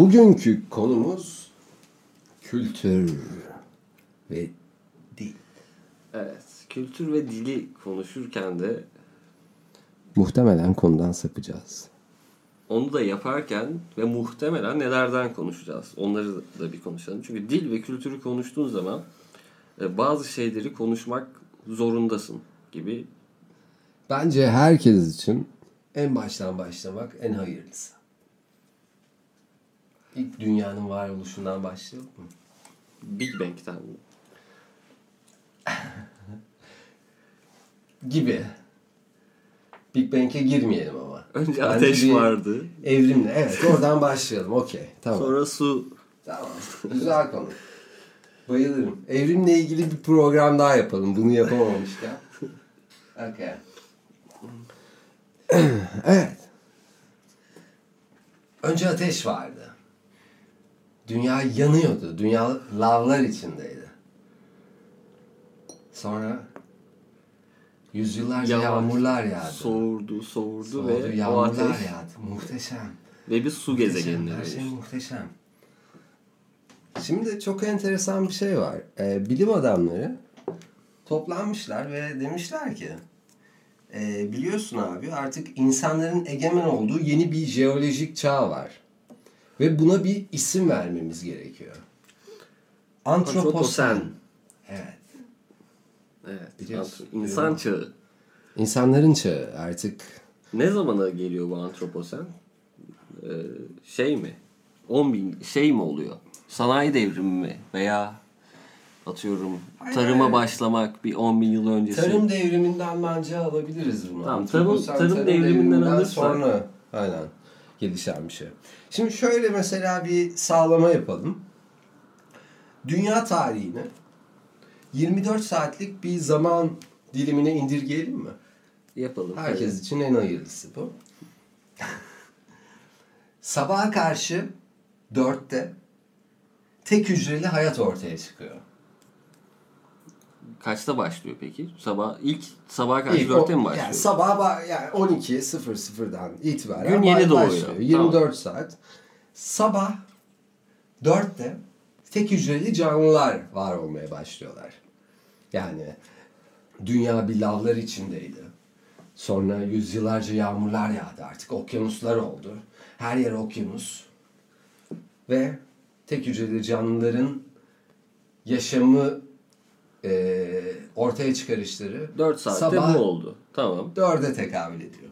Bugünkü konumuz kültür ve dil. Evet. Kültür ve dili konuşurken de Muhtemelen konudan sapacağız. onu da yaparken ve muhtemelen nelerden konuşacağız. Onları da bir konuşalım. Çünkü dil ve kültürü konuştuğun zaman e, bazı şeyleri konuşmak zorundasın gibi. Bence herkes için en baştan başlamak en hayırlısı. İlk dünyanın varoluşundan başlayalım mı? Big Bang'ten Gibi. Big Bang'e girmeyelim ama. Önce Bence ateş bir vardı. Evrimle. Evet oradan başlayalım. Okey. Tamam. Sonra su. Tamam. Güzel konu. Bayılırım. Evrimle ilgili bir program daha yapalım. Bunu yapamamışken. Okay. evet. Önce ateş vardı. Dünya yanıyordu. Dünya lavlar içindeydi. Sonra yüzyıllarca Yavaş, yağmurlar yağdı. Soğurdu, soğurdu, Soğudu, ve yağmurlar ateş yağdı. Muhteşem. ve bir su Muhteşem, gezegenine Her şey muhteşem. Şimdi çok enteresan bir şey var. Ee, bilim adamları toplanmışlar ve demişler ki e, biliyorsun abi artık insanların egemen olduğu yeni bir jeolojik çağ var. Ve buna bir isim vermemiz gerekiyor. Antroposen. Antroposen. Evet. Evet. Biliyorsun, İnsan çağı. İnsanların çağı artık Ne zamana geliyor bu antroposen? Ee, şey mi? 10 bin şey mi oluyor? Sanayi devrimi mi? Veya atıyorum tarıma hayır. başlamak bir 10 bin yıl öncesi. Tarım devriminden bence alabiliriz bunu. Tamam, tarım- Antroposen tarım devriminden alırsak- sonra aynen gelişen bir şey. Şimdi şöyle mesela bir sağlama yapalım. Dünya tarihini 24 saatlik bir zaman dilimine indirgeyelim mi? Yapalım. Herkes için en hayırlısı bu. Sabaha karşı 4'te tek hücreli hayat ortaya çıkıyor. Kaçta başlıyor peki? Sabah ilk sabaha karşı İlk 4'te o- mi başlıyor? Yani sabah ba- yani 12.00'dan itibaren Gün yeni doğuyor. başlıyor. 24 saat. Sabah 4'te tek hücreli canlılar var olmaya başlıyorlar. Yani dünya bir lavlar içindeydi. Sonra yüzyıllarca yağmurlar yağdı artık. Okyanuslar oldu. Her yer okyanus. Ve tek hücreli canlıların yaşamı eee, ortaya çıkarışları 4 saatte sabah bu oldu. Tamam. dörde tekabül ediyor.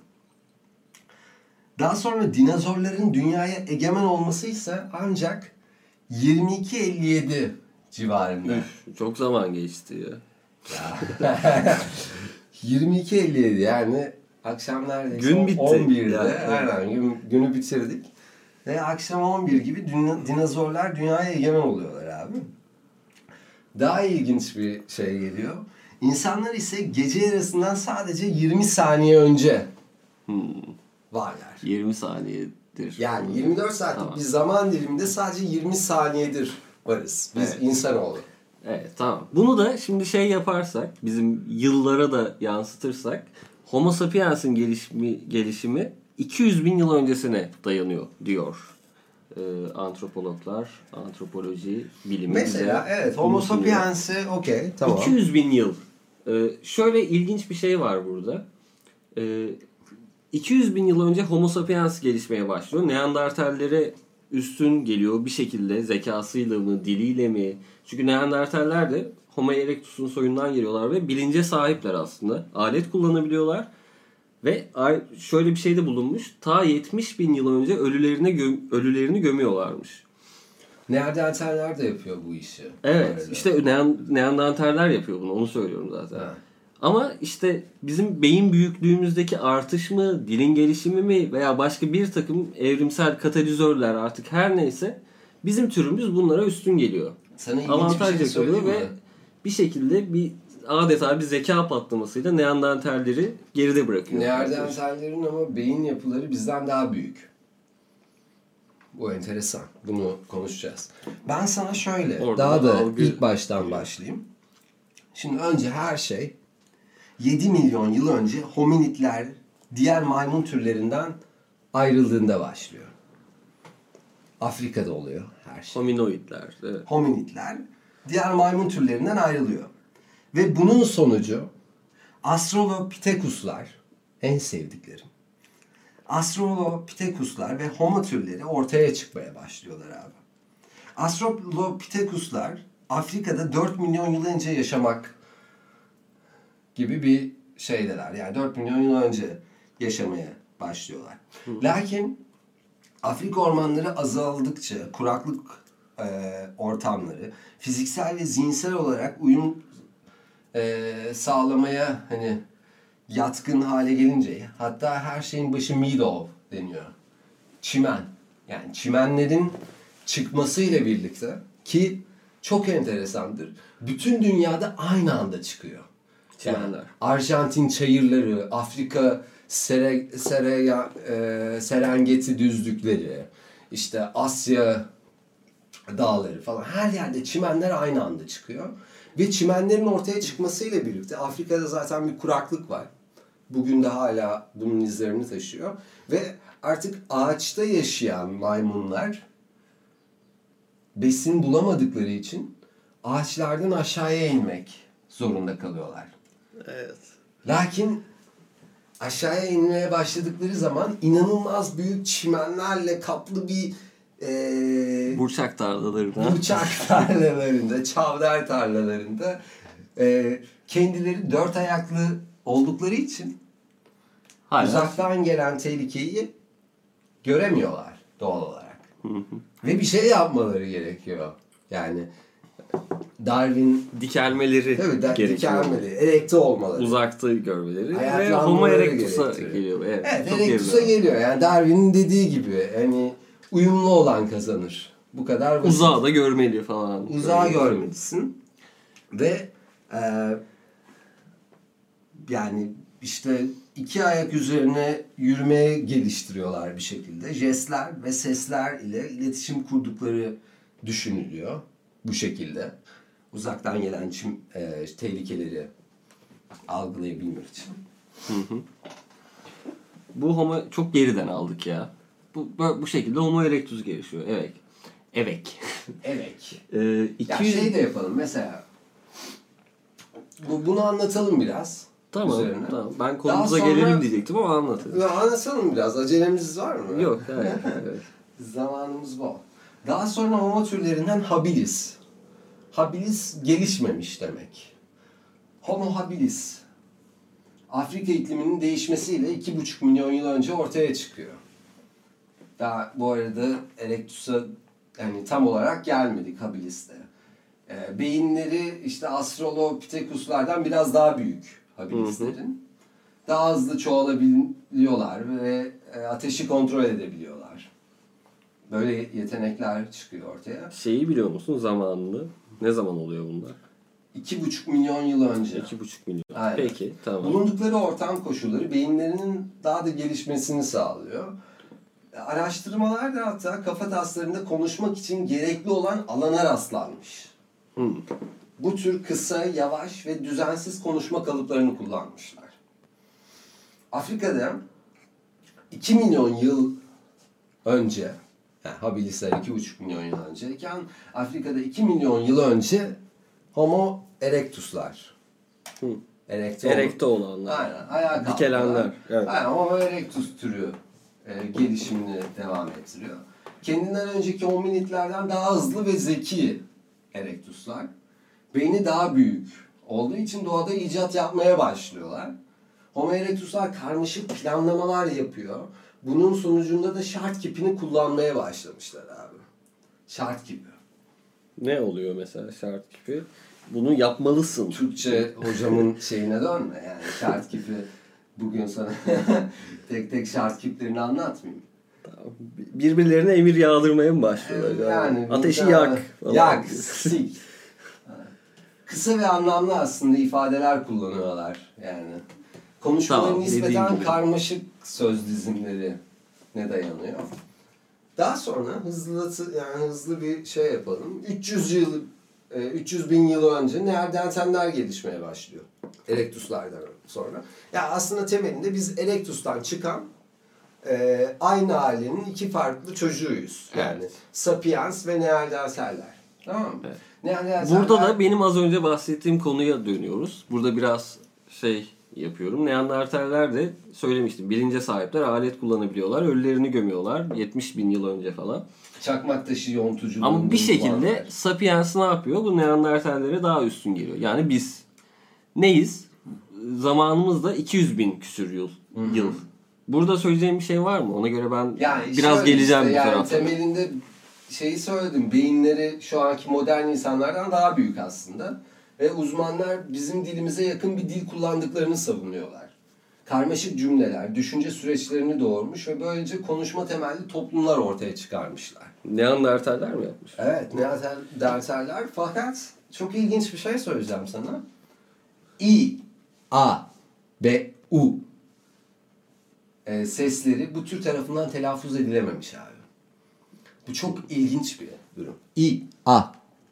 Daha sonra dinozorların dünyaya egemen olması ise ancak 22.57 civarında. Üf, çok zaman geçti ya. 22.57 yani akşam neredeyse Gün bitti. 11'de Yani, aynen gün, günü bitirdik. Ve akşam 11 gibi din- dinozorlar dünyaya egemen oluyorlar abi. Daha ilginç bir şey geliyor. İnsanlar ise gece yarısından sadece 20 saniye önce Hmm, varlar. 20 saniyedir. Yani 24 saatlik Tamam. bir zaman diliminde sadece 20 saniyedir varız. Biz Evet. insanoğlu. Evet tamam. Bunu da şimdi şey yaparsak, bizim yıllara da yansıtırsak Homo sapiens'in gelişimi, gelişimi 200 bin yıl öncesine dayanıyor diyor. Ee, antropologlar, antropoloji bilimi Mesela bize evet Homo sapiens'i okey tamam. 200 bin yıl. Ee, şöyle ilginç bir şey var burada. Ee, 200 bin yıl önce Homo sapiens gelişmeye başlıyor. Neandertallere üstün geliyor bir şekilde zekasıyla mı, diliyle mi? Çünkü Neandertaller de Homo erectus'un soyundan geliyorlar ve bilince sahipler aslında. Alet kullanabiliyorlar. Ve şöyle bir şey de bulunmuş. Ta 70 bin yıl önce ölülerine göm- ölülerini gömüyorlarmış. Neandertaller de yapıyor bu işi. Evet. arada. işte Nean- Neandertaller yapıyor bunu. Onu söylüyorum zaten. Ha. Ama işte bizim beyin büyüklüğümüzdeki artış mı, dilin gelişimi mi veya başka bir takım evrimsel katalizörler artık her neyse bizim türümüz bunlara üstün geliyor. Sana ilginç Avantaj bir şey yakalıyor ve bir şekilde bir adeta bir zeka patlamasıyla Neandertalleri geride bırakıyor. Neandertallerin ama beyin yapıları bizden daha büyük. Bu enteresan. Bunu konuşacağız. Ben sana şöyle Orada daha da algı ilk baştan başlayayım. Şimdi önce her şey 7 milyon yıl önce hominidler diğer maymun türlerinden ayrıldığında başlıyor. Afrika'da oluyor her şey. Hominoidler. Evet. Hominidler diğer maymun türlerinden ayrılıyor. Ve bunun sonucu Australopithecus'lar en sevdiklerim. Australopithecus'lar ve Homo türleri ortaya çıkmaya başlıyorlar abi. Australopithecus'lar Afrika'da 4 milyon yıl önce yaşamak gibi bir şeydeler. Yani 4 milyon yıl önce yaşamaya başlıyorlar. Lakin Afrika ormanları azaldıkça kuraklık e, ortamları fiziksel ve zihinsel olarak uyum e, sağlamaya hani yatkın hale gelince hatta her şeyin başı meadow deniyor. Çimen. Yani çimenlerin çıkmasıyla birlikte ki çok enteresandır. Bütün dünyada aynı anda çıkıyor. Çimenler. Arjantin çayırları, Afrika Sere, Sere, e, Serengeti düzlükleri, işte Asya dağları falan her yerde çimenler aynı anda çıkıyor. Ve çimenlerin ortaya çıkmasıyla birlikte Afrika'da zaten bir kuraklık var. Bugün de hala bunun izlerini taşıyor. Ve artık ağaçta yaşayan maymunlar besin bulamadıkları için ağaçlardan aşağıya inmek zorunda kalıyorlar. Evet. Lakin aşağıya inmeye başladıkları zaman inanılmaz büyük çimenlerle kaplı bir e, Burçak tarlalarına. burçak tarlalarında, çavdar tarlalarında e, kendileri dört ayaklı oldukları için Hala. uzaktan gelen tehlikeyi göremiyorlar doğal olarak. Ve bir şey yapmaları gerekiyor. Yani Darwin Dikelmeleri tabii da, gerekiyor. dikelmeli, erekte olmaları. Uzakta görmeleri ve Homo erectus'a geliyor. Evet, Evet, Erectus'a geliyor. Yani Darwin'in dediği gibi hani uyumlu olan kazanır. Bu kadar basit. Uzağı da görmeli falan. Uzağı görmelisin. Ve e, yani işte iki ayak üzerine yürümeye geliştiriyorlar bir şekilde. Jestler ve sesler ile iletişim kurdukları düşünülüyor bu şekilde. Uzaktan gelen çim, e, tehlikeleri algılayabilmek için. Bu Homo çok geriden aldık ya. Bu bu, şekilde Homo erectus gelişiyor. Evet. Evet. Evet. Ee, Ya 200 şey de yapalım mesela. Bu, bunu anlatalım biraz. Tamam, üzerine. tamam. Ben konumuza sonra- gelelim diyecektim ama anlatın. Ya anlatalım biraz. Acelemiz var mı? Yok, hayır. evet. Zamanımız bol. Daha sonra homo türlerinden habilis. Habilis gelişmemiş demek. Homo habilis. Afrika ikliminin değişmesiyle 2,5 milyon yıl önce ortaya çıkıyor. Daha bu arada Erectus'a yani tam olarak gelmedik habiliste. Ee, beyinleri işte Australopithecus'lardan biraz daha büyük habilislerin. Daha hızlı çoğalabiliyorlar ve e, ateşi kontrol edebiliyorlar. Böyle yetenekler çıkıyor ortaya. Şeyi biliyor musun zamanını? Ne zaman oluyor bunlar? 2,5 milyon yıl önce. 2,5 milyon. Aynen. Peki, tamam. Bulundukları ortam koşulları beyinlerinin daha da gelişmesini sağlıyor. Araştırmalar da hatta kafa taslarında konuşmak için gerekli olan alana rastlanmış. Hmm. Bu tür kısa, yavaş ve düzensiz konuşma kalıplarını kullanmışlar. Afrika'da 2 milyon yıl önce, yani habilisler 2,5 milyon yıl önceyken Afrika'da 2 milyon yıl önce Homo erectus'lar. Hı. Erekte, Erekte olanlar. Aynen. Ayağa kalktılar. Dikelenler, evet. Aynen. Homo erectus türü e, gelişimini devam ettiriyor. Kendinden önceki hominidlerden daha hızlı ve zeki erectuslar. Beyni daha büyük olduğu için doğada icat yapmaya başlıyorlar. Homo erectuslar karmaşık planlamalar yapıyor. Bunun sonucunda da şart kipini kullanmaya başlamışlar abi. Şart kipi. Ne oluyor mesela şart gibi? Bunu yapmalısın. Türkçe hocamın şeyine dönme yani şart kipi bugün sana tek tek şart kiplerini anlatmayayım. Birbirlerine emir yağdırmaya mı başlıyorlar? Yani Ateşi burada- yak. falan. Yak, sik. Kısa ve anlamlı aslında ifadeler kullanıyorlar yani. Konuşmaların Tamam, nispeten karmaşık söz dizimleri ne dayanıyor. Daha sonra hızlı yani hızlı bir şey yapalım. 300 yıl e, 300 bin yıl önce Neandertaller gelişmeye başlıyor. Erectuslardan sonra. Ya aslında temelinde biz Erectus'tan çıkan e, aynı ailenin iki farklı çocuğuyuz. Yani Sapiens ve Neandertaller. Tamam mı? Evet. Neandertaller... Burada da benim az önce bahsettiğim konuya dönüyoruz. Burada biraz şey yapıyorum. Neandertaller de söylemiştim. Bilince sahipler, alet kullanabiliyorlar. Ölülerini gömüyorlar. 70 bin yıl önce falan. Çakmak taşı yontuculuğunun Ama bir şekilde. Sapiens ne yapıyor? Bu Neandertallere daha üstün geliyor. Yani biz neyiz? Zamanımızda 200 bin küsür yıl. yıl. Burada söyleyeceğim bir şey var mı? Ona göre ben Yani biraz geleceğim işte, bu yani tarafa. Temelinde şeyi söyledim. Beyinleri şu anki modern insanlardan daha büyük aslında. Ve uzmanlar bizim dilimize yakın bir dil kullandıklarını savunuyorlar. Karmaşık cümleler, düşünce süreçlerini doğurmuş ve böylece konuşma temelli toplumlar ortaya çıkarmışlar. Neandertaller mi yapmış? Evet, Neandertaller fakat çok ilginç bir şey söyleyeceğim sana. İ, A, B, U e, sesleri bu tür tarafından telaffuz edilememiş abi. Bu çok ilginç bir durum. I, A,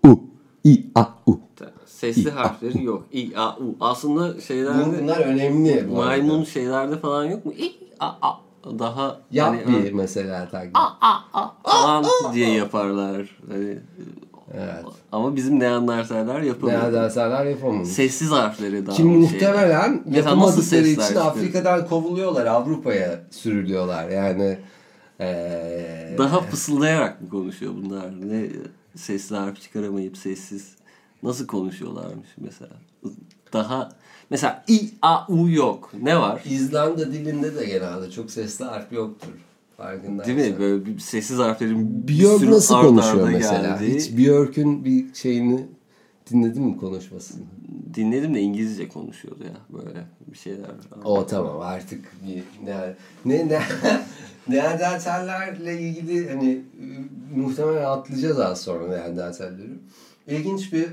U. I, A, U. Sesli harfleri yok. İ, A, U. Aslında şeylerde Bunlar önemli. bu arada. maymun şeylerde falan yok mu? İ, A, A. Daha Yap hani, bir mesela taklit. falan diye yaparlar. Hani, Evet. Ama bizim Neandertaller yapamıyor. Neandertaller yapamamış. Sessiz harfleri daha Ki şey. muhtemelen nasıl yapamadıkları için çıkıyor? Afrika'dan kovuluyorlar, Avrupa'ya sürülüyorlar. Yani eee Daha fısıldayarak mı konuşuyor bunlar? Ne sesli harf çıkaramayıp sessiz nasıl konuşuyorlarmış mesela? Daha mesela i a u yok. Ne var? İzlanda dilinde de genelde çok sesli harf yoktur. Farkındaysan. Değil mi? Böyle bir sessiz harflerin bir Björk sürü nasıl art konuşuyor mesela? geldiği. Hiç Björk'ün bir şeyini dinledin mi konuşmasını? Dinledim de İngilizce konuşuyordu ya böyle bir şeyler. O tamam artık bir ne ne ne Neandertallerle ilgili hani e, muhtemelen atlayacağız az sonra Neandertalleri. İlginç bir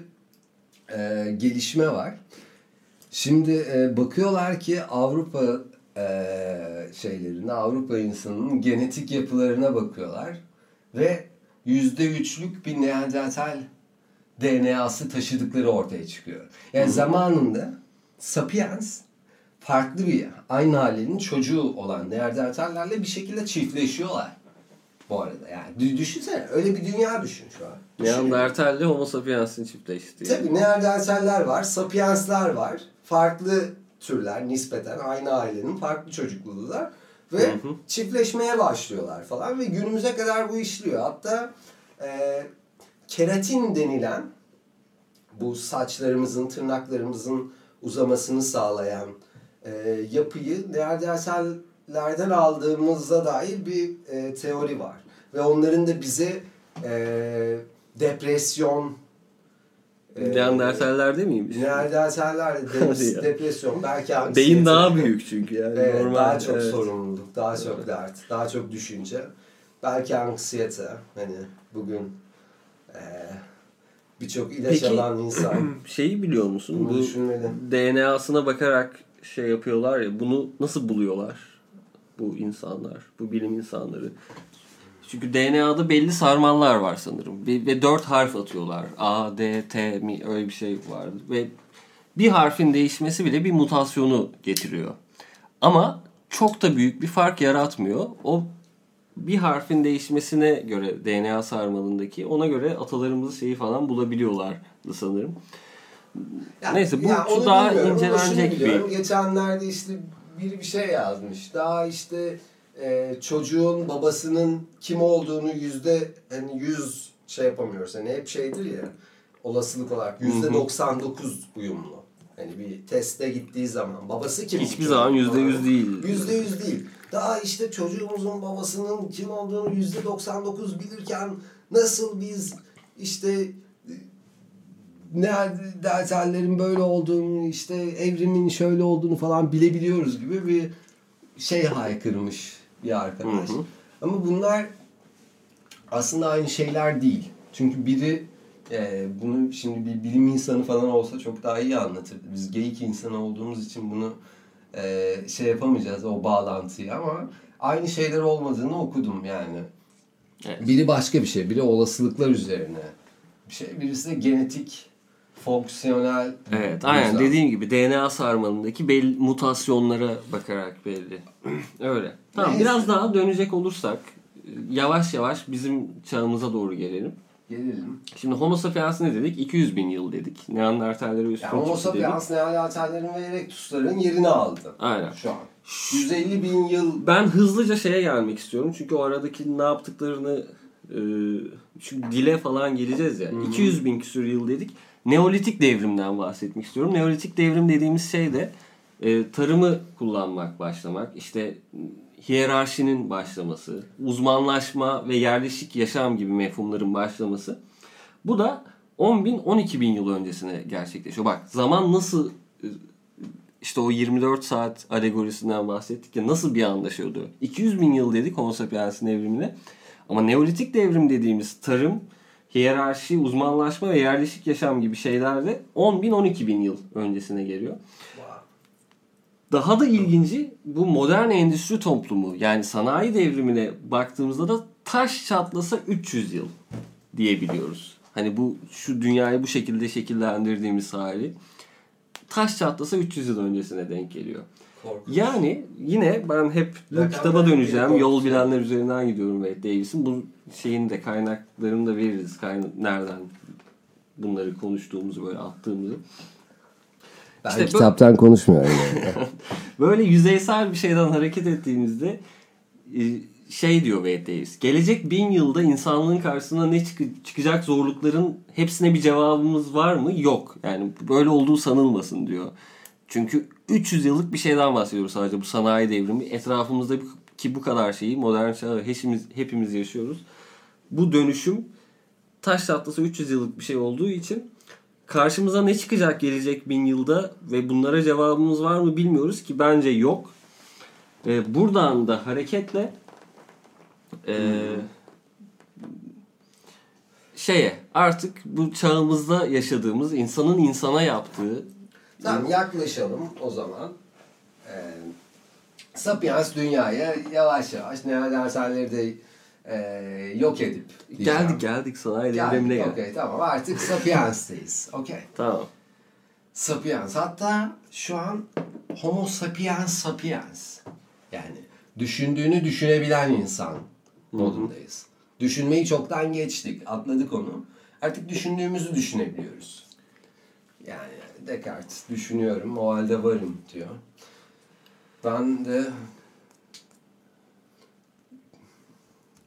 e, gelişme var. Şimdi e, bakıyorlar ki Avrupa e, şeylerine, Avrupa insanının genetik yapılarına bakıyorlar ve yüzde üçlük bir Neandertal DNA'sı taşıdıkları ortaya çıkıyor. Yani zamanında Sapiens farklı bir aynı ailenin çocuğu olan Neandertallerle bir şekilde çiftleşiyorlar. Bu arada yani Dü- düşünsene öyle bir dünya düşün şu an. Neandertal ile Homo sapiens'in çiftleştiği. Tabii Neandertaller var, Sapiensler var. Farklı türler nispeten aynı ailenin farklı çocukluğular. Ve Hı hı. çiftleşmeye başlıyorlar falan ve günümüze kadar bu işliyor. Hatta e, keratin denilen bu saçlarımızın, tırnaklarımızın uzamasını sağlayan e, yapıyı Neandertallerden aldığımıza dair bir e, teori var. Ve onların da bize e, depresyon, Neandertaller değil miymiş? Neandertaller de depresyon, belki anksiyete. Beyin daha büyük çünkü yani. Evet, Normal, daha çok evet. sorumluluk, daha çok dert, daha çok düşünce. Belki anksiyete. Hani bugün e, birçok ilaç Peki, alan insan Şeyi biliyor musun? Bu düşünmeli. DNA'sına bakarak şey yapıyorlar ya bunu nasıl buluyorlar bu insanlar, bu bilim insanları? Çünkü DNA'da belli sarmallar var sanırım. Ve, ve dört harf atıyorlar. A, D, T mi öyle bir şey vardı. Ve bir harfin değişmesi bile bir mutasyonu getiriyor. Ama çok da büyük bir fark yaratmıyor. O bir harfin değişmesine göre DNA sarmalındaki ona göre atalarımızı şeyi falan bulabiliyorlardı sanırım. Neyse, bu onu daha bilmiyorum incelenecek biliyorum. Geçenlerde işte biri bir şey yazmış. Daha işte e, çocuğun babasının kim olduğunu yüzde hani yüz şey yapamıyoruz. Hani hep şeydir ya olasılık olarak yüzde 99 uyumlu. Hani bir teste gittiği zaman babası kim? Hiçbir zaman yüzde yüz değil. Yüzde yüz değil. Daha işte çocuğumuzun babasının kim olduğunu yüzde 99 bilirken nasıl biz işte Neandertallerin böyle olduğunu, işte evrimin şöyle olduğunu falan bilebiliyoruz gibi bir şey haykırmış bir arkadaş. Hı hı. Ama bunlar aslında aynı şeyler değil. Çünkü biri e, bunu şimdi bir bilim insanı falan olsa çok daha iyi anlatır. Biz geyik insanı olduğumuz için bunu e, şey yapamayacağız o bağlantıyı ama aynı şeyler olmadığını okudum yani. Evet. Biri başka bir şey, biri olasılıklar üzerine bir şey. Birisi de genetik fonksiyonel Evet aynen düzen. dediğim gibi DNA sarmalındaki belli mutasyonlara bakarak belli. Öyle. Tamam Neyse. biraz daha dönecek olursak yavaş yavaş bizim çağımıza doğru gelelim. Gelelim. Şimdi Homo sapiens ne dedik? 200 bin yıl dedik. Neandertallere üstün Yani Homo sapiens Neandertallerin ve Erectus'ların yerini aldı. Aynen. Şu an. 150 bin yıl Ben hızlıca şeye gelmek istiyorum. Çünkü o aradaki ne yaptıklarını e, çünkü dile falan geleceğiz ya. 200 bin küsur yıl dedik. Neolitik devrimden bahsetmek istiyorum. Neolitik devrim dediğimiz şey de e, tarımı kullanmak başlamak. işte hiyerarşinin başlaması, uzmanlaşma ve yerleşik yaşam gibi mefhumların başlaması. Bu da 10 bin 12 bin yıl öncesine gerçekleşiyor. Bak zaman nasıl e, işte o 24 saat alegorisinden bahsettik ya nasıl bir anda şey oluyor. 200 bin yıl dedik Homo sapiens'in evrimine. Ama Neolitik devrim dediğimiz tarım, hiyerarşi, uzmanlaşma ve yerleşik yaşam gibi şeyler de 10 bin 12 bin yıl öncesine geliyor. Daha da ilginci bu modern endüstri toplumu yani sanayi devrimine baktığımızda da taş çatlasa 300 yıl diyebiliyoruz. Hani bu şu dünyayı bu şekilde şekillendirdiğimiz hali taş çatlasa 300 yıl öncesine denk geliyor. korkunç. Yani yine ben hep bu kitaba döneceğim. Yol korkutucu. bilenler üzerinden gidiyorum Wade Davis'in. Bu şeyin de kaynaklarını da veririz. Kayna nereden bunları konuştuğumuzu böyle attığımızı. Ben İşte kitaptan konuşmuyorum yani. Böyle yüzeysel bir şeyden hareket ettiğimizde e, şey diyor Wade Davis. Gelecek bin yılda insanlığın karşısına ne çık- çıkacak zorlukların hepsine bir cevabımız var mı? Yok. Yani böyle olduğu sanılmasın diyor. Çünkü 300 yıllık bir şeyden bahsediyoruz sadece bu sanayi devrimi. Etrafımızda ki bu kadar şeyi modern çağda hepimiz, hepimiz yaşıyoruz. Bu dönüşüm taş çatlasa 300 yıllık bir şey olduğu için karşımıza ne çıkacak gelecek bin yılda ve bunlara cevabımız var mı bilmiyoruz ki bence yok. Ee, buradan da hareketle e, şeye artık bu çağımızda yaşadığımız insanın insana yaptığı Tamam yaklaşalım o zaman. Ee, Sapiens dünyaya yavaş yavaş Neandertalleri de e, yok edip diyeceğim. geldik geldik sanayi devrimine Geldik, okey tamam artık Sapiens'teyiz. Okey. Tamam. Sapiens. Hatta şu an Homo sapiens sapiens. Yani düşündüğünü düşünebilen insan modundayız. Düşünmeyi çoktan geçtik. Atladık onu. Artık düşündüğümüzü düşünebiliyoruz. Yani Descartes düşünüyorum o halde varım diyor. Ben de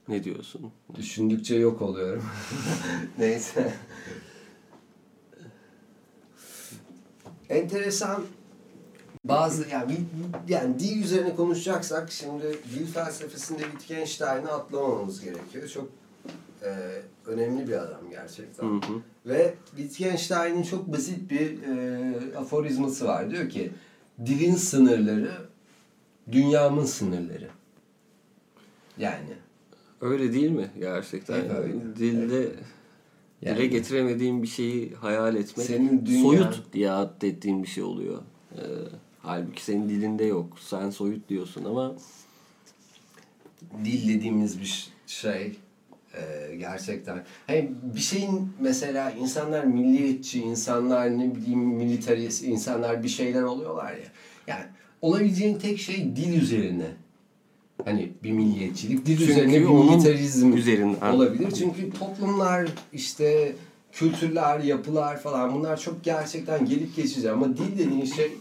Ne diyorsun? Düşündükçe yok oluyorum. Neyse. Enteresan bazı yani yani dil üzerine konuşacaksak şimdi dil felsefesinde Wittgenstein'i atlamamamız gerekiyor. Çok e, önemli bir adam gerçekten. Hı hı. Ve Wittgenstein'in çok basit bir e, aforizması var. Diyor ki dilin sınırları dünyamın sınırları. Yani Öyle değil mi gerçekten? Hep öyle. Dilde Yani- dile getiremediğin bir şeyi hayal etmek Senin dünya- soyut diye adettiğin bir şey oluyor. Ee, halbuki senin dilinde yok. Sen soyut diyorsun ama dil dediğimiz bir şey e, gerçekten. Hani bir şeyin mesela insanlar milliyetçi, insanlar ne bileyim militarist, insanlar bir şeyler oluyorlar ya. Yani olabileceğin tek şey dil üzerine. Hani bir milliyetçilik, dil Çünkü üzerine bir militarizm üzerinden- olabilir. Çünkü toplumlar işte kültürler, yapılar falan bunlar çok gerçekten gelip geçici ama dil dediğin şey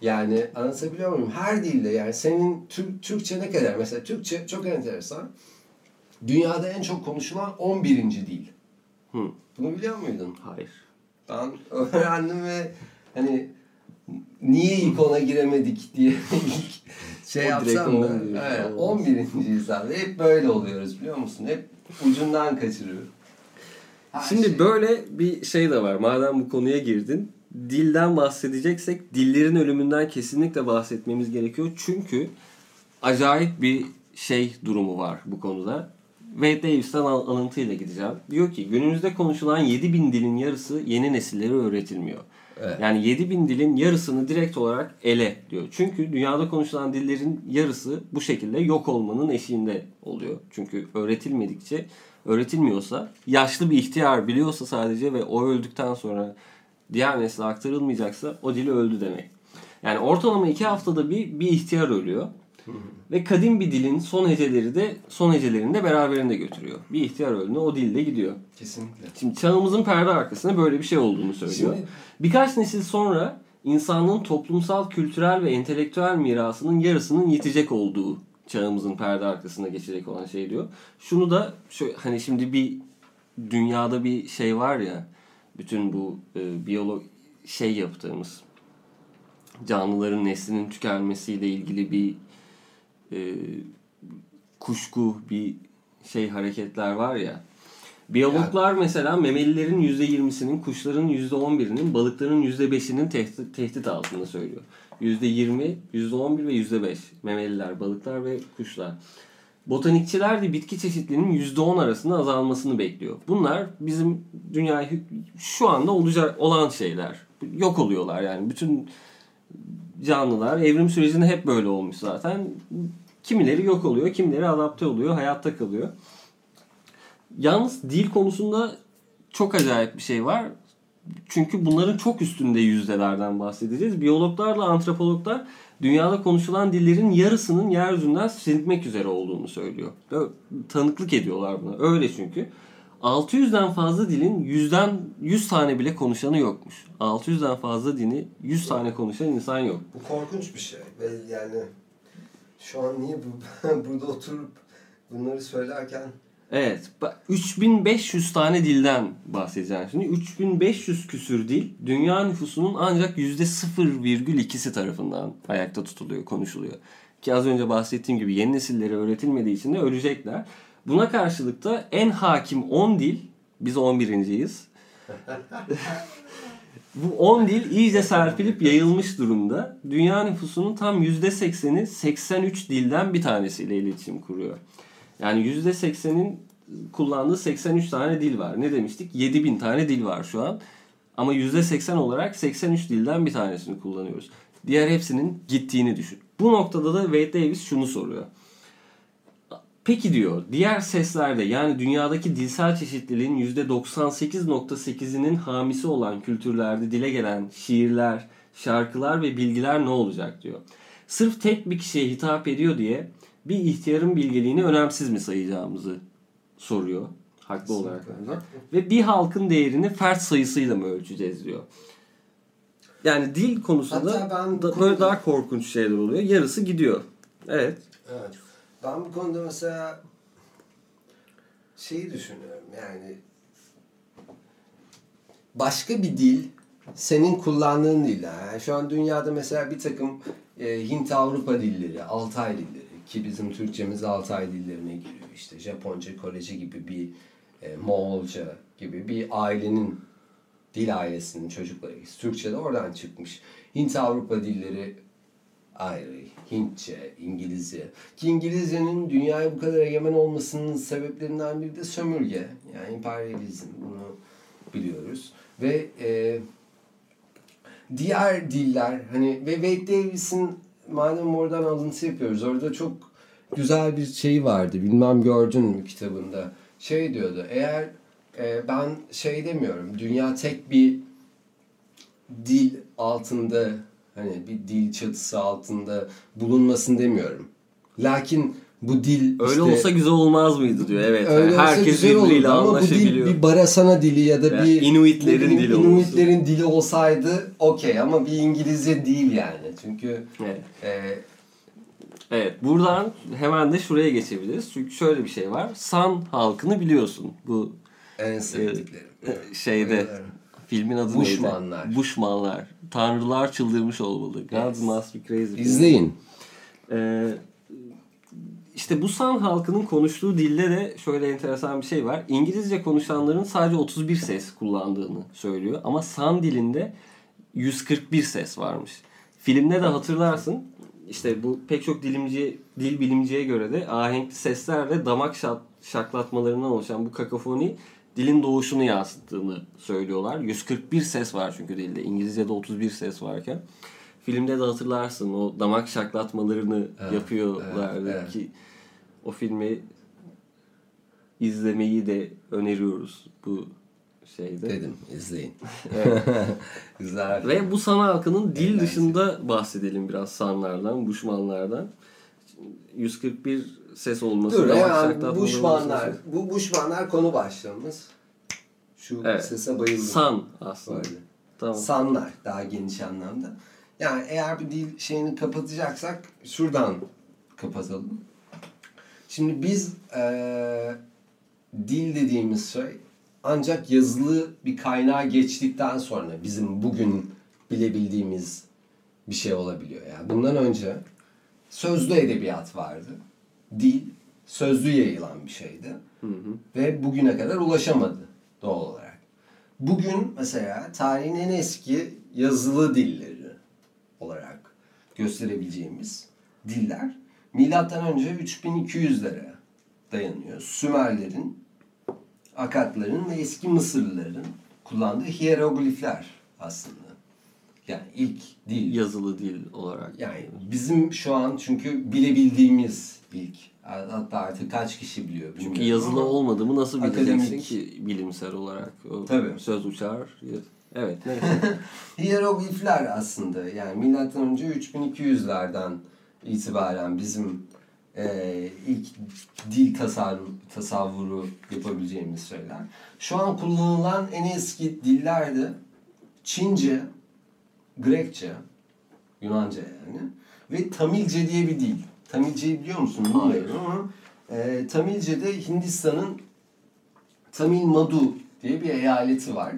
yani anlatabiliyor muyum? Her dilde yani senin Türk, Türkçe ne kadar? Mesela Türkçe çok enteresan. Dünyada en çok konuşulan 11. dil. Hı. Bunu biliyor muydun? hayır. Ben öğrendim ve hani niye ilk ona giremedik diye şey O yapsam da evet, Olmaz. 11. abi. Hep böyle oluyoruz biliyor musun? Hep ucundan kaçırıyoruz. Her Şimdi şey. böyle bir şey de var. Madem bu konuya girdin. Dilden bahsedeceksek dillerin ölümünden kesinlikle bahsetmemiz gerekiyor. Çünkü acayip bir şey durumu var bu konuda. Wade Davis'ten al- alıntıyla gideceğim. Diyor ki günümüzde konuşulan 7000 dilin yarısı yeni nesillere öğretilmiyor. Evet. Yani 7000 dilin yarısını direkt olarak ele diyor. Çünkü dünyada konuşulan dillerin yarısı bu şekilde yok olmanın eşiğinde oluyor. Çünkü öğretilmedikçe, öğretilmiyorsa, yaşlı bir ihtiyar biliyorsa sadece ve o öldükten sonra diğer nesle aktarılmayacaksa o dil öldü demek. Yani ortalama iki haftada bir bir ihtiyar ölüyor. Ve kadim bir dilin son heceleri de son hecelerini de beraberinde götürüyor. Bir ihtiyar öldüğünde o dil de gidiyor. Kesinlikle. Şimdi çağımızın perde arkasında böyle bir şey olduğunu söylüyor. Şimdi- Birkaç nesil sonra insanlığın toplumsal, kültürel ve entelektüel mirasının yarısının yetecek olduğu çağımızın perde arkasında geçecek olan şey diyor. Şunu da şöyle, hani şimdi bir dünyada bir şey var ya bütün bu e, biyolog şey yaptığımız canlıların neslinin tükenmesiyle ilgili bir e, kuşku bir şey hareketler var ya. Biyologlar mesela memelilerin %20'sinin, kuşların %11'inin, balıkların %5'inin tehdit, tehdit altında söylüyor. %20, %11 ve %5 memeliler, balıklar ve kuşlar. Botanikçiler de bitki çeşitliliğinin %10 arasında azalmasını bekliyor. Bunlar bizim dünyayı şu anda olacak olan şeyler. Yok oluyorlar yani. Bütün canlılar evrim sürecinde hep böyle olmuş zaten. Kimileri yok oluyor, kimileri adapte oluyor, hayatta kalıyor. Yalnız dil konusunda çok acayip bir şey var. Çünkü bunların çok üstünde yüzdelerden bahsedeceğiz. Biyologlarla antropologlar dünyada konuşulan dillerin yarısının yeryüzünden silinmek üzere olduğunu söylüyor. Tanıklık ediyorlar buna. Öyle çünkü. 600'den fazla dilin 100'den 100 tane bile konuşanı yokmuş. 600'den fazla dini 100 tane konuşan insan yok. Bu korkunç bir şey yani şu an niye bu, burada oturup bunları söylerken Evet. bak, 3500 tane dilden bahsedeceğim. Şimdi 3500 küsür dil dünya nüfusunun ancak %0,2'si tarafından ayakta tutuluyor, konuşuluyor. Ki az önce bahsettiğim gibi yeni nesillere öğretilmediği için de ölecekler. Buna karşılık da en hakim 10 dil, biz 11.yiz. Bu 10 dil iyice serpilip yayılmış durumda. Dünya nüfusunun tam %80'i 83 dilden bir tanesiyle iletişim kuruyor. Yani %80'in kullandığı 83 tane dil var. Ne demiştik? 7000 tane dil var şu an. Ama %80 olarak 83 dilden bir tanesini kullanıyoruz. Diğer hepsinin gittiğini düşün. Bu noktada da Wade Davis şunu soruyor. Peki diyor diğer seslerde yani dünyadaki dilsel çeşitliliğin %98.8'inin hamisi olan kültürlerde dile gelen şiirler, şarkılar ve bilgiler ne olacak diyor. Sırf tek bir kişiye hitap ediyor diye bir ihtiyarın bilgeliğini önemsiz mi sayacağımızı soruyor. Haklı olarak bence. Ve bir halkın değerini fert sayısıyla mı ölçeceğiz diyor. Yani dil konusunda da böyle daha korkunç şeyler oluyor. Yarısı gidiyor. Evet. Evet. Ben bu konuda mesela şeyi düşünüyorum yani başka bir dil senin kullandığın dil. Yani şu an dünyada mesela bir takım e, Hint-Avrupa dilleri, Altay dilleri ki bizim Türkçemiz Altay dillerine giriyor. İşte Japonca, Korece gibi bir e, Moğolca gibi bir ailenin dil ailesinin çocuklarıyız. Türkçe de oradan çıkmış. Hint-Avrupa dilleri ayrı. Hintçe, İngilizce. Ki İngilizcenin dünyaya bu kadar egemen olmasının sebeplerinden biri de sömürge. Yani emperyalizm. Bunu biliyoruz. Ve e, diğer diller hani ve Wade Davis'in madem oradan alıntı yapıyoruz orada çok güzel bir şey vardı. Bilmem gördün mü kitabında. Şey diyordu. Eğer e, ben şey demiyorum. Dünya tek bir dil altında hani bir dil çatısı altında bulunmasın demiyorum. Lakin bu dil Öyle işte, olsa güzel olmaz mıydı diyor. Evet. öyle Yani olsa herkes birbiriyle ama bu dil anlaşabiliyor. bir Barasana dili ya da Veya bir Inuitlerin bileyim, dili. Inuitlerin dili olsaydı okey ama bir İngilizce değil yani. Çünkü Evet. e, Evet. Buradan hemen de şuraya geçebiliriz. Çünkü şöyle bir şey var. San halkını biliyorsun. Bu en sevdiklerim. e, şeyde Bayılırım. Filmin adı Bushmanlar. neydi? Bushmanlar. Tanrılar çıldırmış olmalı. Gods Evet. must be crazy. İzleyin. Ee, işte bu San halkının konuştuğu dilde de şöyle enteresan bir şey var. İngilizce konuşanların sadece 31 ses kullandığını söylüyor. Ama San dilinde 141 ses varmış. Filmde de hatırlarsın. İşte bu pek çok dilimci, dil bilimciye göre de ahenkli seslerle damak şaklatmalarından oluşan bu kakafoni dilin doğuşunu yansıttığını söylüyorlar. 141 ses var çünkü dilde. İngilizce'de 31 ses varken. Filmde de hatırlarsın o damak şaklatmalarını Evet, yapıyorlardı evet, evet. ki o filmi izlemeyi de öneriyoruz. Bu şeyde. Dedim izleyin. Güzel. Ve bu San halkının dil Eğlenceli. dışında bahsedelim biraz Sanlardan, Buşmanlardan. 141 ses olması. Dur Buşmanlar. olması. Bu Buşmanlar konu başlığımız. Şu Evet. sese bayıldım. San aslında. Böyle. Tamam. Sanlar daha geniş anlamda. Yani eğer bir dil şeyini kapatacaksak şuradan kapatalım. Şimdi biz eee, dil dediğimiz şey ancak yazılı bir kaynağa geçtikten sonra bizim bugün bilebildiğimiz bir şey olabiliyor. Yani bundan önce sözlü edebiyat vardı. Dil sözlü yayılan bir şeydi. Ve bugüne kadar ulaşamadı doğal olarak. Bugün mesela tarihin en eski yazılı dilleri olarak gösterebileceğimiz diller milattan önce 3200'lere dayanıyor. Sümerlerin, Akatların ve eski Mısırlıların kullandığı hieroglifler aslında. Yani ilk dil Yazılı dil olarak. yani bizim şu an çünkü bilebildiğimiz ilk. Hatta artık kaç kişi biliyor bilmiyorum Çünkü yazılı ama olmadı mı nasıl bileceksin Akademik. ki bilimsel olarak? O Tabii. Söz uçar. Evet. Hieroglifler aslında yani milattan önce 3200'lerden itibaren bizim e, ilk dil tasarruf, tasavvuru yapabileceğimiz şeyler. Şu an kullanılan en eski diller de Çince, Grekçe, Yunanca yani ve Tamilce diye bir dil. Tamilceyi biliyor musun bilmiyorum ama e, Tamilce'de Hindistan'ın Tamil Nadu diye bir eyaleti var.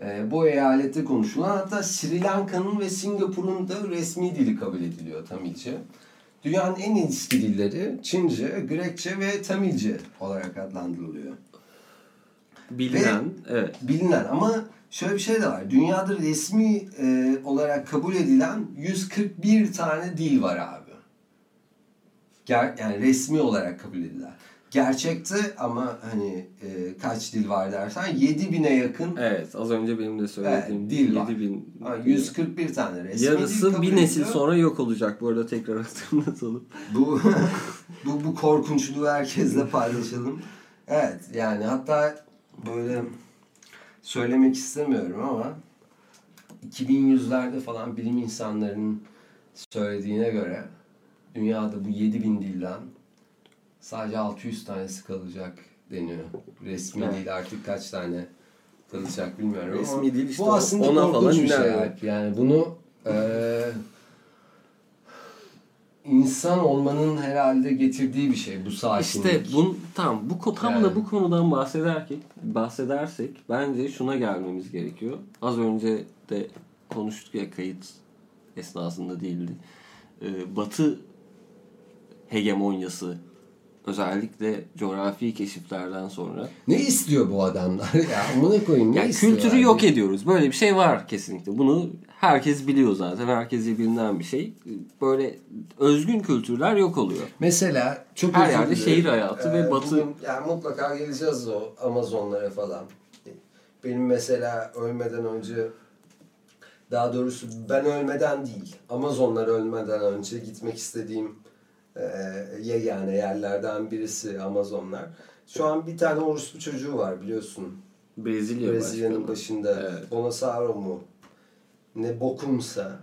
E, bu eyalette konuşulan hatta Sri Lanka'nın ve Singapur'un da resmi dili kabul ediliyor Tamilce. Dünyanın en eski dilleri Çince, Grekçe ve Tamilce olarak adlandırılıyor. Bilinen. Evet. Bilinen ama şöyle bir şey de var. Dünyada resmi e, olarak kabul edilen 141 tane dil var abi. Ger yani resmi olarak kabul edilen. Gerçekte ama hani e, kaç dil var dersen 7000'e yakın Evet. Az önce benim de söylediğim Evet, dil var. 7000 ama 141 tane resmi dil Yarısı bir nesil ediliyor. sonra yok olacak. Bu arada tekrar hatırlatalım. Bu bu bu korkunçluğu herkesle paylaşalım. Evet yani hatta böyle söylemek istemiyorum ama 2100'lerde falan bilim insanlarının söylediğine göre dünyada bu 7000 dilden sadece 600 tanesi kalacak deniyor. Resmi Evet. değil artık kaç tane kalacak bilmiyorum ama Resmi dil işte bu aslında ona falan bir şey. Yani bunu eee insan olmanın herhalde getirdiği bir şey bu sakinlik. İşte bun, tam bu ko- tam Yani. da bu konudan bahsederken bahsedersek bence şuna gelmemiz gerekiyor. Az önce de konuştuk ya kayıt esnasında değildi. Ee, batı hegemonyası özellikle coğrafi keşiflerden sonra Ne istiyor bu adamlar ya? Amına koyayım ne yani istiyor kültürü abi? yok ediyoruz. Böyle bir şey var kesinlikle. Bunu herkes biliyor zaten. Herkese bilinen bir şey. Böyle özgün kültürler yok oluyor. Mesela çok Her yerde dilerim. şehir hayatı ve batı- bugün- yani mutlaka geleceğiz o Amazonlara falan. Benim mesela ölmeden önce daha doğrusu ben ölmeden değil Amazonlar ölmeden önce gitmek istediğim yegane yerlerden birisi Amazonlar. Şu an bir tane orospu çocuğu var biliyorsun. Brezilya Brezilya'nın başında Evet. Bonasauro mu ne bokumsa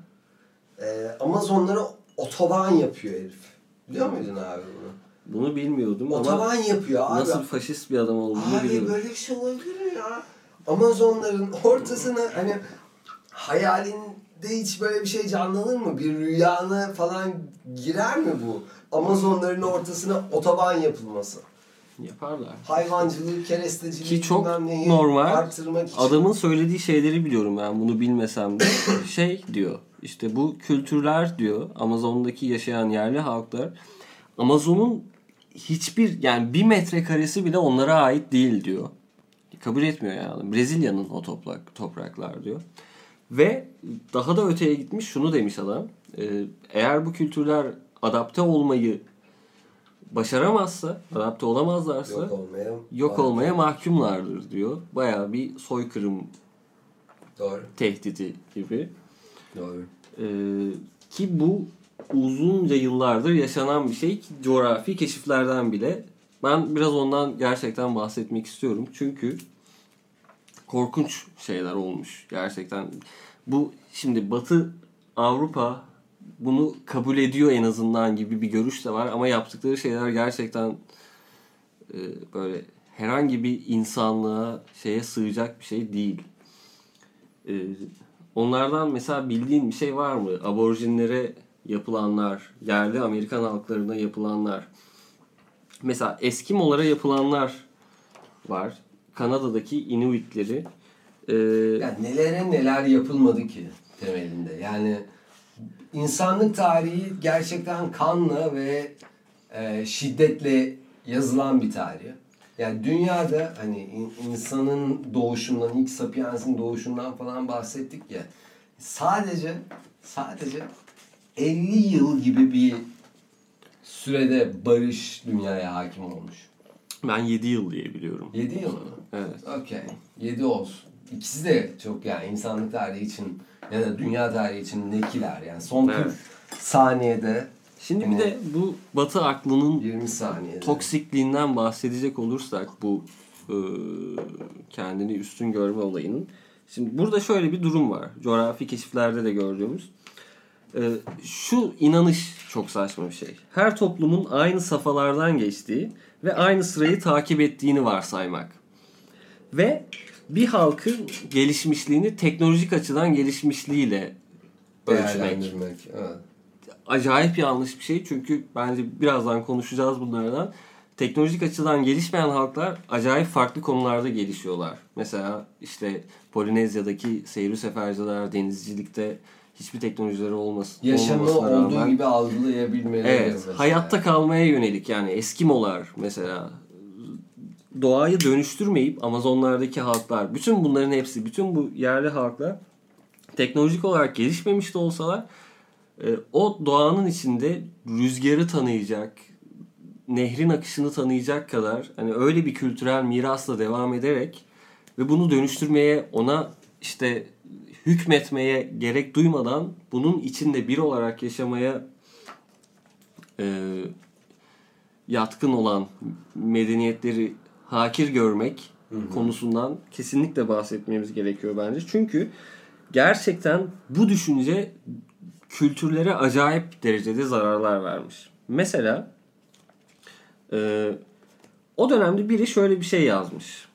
e, Amazonlara otoban yapıyor herif. Biliyor muydun abi bunu? Bunu bilmiyordum ama Otoban yapıyor abi. nasıl faşist bir adam olduğunu Abi biliyorum. böyle bir şey olabilir mi ya? Amazonların ortasına hani hayalinde hiç böyle bir şey canlanır mı? Bir rüyana falan girer mi bu? Amazonların ortasına otoban yapılması. Yaparlar. Hayvancılığı, keresteciliği Ki çok normal. arttırmak için. Adamın söylediği şeyleri biliyorum ben bunu bilmesem de. şey diyor işte bu kültürler diyor Amazon'daki yaşayan yerli halklar Amazon'un hiçbir yani bir metrekaresi bile onlara ait değil diyor. Kabul etmiyor yani. Brezilya'nın o toprak, topraklar diyor. Ve daha da öteye gitmiş şunu demiş adam. e, eğer bu kültürler adapte olmayı başaramazsa, adapte olamazlarsa yok olmaya. yok olmaya mahkumlardır diyor. Bayağı bir soykırım Doğru. tehdidi gibi. Doğru. Ee, ki bu uzunca yıllardır yaşanan bir şey ki coğrafi keşiflerden bile. Ben biraz ondan gerçekten bahsetmek istiyorum. Çünkü korkunç şeyler olmuş gerçekten. Bu şimdi Batı Avrupa bunu kabul ediyor en azından gibi bir görüş de var ama yaptıkları şeyler gerçekten e, böyle herhangi bir insanlığa şeye sığacak bir şey değil. E, onlardan mesela bildiğin bir şey var mı? Aborjinlere yapılanlar, yerli Amerikan halklarına yapılanlar. Mesela Eskimolara yapılanlar var. Kanada'daki Inuitleri. E, Ya nelere neler yapılmadı ki temelinde. Yani insanlık tarihi gerçekten kanla ve e, şiddetle yazılan bir tarih. Yani dünyada hani in- insanın doğuşundan, ilk sapiensin doğuşundan falan bahsettik ya. Sadece sadece 50 yıl gibi bir sürede barış dünyaya hakim olmuş. ben 7 yıl diye biliyorum. 7 yıl mı? Evet. Okey. 7 olsun. İkisi de çok yani insanlık tarihi için ya da dünya tarihi için nekiler yani. Son 40 Evet. saniyede Şimdi Hani- bir de bu Batı aklının 20 saniyede. toksikliğinden bahsedecek olursak bu e, kendini üstün görme olayının. Şimdi burada şöyle bir durum var. Coğrafi keşiflerde de gördüğümüz. E, şu inanış çok saçma bir şey. Her toplumun aynı safhalardan geçtiği ve aynı sırayı takip ettiğini varsaymak. Ve bir halkın gelişmişliğini teknolojik açıdan gelişmişliğiyle ölçmek. Evet. acayip yanlış bir şey. Çünkü bence birazdan konuşacağız bunlardan. Teknolojik açıdan gelişmeyen halklar acayip farklı konularda gelişiyorlar. Mesela işte Polinezya'daki seyri seferciler, denizcilikte hiçbir teknolojileri olmasın, Yaşamı olduğu rağmen- gibi algılayabilmeleri. Evet, mesela. hayatta kalmaya yönelik yani Eskimolar mesela doğayı dönüştürmeyip Amazonlardaki halklar, bütün bunların hepsi, bütün bu yerli halklar teknolojik olarak gelişmemiş de olsalar e, o doğanın içinde rüzgarı tanıyacak, nehrin akışını tanıyacak kadar hani öyle bir kültürel mirasla devam ederek ve bunu dönüştürmeye, ona işte hükmetmeye gerek duymadan bunun içinde bir olarak yaşamaya e, yatkın olan medeniyetleri hakir görmek konusundan kesinlikle bahsetmemiz gerekiyor bence. Çünkü gerçekten bu düşünce kültürlere acayip derecede zararlar vermiş. Mesela e, o dönemde biri şöyle bir şey yazmış.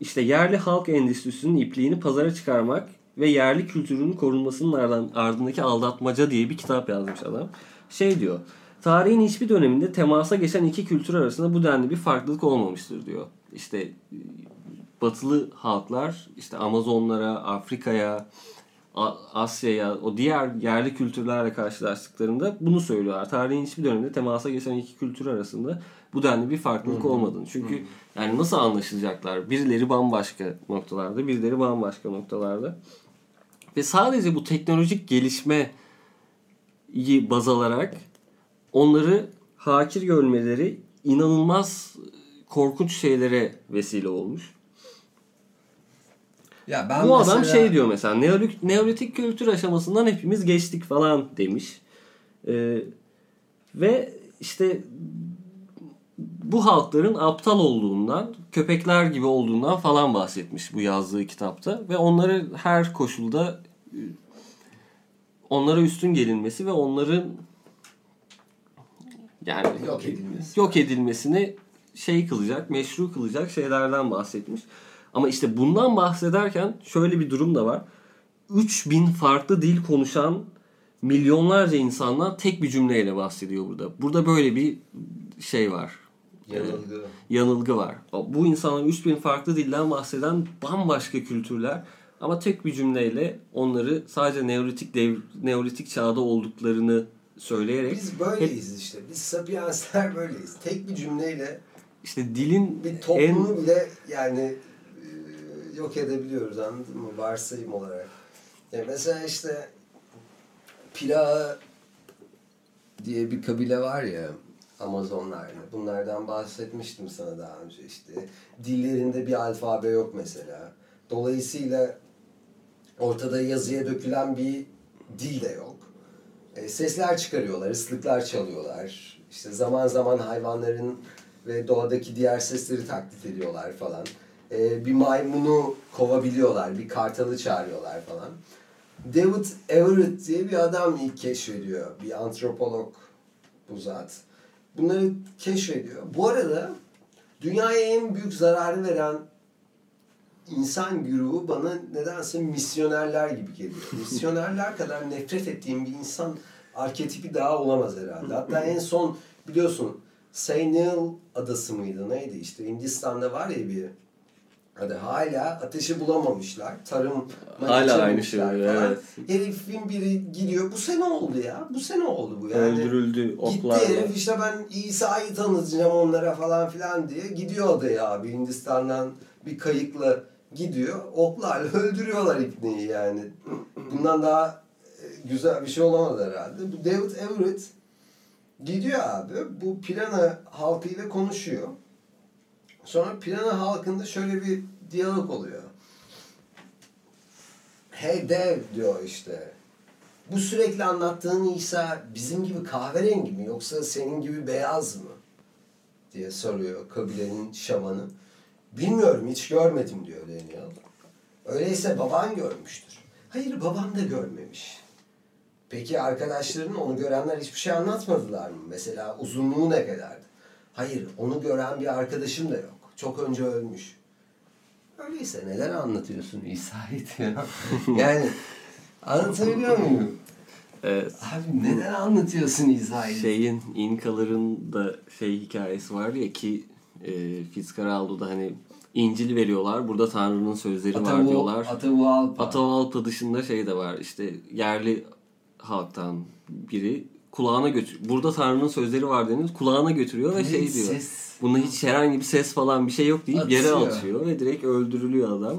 İşte yerli halk endüstrisinin ipliğini pazara çıkarmak ve yerli kültürün korunmasının ardındaki aldatmaca diye bir kitap yazmış adam. Şey diyor. Tarihin hiçbir döneminde temasa geçen iki kültür arasında bu denli bir farklılık olmamıştır diyor. İşte e, batılı halklar işte Amazonlara, Afrika'ya, Asya'ya, o diğer yerli kültürlerle karşılaştıklarında bunu söylüyorlar. Tarihin hiçbir döneminde temasa geçen iki kültür arasında bu denli bir farklılık olmadığını. Çünkü yani nasıl anlaşılacaklar? Birileri bambaşka noktalarda, birileri bambaşka noktalarda. Ve sadece bu teknolojik gelişmeyi baz alarak onları hakir görmeleri inanılmaz korkunç şeylere vesile olmuş. Ya ben Bu adam mesela- şey diyor mesela neolitik, neolitik kültür aşamasından hepimiz geçtik falan demiş. Ee, ve işte bu halkların aptal olduğundan, köpekler gibi olduğundan falan bahsetmiş bu yazdığı kitapta. Ve onları her koşulda e, onlara üstün gelinmesi ve onların yani Yok edilmesi. yok edilmesini şey kılacak, meşru kılacak şeylerden bahsetmiş. Ama işte bundan bahsederken şöyle bir durum da var. 3000 farklı dil konuşan milyonlarca insandan tek bir cümleyle bahsediyor burada. Burada böyle bir şey var. Yanılgı. Yanılgı var. Bu insanlar 3000 farklı dilden bahseden bambaşka kültürler ama tek bir cümleyle onları sadece neolitik dev, neolitik çağda olduklarını söyleyerek Biz böyleyiz işte. Biz sapiensler böyleyiz. Tek bir cümleyle işte dilin bir en toplumu bile yani e, yok edebiliyoruz anladın mı? Varsayım olarak. Yani mesela işte Pira diye bir kabile var ya Amazonlarda. Bunlardan bahsetmiştim sana daha önce işte. Dillerinde bir alfabe yok mesela. Dolayısıyla ortada yazıya dökülen bir dil de yok. E, sesler çıkarıyorlar, ıslıklar çalıyorlar. İşte zaman zaman hayvanların ve doğadaki diğer sesleri taklit ediyorlar falan. e, bir maymunu kovabiliyorlar, bir kartalı çağırıyorlar falan. David Everett diye bir adam ilk keşfediyor. Bir antropolog bu zat. Bunları keşfediyor. Bu arada dünyaya en büyük zararı veren insan güruhu bana nedense misyonerler gibi geliyor. Misyonerler kadar nefret ettiğim bir insan arketipi daha olamaz herhalde. Hatta en son biliyorsun Seynil adası mıydı neydi işte Hindistan'da var ya bir Hadi hala ateşi bulamamışlar. Tarım Hala aynı şey evet. Herifin biri gidiyor. Bu sene oldu ya. Bu sene oldu bu yani. Öldürüldü Gitti oklarla. herif işte ben İsa'yı tanıtacağım onlara falan filan diye. Gidiyor adaya abi Hindistan'dan bir kayıkla gidiyor. Oklarla öldürüyorlar ipneyi yani. Bundan daha e, güzel bir şey olamaz herhalde. Bu David Everett gidiyor abi. Bu Pirana halkıyla konuşuyor. Sonra Pirana halkında şöyle bir diyalog oluyor. Hey dev diyor işte. Bu sürekli anlattığın İsa bizim gibi kahverengi mi yoksa senin gibi beyaz mı? diye soruyor kabilenin şamanı. Bilmiyorum hiç görmedim diyor Daniel. Öyleyse baban görmüştür. Hayır babam da görmemiş. Peki arkadaşların onu görenler hiçbir şey anlatmadılar mı? Mesela uzunluğu ne kadardı? Hayır onu gören bir arkadaşım da yok. Çok önce ölmüş. Öyleyse neden anlatıyorsun İsa'yı diyor. yani anlatabiliyor muyum? Evet. Abi neden anlatıyorsun İsa'yı? Şeyin İnkaların da şey hikayesi var ya ki e, Fitzcarraldo'da hani İncil veriyorlar. Burada Tanrı'nın sözleri var diyorlar. Atahualpa. Atahualpa dışında şey de var. İşte yerli halktan biri kulağına götür. Burada Tanrı'nın sözleri var deniz kulağına götürüyor ve şey diyor. ses- Bunda hiç herhangi bir ses falan bir şey yok deyip yere Atıyor. atıyor ve direkt öldürülüyor adam.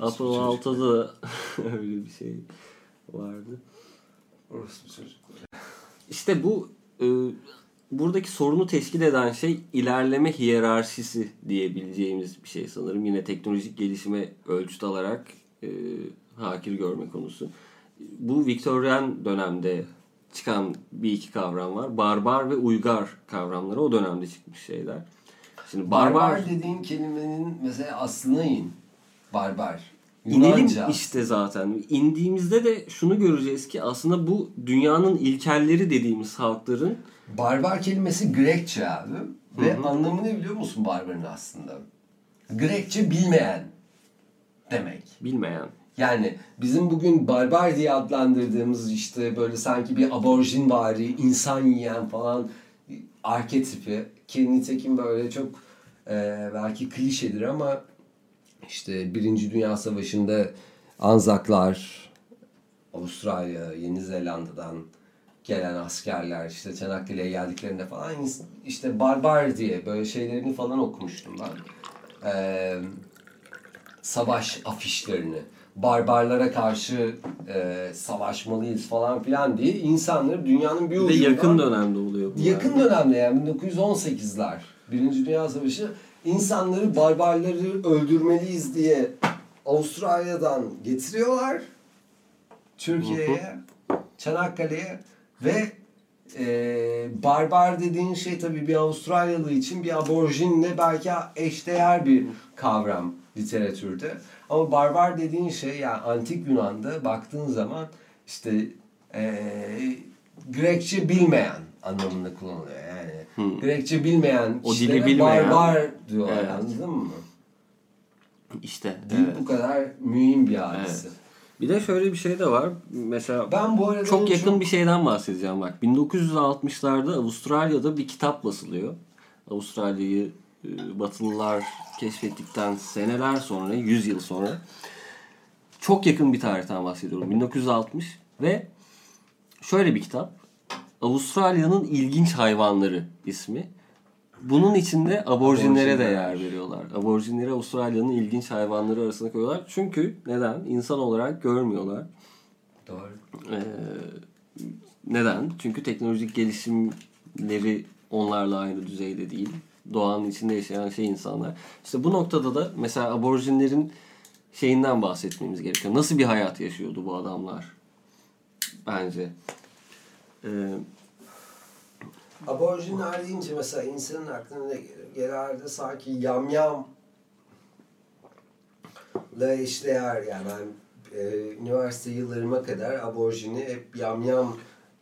Atahualpa'da da öyle bir şey vardı. Orası bir çocuk. İşte bu e, buradaki sorunu teşkil eden şey ilerleme hiyerarşisi diyebileceğimiz bir şey sanırım. Yine teknolojik gelişime ölçüt alarak e, hakir görme konusu. Bu Viktoryen dönemde çıkan bir iki kavram var. Barbar ve uygar kavramları o dönemde çıkmış şeyler. Şimdi barbar, Barbar dediğin kelimenin mesela aslına in. Barbar. İnelim Yunanca. işte zaten. İndiğimizde de şunu göreceğiz ki aslında bu dünyanın ilkelleri dediğimiz halkların Barbar kelimesi Grekçe abi. Ve anlamı ne biliyor musun barbarın aslında? Grekçe bilmeyen demek. bilmeyen Yani bizim bugün barbar diye adlandırdığımız işte böyle sanki bir aborjin vari, insan yiyen falan arketipi ki nitekim böyle çok e, belki klişedir ama işte Birinci Dünya Savaşı'nda Anzaklar, Avustralya, Yeni Zelanda'dan gelen askerler işte Çanakkale'ye geldiklerinde falan işte barbar diye böyle şeylerini falan okumuştum ben. Eee savaş afişlerini barbarlara karşı e, savaşmalıyız falan filan diye insanları dünyanın bir ve ucundan yakın dönemde oluyor bu. yakın dönemde yani 1918'ler Birinci Dünya Savaşı insanları barbarları öldürmeliyiz diye Avustralya'dan getiriyorlar Türkiye'ye Çanakkale'ye ve e, barbar dediğin şey tabii bir Avustralyalı için bir aborjinle belki eşdeğer bir kavram literatürde. Ama barbar dediğin şey yani antik Yunan'da baktığın zaman işte e, Grekçe bilmeyen anlamında kullanılıyor yani. Grekçe bilmeyen O dili bilmeyen. barbar diyorlar Evet. anladın mı? İşte. Dil evet. bu kadar mühim bir hadise. Bir de şöyle bir şey de var. Mesela Ben bu arada çok yakın bir şeyden bahsedeceğim bak. 1960'larda Avustralya'da bir kitap basılıyor. Avustralya'yı e, Batılılar keşfettikten seneler sonra, 100 yıl sonra çok yakın bir tarihten bahsediyorum. 1960 ve şöyle bir kitap. Avustralya'nın ilginç hayvanları ismi. Bunun içinde aborjinlere de yer veriyorlar. Aborjinleri Avustralya'nın ilginç hayvanları arasına koyuyorlar. Çünkü neden? İnsan olarak görmüyorlar. Doğru. Ee, neden? Çünkü teknolojik gelişimleri onlarla aynı düzeyde değil. Doğanın içinde yaşayan şey insanlar. İşte bu noktada da mesela aborjinlerin şeyinden bahsetmemiz gerekiyor. Nasıl bir hayat yaşıyordu bu adamlar? Bence. Ee, Aborjinler deyince mesela insanın aklına ne gelir? Genelde sanki yamyam la eşdeğer yani ben e, üniversite yıllarıma kadar aborjini hep yamyam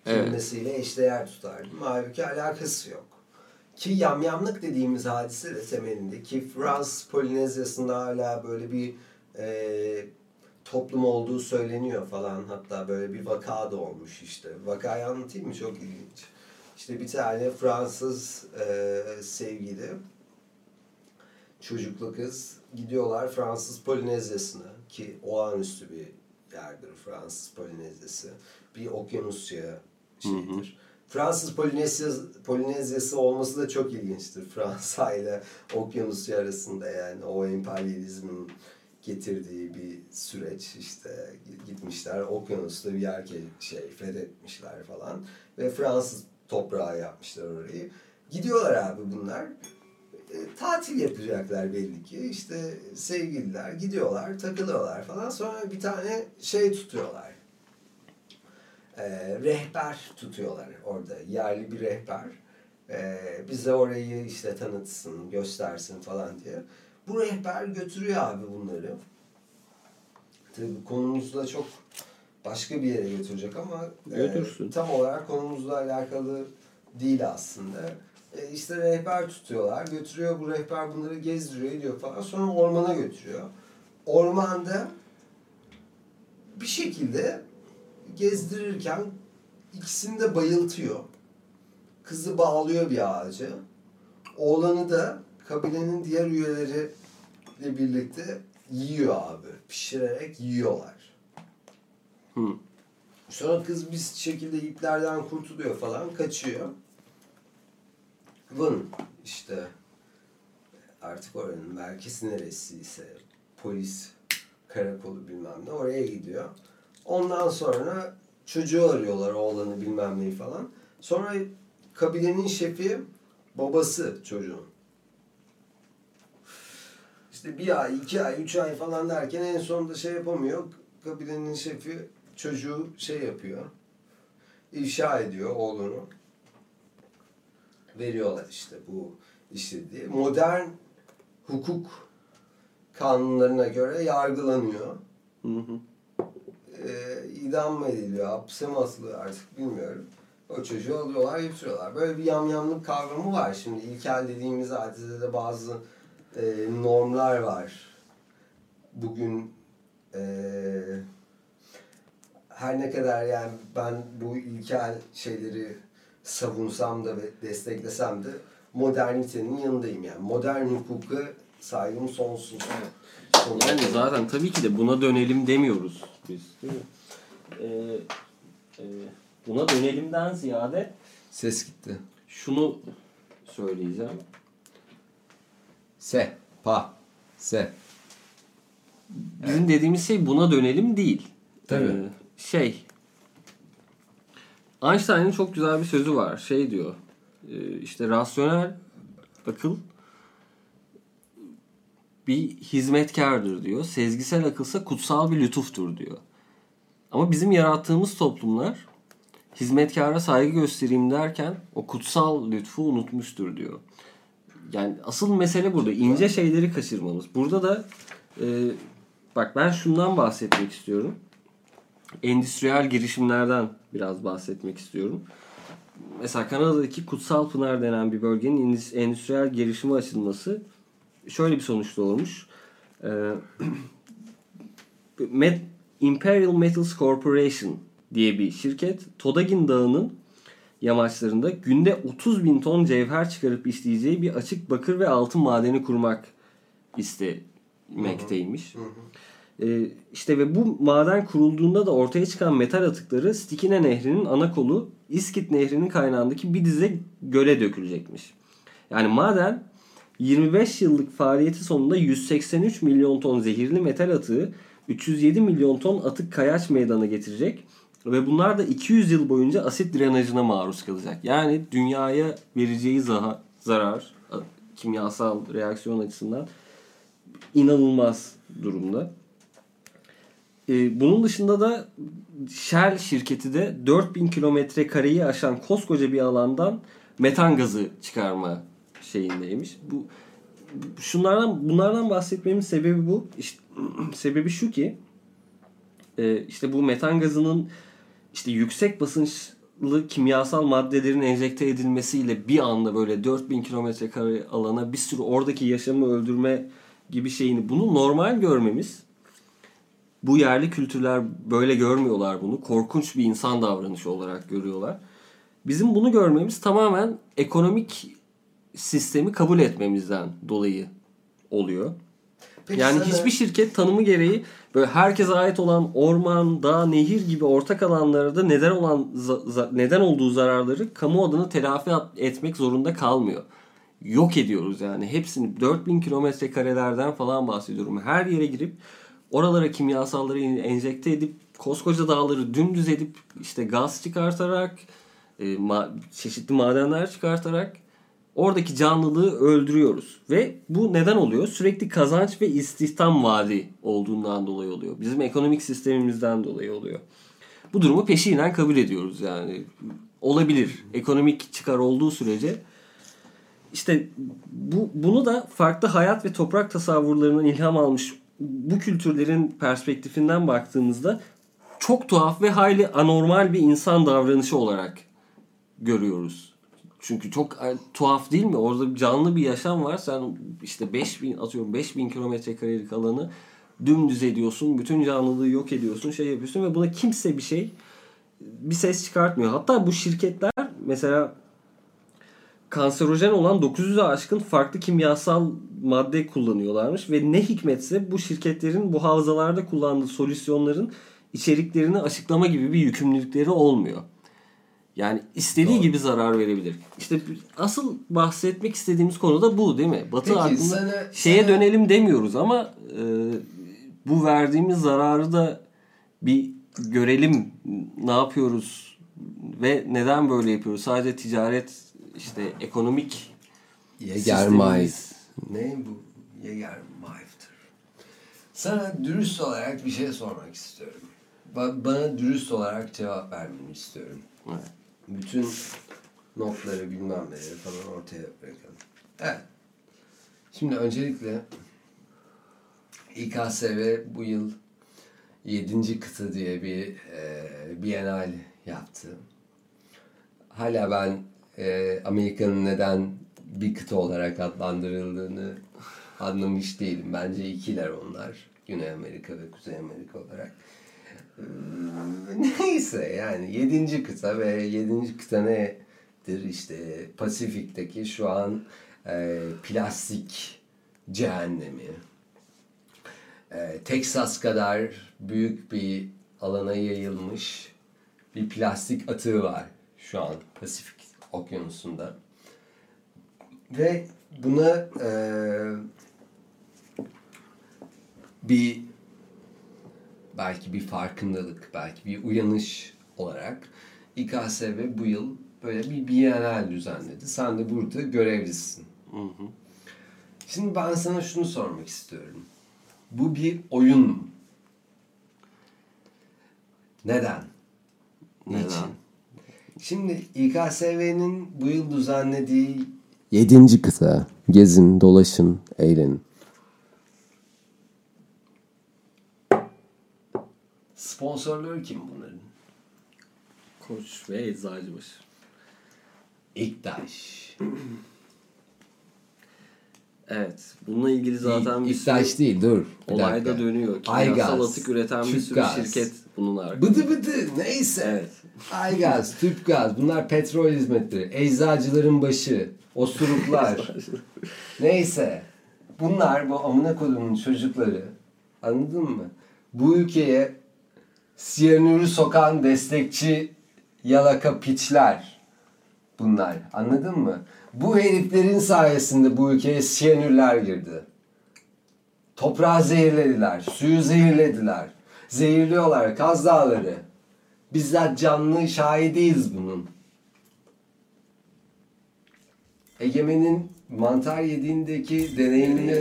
Evet. kelimesiyle eşdeğer tutardım. Halbuki alakası yok. Ki yamyamlık dediğimiz hadise de temelinde ki Fransız Polinezyası'nda hala böyle bir e, toplum olduğu söyleniyor falan. Hatta böyle bir vaka da olmuş işte. Vakayı anlatayım mı? Çok ilginç. İşte bir tane Fransız e, sevgili çocuklu kız gidiyorlar Fransız Polinezyası'na ki olağanüstü bir yerdir Fransız Polinezyası. Bir okyanusya şeyidir. Fransız Polinezyası, Polinezyası olması da çok ilginçtir. Fransa ile Okyanusya arasında yani o emperyalizmin getirdiği bir süreç işte gitmişler okyanusta bir yer şey fethetmişler falan ve Fransız toprağı yapmışlar orayı. Gidiyorlar abi bunlar e, tatil yapacaklar belli ki. İşte sevgililer gidiyorlar, takılıyorlar falan. Sonra bir tane şey tutuyorlar. E, rehber tutuyorlar orada. Yerli bir rehber. E, bize orayı işte tanıtsın, göstersin falan diye. Bu rehber götürüyor abi bunları. Tabii konumuz da çok başka bir yere götürecek ama e, Götürsün. tam olarak konumuzla alakalı değil aslında. E, işte rehber tutuyorlar. Götürüyor bu rehber bunları gezdiriyor ediyor falan. Sonra ormana götürüyor. Ormanda bir şekilde gezdirirken ikisini de bayıltıyor. Kızı bağlıyor bir ağaca. Oğlanı da kabilenin diğer üyeleriyle birlikte yiyor abi. Pişirerek yiyorlar. Hı. Sonra kız bir şekilde iplerden kurtuluyor falan, kaçıyor. Vın işte artık oranın merkezi neresiyse polis karakolu bilmem ne oraya gidiyor. Ondan sonra çocuğu arıyorlar oğlanı bilmem neyi falan. Sonra kabilenin şefi babası çocuğun. İşte bir ay, iki ay, üç ay falan derken en sonunda şey yapamıyor. Kabilenin şefi çocuğu şey yapıyor. İfşa ediyor oğlunu. Veriyorlar işte bu işte diye. Modern hukuk kanunlarına göre yargılanıyor. Hı hı. Ee, idam mı ediliyor, hapse mi asılıyor artık bilmiyorum. O çocuğu alıyorlar, götürüyorlar. Böyle bir yamyamlık kavramı var. Şimdi ilkel dediğimiz hadisede de bazı e, normlar var. Bugün e, her ne kadar yani ben bu ilkel şeyleri savunsam da ve desteklesem de modernitenin yanındayım yani. Modern hukuka saygım sonsuz. Yani zaten tabii ki de buna dönelim demiyoruz biz. Değil mi? Ee, e, buna dönelimden ziyade Ses gitti. şunu söyleyeceğim. Se. Pa. Se. Bizim dediğimiz şey buna dönelim değil. Tabii. Ee, şey Einstein'ın çok güzel bir sözü var. Şey diyor. e, işte rasyonel akıl bir hizmetkardır diyor. Sezgisel akılsa kutsal bir lütuftur diyor. Ama bizim yarattığımız toplumlar hizmetkara saygı göstereyim derken o kutsal lütfu unutmuştur diyor. Yani asıl mesele burada. ince şeyleri kaçırmamız. Burada da e, bak ben şundan bahsetmek istiyorum. Endüstriyel girişimlerden biraz bahsetmek istiyorum. Mesela Kanada'daki Kutsal Pınar denen bir bölgenin endüs- endüstriyel girişime açılması şöyle bir sonuç doğurmuş. Ee, Met- Imperial Metals Corporation diye bir şirket Todagin Dağı'nın yamaçlarında günde 30 bin ton cevher çıkarıp işleyeceği bir açık bakır ve altın madeni kurmak istemekteymiş. Ee, işte ve bu maden kurulduğunda da ortaya çıkan metal atıkları Stikine Nehri'nin ana kolu İskit Nehri'nin kaynağındaki bir dize göle dökülecekmiş. Yani maden 25 yıllık faaliyeti sonunda 183 milyon ton zehirli metal atığı 307 milyon ton atık kayaç meydana getirecek ve bunlar da 200 yıl boyunca asit drenajına maruz kalacak. Yani dünyaya vereceği zarar kimyasal reaksiyon açısından inanılmaz durumda. Ee, bunun dışında da Shell şirketi de 4000 kilometre kareyi aşan koskoca bir alandan metan gazı çıkarma şeyindeymiş. Bu şunlardan bunlardan bahsetmemin sebebi bu. İşte, sebebi şu ki e, işte bu metan gazının işte yüksek basınçlı kimyasal maddelerin enjekte edilmesiyle bir anda böyle 4000 kilometre kare alana bir sürü oradaki yaşamı öldürme gibi şeyini bunu normal görmemiz bu yerli kültürler böyle görmüyorlar bunu. Korkunç bir insan davranışı olarak görüyorlar. Bizim bunu görmemiz tamamen ekonomik sistemi kabul etmemizden dolayı oluyor. Peki yani sana- hiçbir şirket tanımı gereği böyle herkese ait olan orman, dağ, nehir gibi ortak alanlara da neden olan neden olduğu zararları kamu adına telafi etmek zorunda kalmıyor. Yok ediyoruz yani. Hepsini 4000 kilometre karelerden falan bahsediyorum. Her yere girip oralara kimyasalları enjekte edip koskoca dağları dümdüz edip işte gaz çıkartarak e, ma- çeşitli madenler çıkartarak oradaki canlılığı öldürüyoruz. Ve bu neden oluyor? Sürekli kazanç ve istihdam vaadi olduğundan dolayı oluyor. Bizim ekonomik sistemimizden dolayı oluyor. Bu durumu peşinen kabul ediyoruz yani. Olabilir. Ekonomik çıkar olduğu sürece işte bu bunu da farklı hayat ve toprak tasavvurlarından ilham almış bu kültürlerin perspektifinden baktığımızda çok tuhaf ve hayli anormal bir insan davranışı olarak görüyoruz. Çünkü çok e, tuhaf değil mi? Orada canlı bir yaşam var. Sen işte 5000 atıyorum 5000 kilometre karelik alanı dümdüz ediyorsun. Bütün canlılığı yok ediyorsun. Şey yapıyorsun ve buna kimse bir şey bir ses çıkartmıyor. Hatta bu şirketler mesela kanserojen olan 900'e aşkın farklı kimyasal madde kullanıyorlarmış ve ne hikmetse bu şirketlerin bu havzalarda kullandığı solüsyonların içeriklerini açıklama gibi bir yükümlülükleri olmuyor. Yani istediği Doğru. gibi zarar verebilir. İşte asıl bahsetmek istediğimiz konu da bu değil mi? Batı Peki, aklında sana- şeye sana- dönelim demiyoruz ama e, bu verdiğimiz zararı da bir görelim ne yapıyoruz ve neden böyle yapıyoruz. Sadece ticaret işte ekonomik sistemimiz- Ne bu? Jägermeister. Sana dürüst olarak bir şey sormak istiyorum. Ba- bana dürüst olarak cevap vermeni istiyorum. Evet. Bütün notları bilmem neleri falan ortaya bırakalım. Evet. Şimdi öncelikle İKSV bu yıl 7. kıta diye bir e, bienal yaptı. Hala ben e, Amerika'nın neden bir kıta olarak adlandırıldığını anlamış değilim. Bence ikiler onlar. Güney Amerika ve Kuzey Amerika olarak. Ee, Neyse yani yedinci kıta ve yedinci kıta nedir işte Pasifik'teki şu an e, plastik cehennemi. E, Texas kadar büyük bir alana yayılmış bir plastik atığı var şu an Pasifik okyanusunda. Ve buna e, bir belki bir farkındalık, belki bir uyanış olarak İKSV bu yıl böyle bir bienal düzenledi. Sen de burada görevlisin. Şimdi ben sana şunu sormak istiyorum. Bu bir oyun mu? Neden? Neden? Niçin? Şimdi İKSV'nin bu yıl düzenlediği Yedinci kıta. Gezin, dolaşın, eğlenin. sponsorları kim bunların? Koç ve Eczacıbaşı. İktaş. Evet. Bununla ilgili zaten bir İktaş sürü değil dur. Bir olay dakika. da dönüyor. Kimyasal atık üreten bir sürü şirket bunun arkasında. Bıdı bıdı neyse. Evet. Aygaz, tüpgaz bunlar petrol hizmetleri. Eczacıların başı, osuruklar. neyse. Bunlar bu amına kodumun çocukları. Anladın mı? Bu ülkeye siyanürü sokan destekçi yalaka piçler. Bunlar. Anladın mı? Bu heriflerin sayesinde bu ülkeye siyanürler girdi. Toprağı zehirlediler, suyu zehirlediler. Zehirliyorlar Kaz Dağları. Bizzat canlı şahidiyiz bunun. Egemen'in mantar yediğindeki deneyimini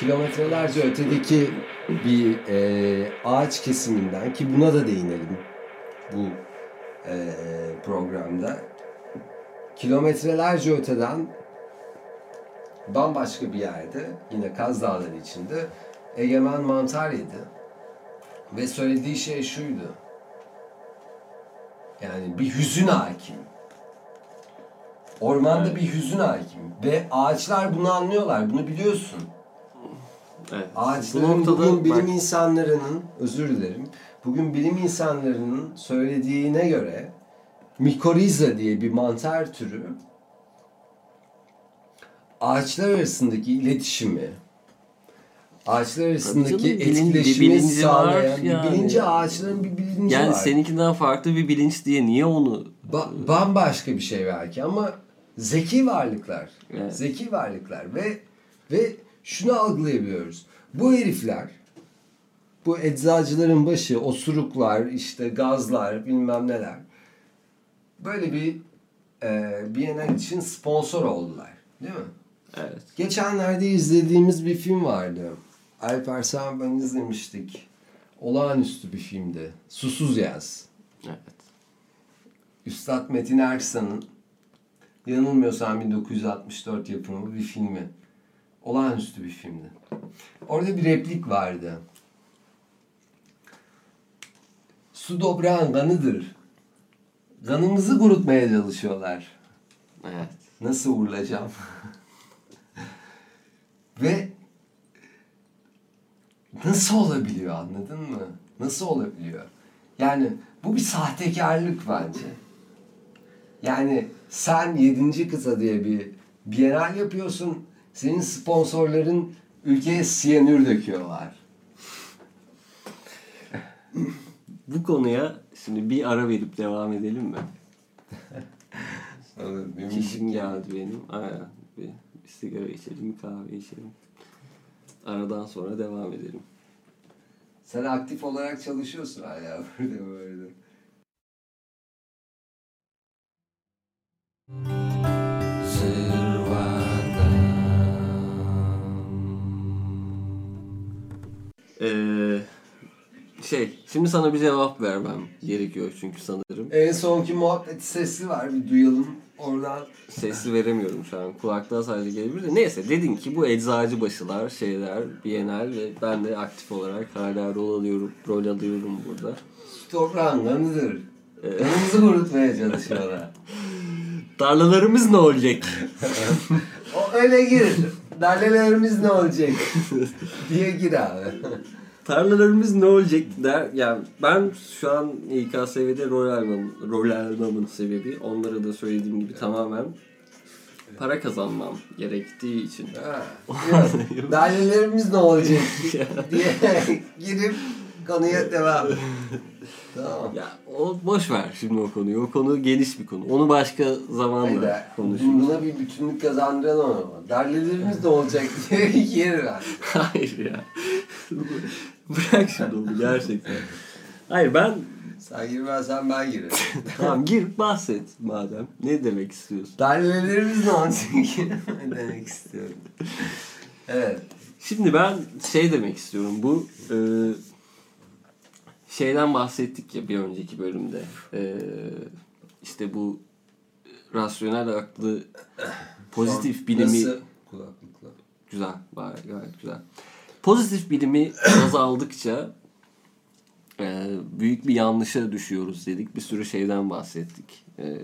kilometrelerce ötedeki bir e, ağaç kesiminden ki buna da değinelim bu e, programda kilometrelerce öteden bambaşka bir yerde yine Kaz Dağları içinde Egemen mantar yedi. Ve söylediği şey şuydu. Yani bir hüzün hakim. Ormanda bir hüzün hakim. Ve ağaçlar bunu anlıyorlar. Bunu biliyorsun. Evet. Ağaçların Bu noktada bugün bilim bak- insanlarının, özür dilerim, bugün bilim insanlarının söylediğine göre mikoriza diye bir mantar türü ağaçlar arasındaki iletişimi, ağaçlar arasındaki canım, etkileşimi bilinci var sağlayan bir yani. bilinci ağaçların bir bilinci yani var. seninkinden farklı bir bilinç diye niye onu Ba- bambaşka bir şey belki ama zeki varlıklar. Evet. Zeki varlıklar ve ve şunu algılayabiliyoruz. Bu herifler bu eczacıların başı, osuruklar, işte gazlar, bilmem neler. Böyle bir e, Bienal için sponsor oldular. Değil mi? evet Geçenlerde izlediğimiz bir film vardı. Alper sen ben izlemiştik. Olağanüstü bir filmdi. Susuz Yaz. evet Üstad Metin Erksan'ın yanılmıyorsam 1964 yapımı bir filmi. Olağanüstü bir filmdi. Orada bir replik vardı. Su dobrağın kanıdır. Kanımızı kurutmaya çalışıyorlar. evet Nasıl vurulacağım? Ve nasıl olabiliyor anladın mı? Nasıl olabiliyor? Yani bu bir sahtekarlık bence. Yani sen 7. kıta diye bir bienal yapıyorsun. Senin sponsorların ülkeye siyanür döküyorlar. bu konuya şimdi bir ara verip devam edelim mi? Çişim geldi benim. Aynen. Bir, bir sigara içelim, bir kahve içelim. Aradan sonra devam edelim. Sen aktif olarak çalışıyorsun hala burada böyle. Ee, şey, şimdi sana bir cevap vermem gerekiyor çünkü sanırım. En sonki muhabbet sesi var bir duyalım oradan. Sesli veremiyorum şu an. Kulaklığa sadece gelebilir de. Neyse dedin ki bu eczacı başılar, şeyler, Bienal ve ben de aktif olarak hala rol alıyorum, rol alıyorum burada. Toprağın kanıdır. Kanımızı kurutmaya çalışıyorlar. Tarlalarımız ne olacak? O öyle gir. Darlelerimiz ne olacak? diye gir abi. Tarlalarımız ne olacak der. Yani ben şu an İKSV'de rol almam, rol almamın sebebi onlara da söylediğim gibi tamamen para kazanmam gerektiği için. Ha, ne olacak? diye girip konuya devam. Tamam. Ya o boş ver şimdi o konuyu. O konu geniş bir konu. Onu başka zamanla konuşuruz. buna bir bütünlük kazandıralım ama. Darlelerimiz ne olacak diye yer ver. Hayır ya. Bırak şimdi onu gerçekten. Hayır ben Sen girmezsen ben girerim. tamam gir bahset madem. Ne demek istiyorsun? Darlelerimiz ne olacak? demek istiyorum. Evet. Şimdi ben şey demek istiyorum. Bu e, şeyden bahsettik ya bir önceki bölümde. E, işte bu rasyonel aklı pozitif bilimi Nasıl? Kulaklıkla. güzel, gayet, gayet güzel. Pozitif bilimi baz aldıkça e, büyük bir yanlışa düşüyoruz dedik. Bir sürü şeyden bahsettik. E,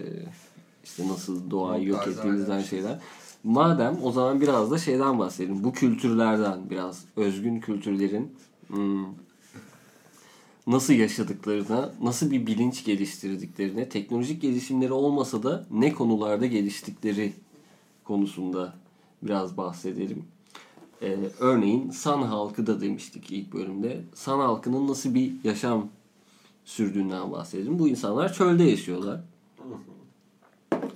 işte nasıl doğayı yok ettiğimizden aynen. şeyler. Madem o zaman biraz da şeyden bahsedelim. Bu kültürlerden biraz özgün kültürlerin hmm, nasıl yaşadıklarına, nasıl bir bilinç geliştirdiklerine, teknolojik gelişimleri olmasa da ne konularda geliştikleri konusunda biraz bahsedelim. Ee, örneğin San halkı da demiştik ilk bölümde. San halkının nasıl bir yaşam sürdüğünden bahsedelim. Bu insanlar çölde yaşıyorlar.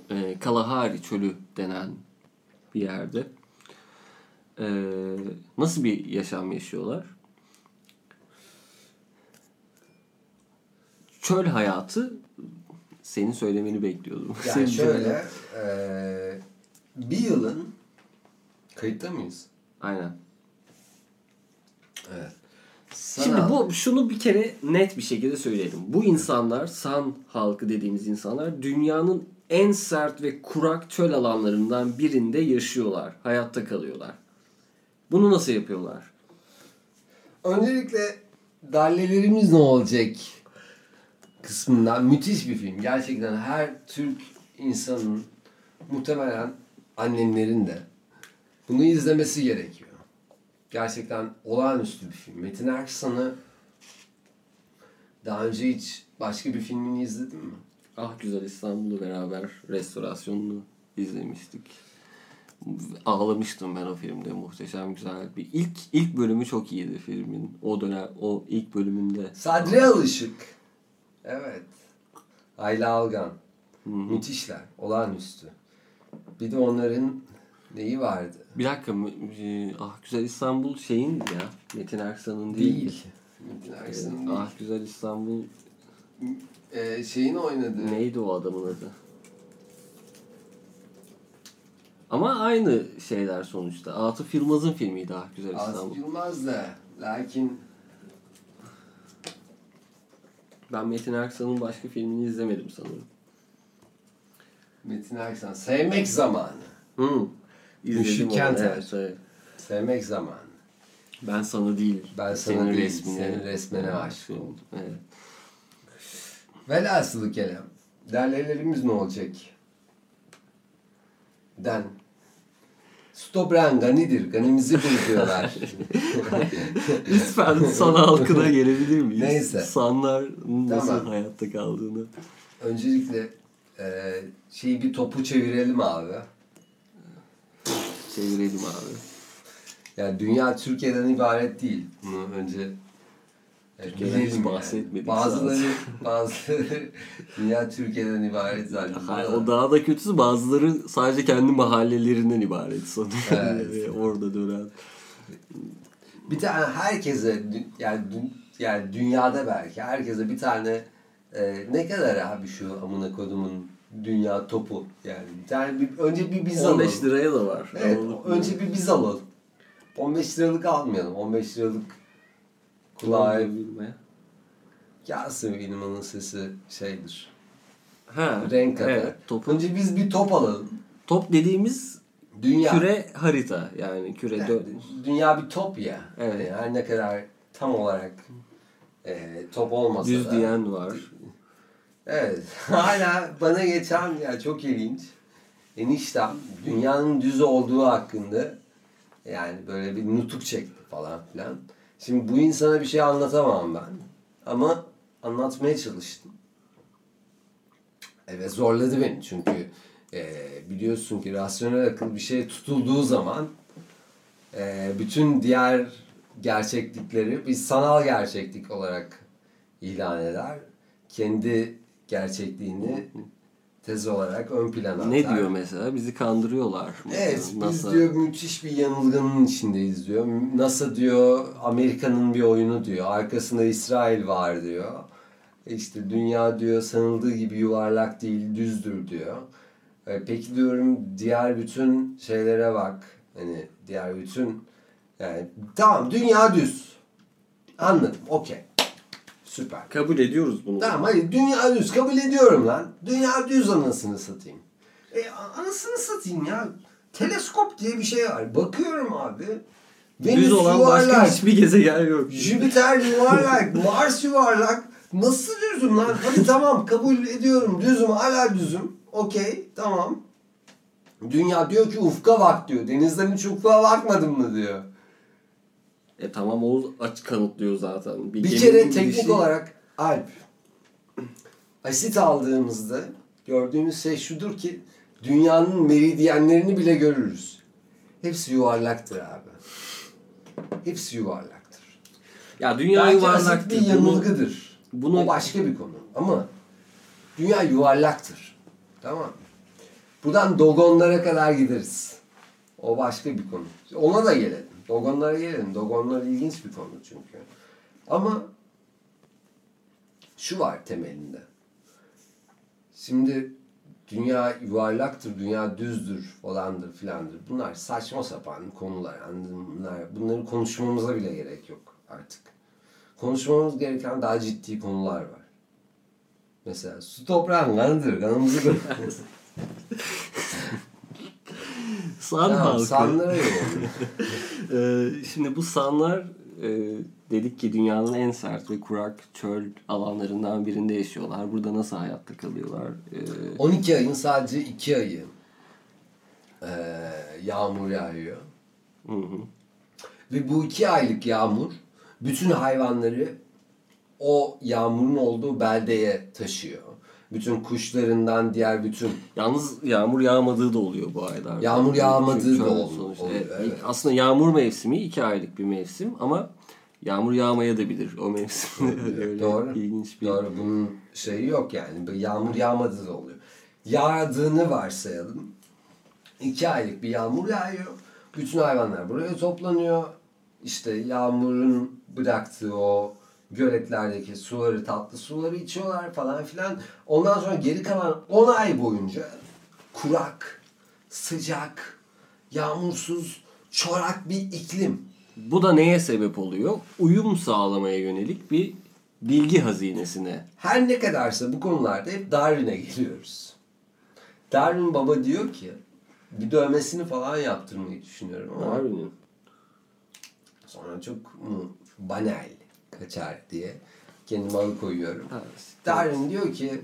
Ee, Kalahari çölü denen bir yerde. Ee, nasıl bir yaşam yaşıyorlar? Çöl hayatı senin söylemeni bekliyordum. Senin Yani söylemen- şöyle eee bir yılın kayıtta mıyız? Aynen. Evet. Şimdi Sanal. bu şunu bir kere net bir şekilde söyleyelim. Bu insanlar, San halkı dediğimiz insanlar dünyanın en sert ve kurak çöl alanlarından birinde yaşıyorlar. Hayatta kalıyorlar. Bunu nasıl yapıyorlar? Öncelikle dallelerimiz ne olacak kısmından müthiş bir film. Gerçekten her Türk insanın muhtemelen annenlerin de bunu izlemesi gerekiyor. Gerçekten olağanüstü bir film. Metin Erksan'ı daha önce hiç başka bir filmini izledin mi? Ah Güzel İstanbul'u beraber restorasyonunu izlemiştik. Ağlamıştım ben o filmde. Muhteşem güzel bir ilk ilk bölümü çok iyiydi filmin. O dönem o ilk bölümünde. Sadri Alışık. Evet. Ayla Algan. Müthişler. Olağanüstü. Bir de onların neyi vardı? Bir dakika e, Ah Güzel İstanbul şeyin ya Metin Erksan'ın değil. Değil. Metin Erksan'ın değil. Ah Güzel İstanbul Ee, şeyin oynadığı. neydi o adamın adı? Ama aynı şeyler sonuçta. Atıf Yılmaz'ın filmiydi Ah Güzel İstanbul. Yılmaz da. Lakin Ben Metin Erksan'ın başka filmini izlemedim sanırım. Metin Erksan. Sevmek zamanı. Hı. İzledim onu, Kenter. evet, evet. Sevmek zamanı. Ben sana değil. Ben sana değil, senin resmine aşık oldum. Evet. Velhasılı kelam. Derlelerimiz ne olacak? Den. Stopren ganidir. Ganimizi bul diyorlar. Lütfen sana halkına gelebilir miyiz? Neyse. Sanlar nasıl Tamam. hayatta kaldığını. Öncelikle e, şeyi bir topu çevirelim abi. Çevirelim abi. Yani dünya Türkiye'den ibaret değil. Bunu önce Türkiye'den hiç bahsetmedik Bazıları, bazıları dünya Türkiye'den ibaret zannediyor. Hayır, o daha da kötüsü bazıları sadece kendi mahallelerinden ibaret sanıyor. Evet. Ve Orada dönen. Bir tane herkese yani yani dünyada belki herkese bir tane e, ne kadar abi şu amına kodumun dünya topu yani bir tane bir, önce bir biz 15 alalım. liraya da var. Evet, önce bir biz alalım. 15 liralık almayalım. 15 liralık kulağa bilmeye. onun sesi şeydir. Ha, Renk katar. evet, topun, Önce biz bir top alalım. top dediğimiz Dünya. küre harita. Yani küre Yani dö- dünya bir top ya. Evet. Yani her ne kadar tam olarak e, top olmasa düz da. diyen var. Evet. Hala bana geçen ya çok ilginç. Eniştem dünyanın düz olduğu hakkında yani böyle bir nutuk çekti falan filan. Şimdi bu insana bir şey anlatamam ben. Ama anlatmaya çalıştım. Evet zorladı beni çünkü e, biliyorsun ki rasyonel akıl bir şey tutulduğu zaman e, bütün diğer gerçeklikleri bir sanal gerçeklik olarak ilan eder. Kendi gerçekliğini tez olarak ön plana atar. Ne diyor mesela? Bizi kandırıyorlar. Evet, biz NASA. diyor müthiş bir yanılgının içindeyiz diyor. NASA diyor Amerika'nın bir oyunu diyor. Arkasında İsrail var diyor. İşte dünya diyor sanıldığı gibi yuvarlak değil düzdür diyor. E, Peki diyorum diğer bütün şeylere bak. Hani diğer bütün yani tamam dünya düz. Anladım. Okey. Süper. Kabul ediyoruz bunu. Tamam hadi dünya düz kabul ediyorum lan. Dünya düz anasını satayım. E anasını satayım ya. Teleskop diye bir şey var. Bakıyorum abi. Venüs Düz olan yuvarlak. başka hiçbir gezegen yok. Jüpiter yuvarlak. Mars yuvarlak. Nasıl düzüm lan? Hadi tamam kabul ediyorum. Düzüm hala düzüm. Okey tamam. Dünya diyor ki ufka bak diyor. Denizden hiç ufka bakmadın mı diyor. E tamam o aç kanıtlıyor zaten. Bir geminin kere teknik olarak Alp asit aldığımızda gördüğümüz şey şudur ki dünyanın meridyenlerini bile görürüz. Hepsi yuvarlaktır abi. Hepsi yuvarlaktır. Ya dünya Belki yuvarlaktır. bir yanılgıdır. bunu- O başka bir konu. Ama dünya yuvarlaktır. Tamam mı? Buradan dogonlara kadar gideriz. O başka bir konu. Ona da gelelim. Dogonlara gelelim. Dogonlar ilginç bir konu çünkü. Ama şu var temelinde. Şimdi dünya yuvarlaktır, dünya düzdür falandır filandır. Bunlar saçma sapan konular. Yani bunlar, bunları konuşmamıza bile gerek yok artık. Konuşmamız gereken daha ciddi konular var. Mesela su toprağın kanıdır. Kanımızı görmez. San tamam, halkı. sanlara. Ee, şimdi bu sanlar e, dedik ki dünyanın en sert ve kurak çöl alanlarından birinde yaşıyorlar. Burada nasıl hayatta kalıyorlar? Ee, 12 ayın sadece 2 ayı eee, yağmur yağıyor. hı hı. Ve bu iki aylık yağmur bütün hayvanları o yağmurun olduğu beldeye taşıyor. Bütün kuşlarından diğer bütün Yalnız yağmur yağmadığı da oluyor bu aylarda. Yağmur yağmadığı da oluyor, Evet. Aslında yağmur mevsimi iki aylık bir mevsim ama yağmur yağmaya da bilir o mevsim. Öyle Doğru. ilginç bir Doğru bunun şeyi yok yani. Yağmur yağmadığı da oluyor. Yağdığını varsayalım. İki aylık bir yağmur yağıyor. Bütün hayvanlar buraya toplanıyor. İşte yağmurun bıraktığı o göletlerdeki suları, tatlı suları içiyorlar falan filan. Ondan sonra geri kalan 10 ay boyunca kurak, sıcak, yağmursuz, çorak bir iklim. Bu da neye sebep oluyor? Uyum sağlamaya yönelik bir bilgi hazinesine. Her ne kadarsa bu konularda hep Darwin'e geliyoruz. Darwin baba diyor ki bir dövmesini falan yaptırmayı düşünüyorum ama Darwin'in. sonra çok banal kaçar diye kendimi alıkoyuyorum. Ha, Darwin diyor ki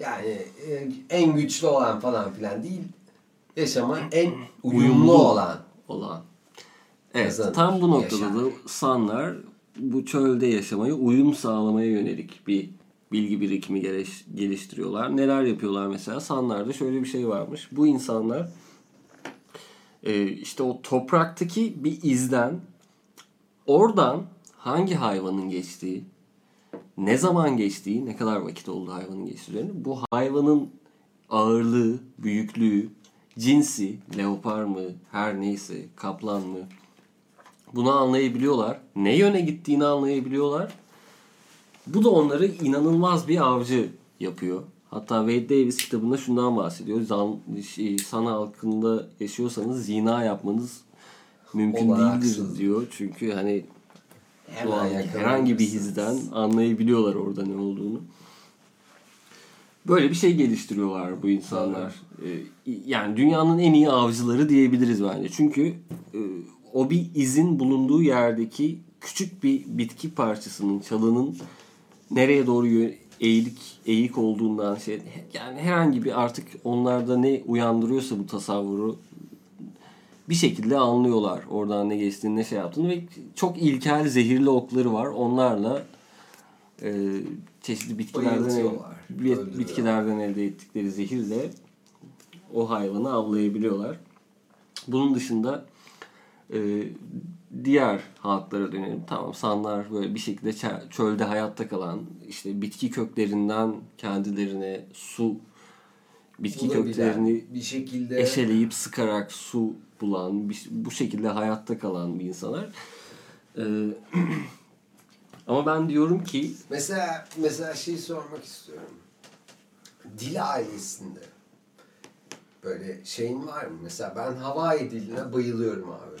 yani e, en güçlü olan falan filan değil yaşama en uyumlu, Uyumlu. olan. olan. Evet, Kazanır, tam bu noktada yaşar. da sanlar bu çölde yaşamaya uyum sağlamaya yönelik bir bilgi birikimi geliş- geliştiriyorlar. Neler yapıyorlar mesela? Sanlarda şöyle bir şey varmış. Bu insanlar e, işte o topraktaki bir izden oradan hangi hayvanın geçtiği, ne zaman geçtiği, ne kadar vakit oldu hayvanın geçtiğini, bu hayvanın ağırlığı, büyüklüğü, cinsi, leopar mı, her neyse, kaplan mı, bunu anlayabiliyorlar. Ne yöne gittiğini anlayabiliyorlar. Bu da onları inanılmaz bir avcı yapıyor. Hatta Wade Davis kitabında şundan bahsediyor. Zan, şey, san halkında yaşıyorsanız zina yapmanız mümkün Olanaksız. değildir diyor. Çünkü hani Yakalanırsınız. herhangi bir hizden anlayabiliyorlar orada ne olduğunu. Böyle bir şey geliştiriyorlar bu insanlar. Ee, yani dünyanın en iyi avcıları diyebiliriz bence. Çünkü e, o bir izin bulunduğu yerdeki küçük bir bitki parçasının, çalının nereye doğru eğilik eğik olduğundan şey yani herhangi bir artık onlarda ne uyandırıyorsa bu tasavvuru bir şekilde anlıyorlar oradan ne geçtiğini ne şey yaptığını ve çok ilkel zehirli okları var. Onlarla e, çeşitli bitkilerden öldürüyorlar. bitkilerden elde ettikleri zehirle o hayvanı avlayabiliyorlar. Bunun dışında e, diğer halklara dönelim. Tamam sanlar böyle bir şekilde çö- çölde hayatta kalan işte bitki köklerinden kendilerine su bitki Bulabilen, köklerini bir şekilde eşeleyip sıkarak su bulan, bir- bu şekilde hayatta kalan bir insanlar. Ee, ama ben diyorum ki Mesela mesela şey sormak istiyorum. Dil ailesinde böyle şeyin var mı? Mesela ben Hawaii diline bayılıyorum abi.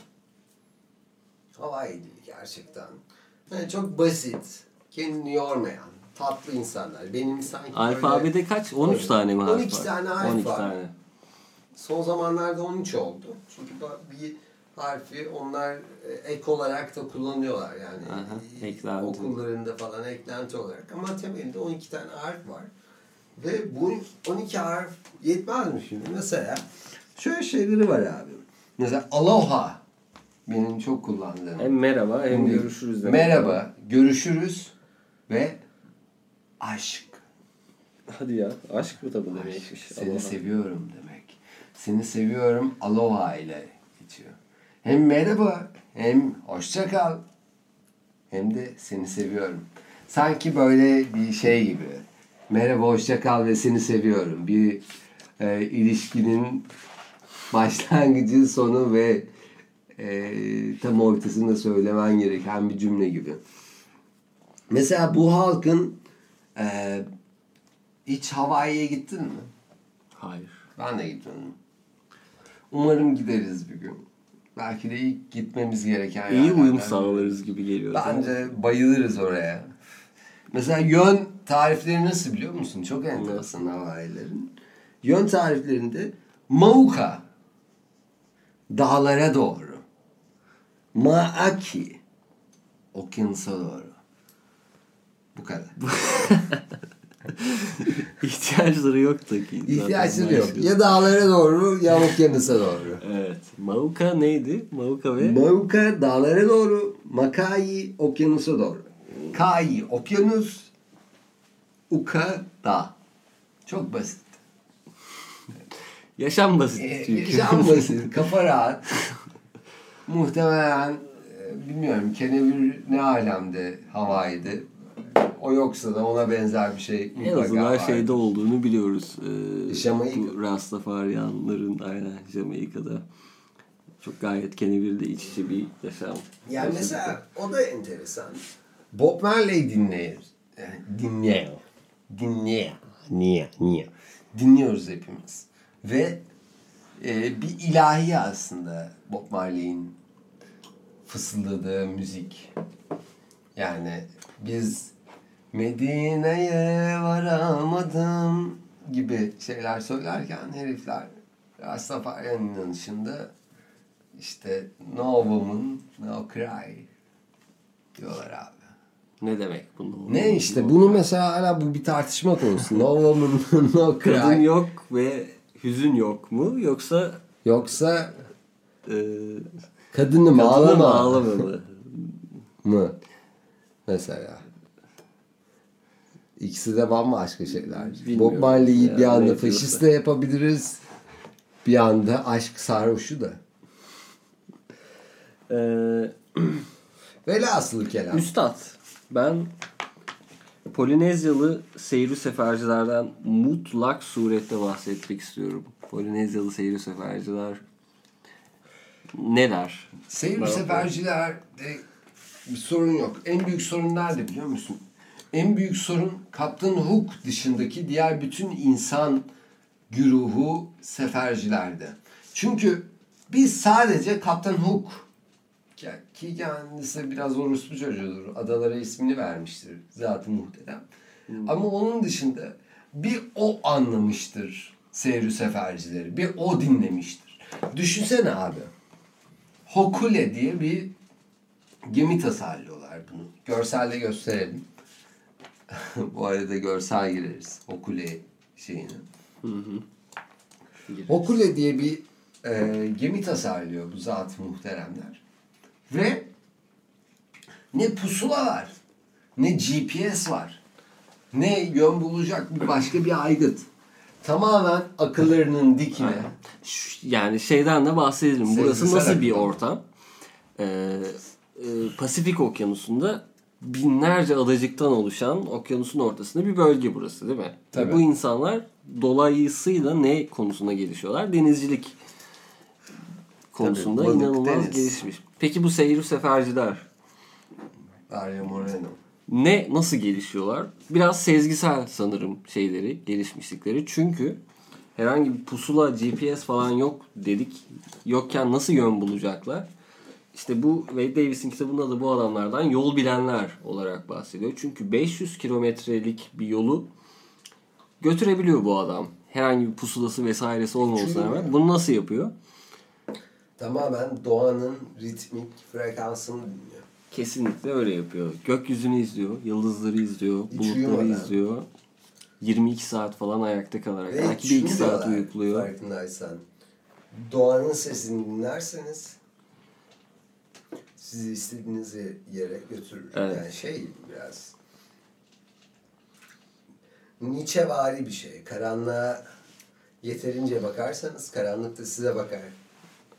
Hawaii dili gerçekten. Yani çok basit, kendini yormayan, tatlı insanlar. Benim sanki böyle- alfabede kaç? 13 Öyle. tane mi harf 12 var? tane harf 12 var. tane. Son zamanlarda 13 oldu. Çünkü bir harfi onlar e, ek olarak da kullanıyorlar yani. Aha, E, eklenti. Okullarında falan eklenti olarak. Ama temelinde 12 tane harf var. Ve bu 12 harf yetmez mi şimdi? Mesela şöyle şeyleri var abi. Mesela aloha benim çok kullandığım. Hem merhaba hem Şimdi görüşürüz demek. Merhaba, görüşürüz ve aşk. Hadi ya. Aşk mı tabi demekmiş. Seni Aloha. seviyorum demek. Seni seviyorum aloha ile geçiyor. Hem merhaba hem hoşça kal hem de seni seviyorum. Sanki böyle bir şey gibi. Merhaba hoşça kal ve seni seviyorum. Bir e, ilişkinin başlangıcı, sonu ve e, tam ortasında söylemen gereken bir cümle gibi. Mesela bu halkın e, hiç Hawaii'ye gittin mi? Hayır. Ben de gitmedim. Umarım gideriz bir gün. Belki de ilk gitmemiz gereken İyi uyum sağlarız gibi geliyor. Bence bayılırız oraya. Mesela yön tarifleri nasıl biliyor musun? Çok enteresan Hawaii'lerin. Yön tariflerinde Mauka dağlara doğru. Maaki okyanusa doğru. Bu kadar. İhtiyaçları yok da ki. İhtiyaçları yok. başka. Ya dağlara doğru ya okyanusa doğru. Evet. Mauka neydi? Mauka ve Mauka dağlara doğru, Makai okyanusa doğru. Kai okyanus, Uka dağ. Çok basit. yaşam basit Ee, çünkü. Yaşam basit, kafa rahat. Muhtemelen e, bilmiyorum kenevir ne alemde Hawaii'de. O yoksa da ona benzer bir şey en azından vardır. şeyde olduğunu biliyoruz. Ee, Jamaika. Bu Rastafarianların aynen Jamaika'da çok gayet kenevirle iç içe bir yaşam. Yani mesela o da enteresan. Bob Marley dinleyiz. Yani dinliyor. Dinliyor. Niye? Niye? Dinliyoruz hepimiz. Ve e, bir ilahi aslında Bob Marley'in fısıldadığı müzik. Yani biz Medine'ye varamadım gibi şeyler söylerken herifler Rastafari'nin inanışında işte no woman, no cry diyorlar abi. Ne demek bunu? Ne işte bunu mesela hala bu bir tartışma konusu. No woman, no Kadın cry. yok ve hüzün yok mu? Yoksa Yoksa e, kadını mı ağlama mı? mı? Mesela. İkisi de bambaşka şeyler. Bilmiyorum. Bob Marley'i Yani bir anda faşist de yapabiliriz. Bir anda aşk sarhoşu da. E, Velhasıl kelam. Üstad, ben Polinezyalı seyri sefercilerden mutlak surette bahsetmek istiyorum. Polinezyalı seyri seferciler neler? Seyir Merhaba. sefercilerde bir sorun yok. En büyük sorun nerede biliyor musun? En büyük sorun Kaptan Hook dışındaki diğer bütün insan güruhu sefercilerde. Çünkü biz sadece Kaptan Hook ki- kendisi biraz orospu çocuğudur. Adalara ismini vermiştir. Zatı muhterem. Ama onun dışında bir o anlamıştır seyri sefercileri. Bir o dinlemiştir. Düşünsene abi. Hokule diye bir gemi tasarlıyorlar bunu. Görselde gösterelim. Bu arada görsel gireriz. Hokule şeyini. Hokule diye bir e, gemi tasarlıyor bu zat muhteremler. Ve ne pusula var, ne GPS var, ne yön bulacak bir başka bir aygıt. Tamamen akıllarının dikine. Yani şeyden de bahsedelim. Burası nasıl bir ortam? Ee, e, Pasifik Okyanusu'nda binlerce adacıktan oluşan okyanusun ortasında bir bölge burası değil mi? Tabii. Ve Bu insanlar dolayısıyla ne konusunda gelişiyorlar? Denizcilik konusunda Tabii, balık, inanılmaz deniz. gelişmiş. Peki bu seyir seferciler Dario Moreno. ne nasıl gelişiyorlar? Biraz sezgisel sanırım şeyleri, gelişmişlikleri. Çünkü herhangi bir pusula, GPS falan yok dedik. Yokken nasıl yön bulacaklar? İşte bu Wade Davis'in kitabında da bu adamlardan yol bilenler olarak bahsediyor. Çünkü 500 kilometrelik bir yolu götürebiliyor bu adam. Herhangi bir pusulası vesairesi olmamasına rağmen. Bunu nasıl yapıyor? Tamamen doğanın ritmik frekansını dinliyor. Kesinlikle öyle yapıyor. Gökyüzünü izliyor, yıldızları izliyor, Hiç bulutları uyumadan. izliyor. 22 saat falan ayakta kalarak. Ve Belki bir iki şunu saat diyorlar, uykuluyor. Farkındaysan. Doğanın sesini dinlerseniz sizi istediğiniz yere götürür. Evet. Yani şey biraz Nietzschevari bir şey. Karanlığa yeterince bakarsanız karanlık da size bakar.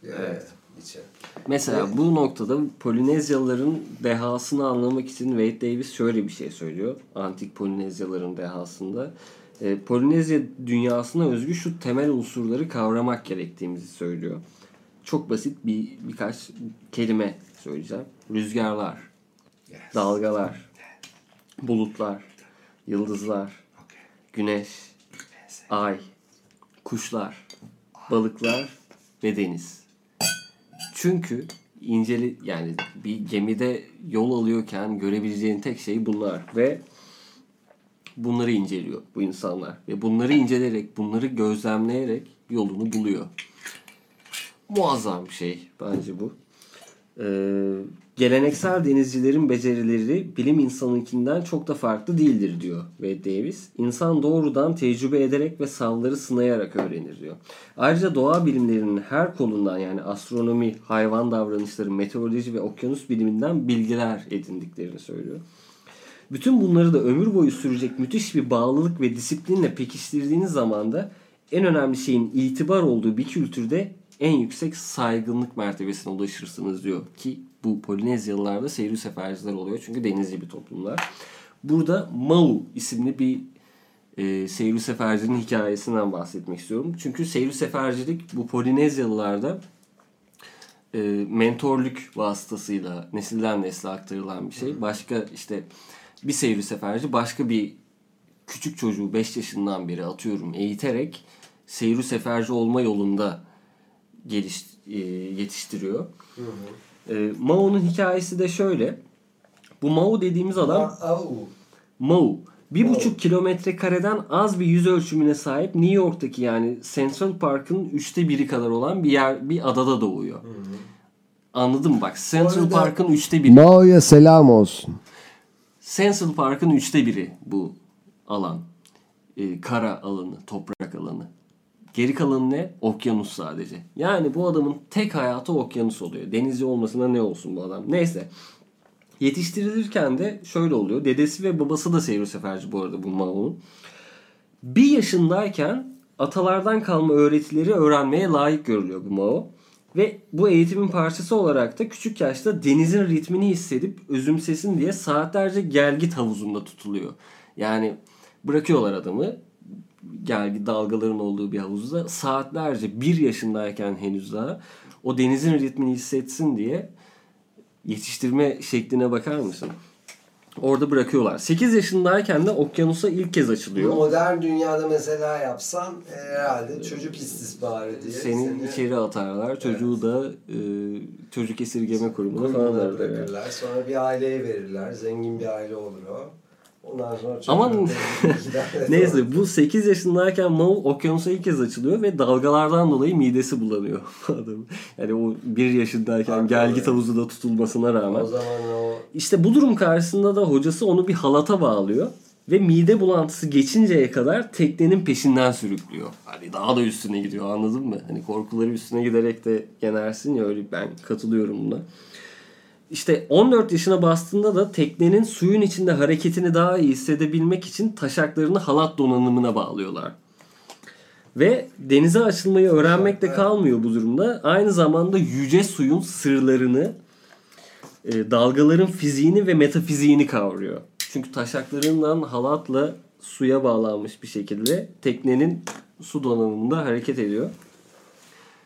Diyor Evet. Nietzsche. Mesela bu noktada Polinezyalıların dehasını anlamak için Wade Davis şöyle bir şey söylüyor. Antik Polinezyalıların dehasında. E, Polinezya dünyasına özgü şu temel unsurları kavramak gerektiğimizi söylüyor. Çok basit bir birkaç kelime söyleyeceğim. Rüzgarlar, Yes. dalgalar, bulutlar, yıldızlar, güneş, ay, kuşlar, balıklar ve deniz. Çünkü inceli yani bir gemide yol alıyorken görebileceğin tek şey bunlar ve bunları inceliyor bu insanlar ve bunları inceleyerek, bunları gözlemleyerek yolunu buluyor. Muazzam bir şey bence bu. Ee, geleneksel denizcilerin becerileri bilim insanınkinden çok da farklı değildir diyor Wade Davis. İnsan doğrudan tecrübe ederek ve savları sınayarak öğrenir diyor. Ayrıca doğa bilimlerinin her kolundan yani astronomi, hayvan davranışları, meteoroloji ve okyanus biliminden bilgiler edindiklerini söylüyor. Bütün bunları da ömür boyu sürecek müthiş bir bağlılık ve disiplinle pekiştirdiğiniz zaman da en önemli şeyin itibar olduğu bir kültürde en yüksek saygınlık mertebesine ulaşırsınız diyor. Ki bu Polinezyalılarda seyri seferciler oluyor. Çünkü denizci bir toplumlar. Burada Mau isimli bir e, seyri sefercinin hikayesinden bahsetmek istiyorum. Çünkü seyri sefercilik bu Polinezyalılarda e, mentorluk vasıtasıyla nesilden nesle aktarılan bir şey. Başka işte bir seyri seferci başka bir küçük çocuğu 5 yaşından beri atıyorum eğiterek seyri seferci olma yolunda geliş, e, yetiştiriyor. E, Mao'nun hikayesi de şöyle. Bu Mao dediğimiz adam. Mao. Bir Mao. buçuk kilometre kareden az bir yüz ölçümüne sahip New York'taki yani Central Park'ın üçte biri kadar olan bir yer bir adada doğuyor. Anladın mı bak? Central Park'ın üçte biri. Mao'ya selam olsun. Central Park'ın üçte biri bu alan. Ee, kara alanı, toprak alanı. Geri kalanı ne? Okyanus sadece. Yani bu adamın tek hayatı okyanus oluyor. Denizci olmasına ne olsun bu adam. Neyse. Yetiştirilirken de şöyle oluyor. Dedesi ve babası da seyir seferci bu arada bu Mao'nun. Bir yaşındayken atalardan kalma öğretileri öğrenmeye layık görülüyor bu Mao. Ve bu eğitimin parçası olarak da küçük yaşta denizin ritmini hissedip özümsesin diye saatlerce gelgit havuzunda tutuluyor. Yani bırakıyorlar adamı gelgi dalgaların olduğu bir havuzda saatlerce bir yaşındayken henüz daha o denizin ritmini hissetsin diye yetiştirme şekline bakar mısın? Orada bırakıyorlar. 8 yaşındayken de okyanusa ilk kez açılıyor. Modern dünyada mesela yapsan e, herhalde çocuk istismarı diye. Seni içeri atarlar. Çocuğu da e, çocuk esirgeme kurumuna falan bırakırlar. Sonra bir aileye verirler. Zengin bir aile olur o. Ondan sonra Aman-. Neyse bu 8 yaşındayken Mao okyanusa ilk kez açılıyor ve dalgalardan dolayı midesi bulanıyor adamın. Yani o 1 yaşındayken Haklı gelgit yani. havuzunda tutulmasına rağmen. O zaman o İşte bu durum karşısında da hocası onu bir halata bağlıyor ve mide bulantısı geçinceye kadar teknenin peşinden sürüklüyor. Hani daha da üstüne gidiyor anladın mı? Hani korkuları üstüne giderek de yenersin ya öyle ben katılıyorum buna. İşte 14 yaşına bastığında da teknenin suyun içinde hareketini daha iyi hissedebilmek için taşaklarını halat donanımına bağlıyorlar. Ve denize açılmayı öğrenmekte Evet. kalmıyor bu durumda. Aynı zamanda yüce suyun sırlarını, e, dalgaların fiziğini ve metafiziğini kavruyor. Çünkü taşaklarından halatla suya bağlanmış bir şekilde teknenin su donanımında hareket ediyor.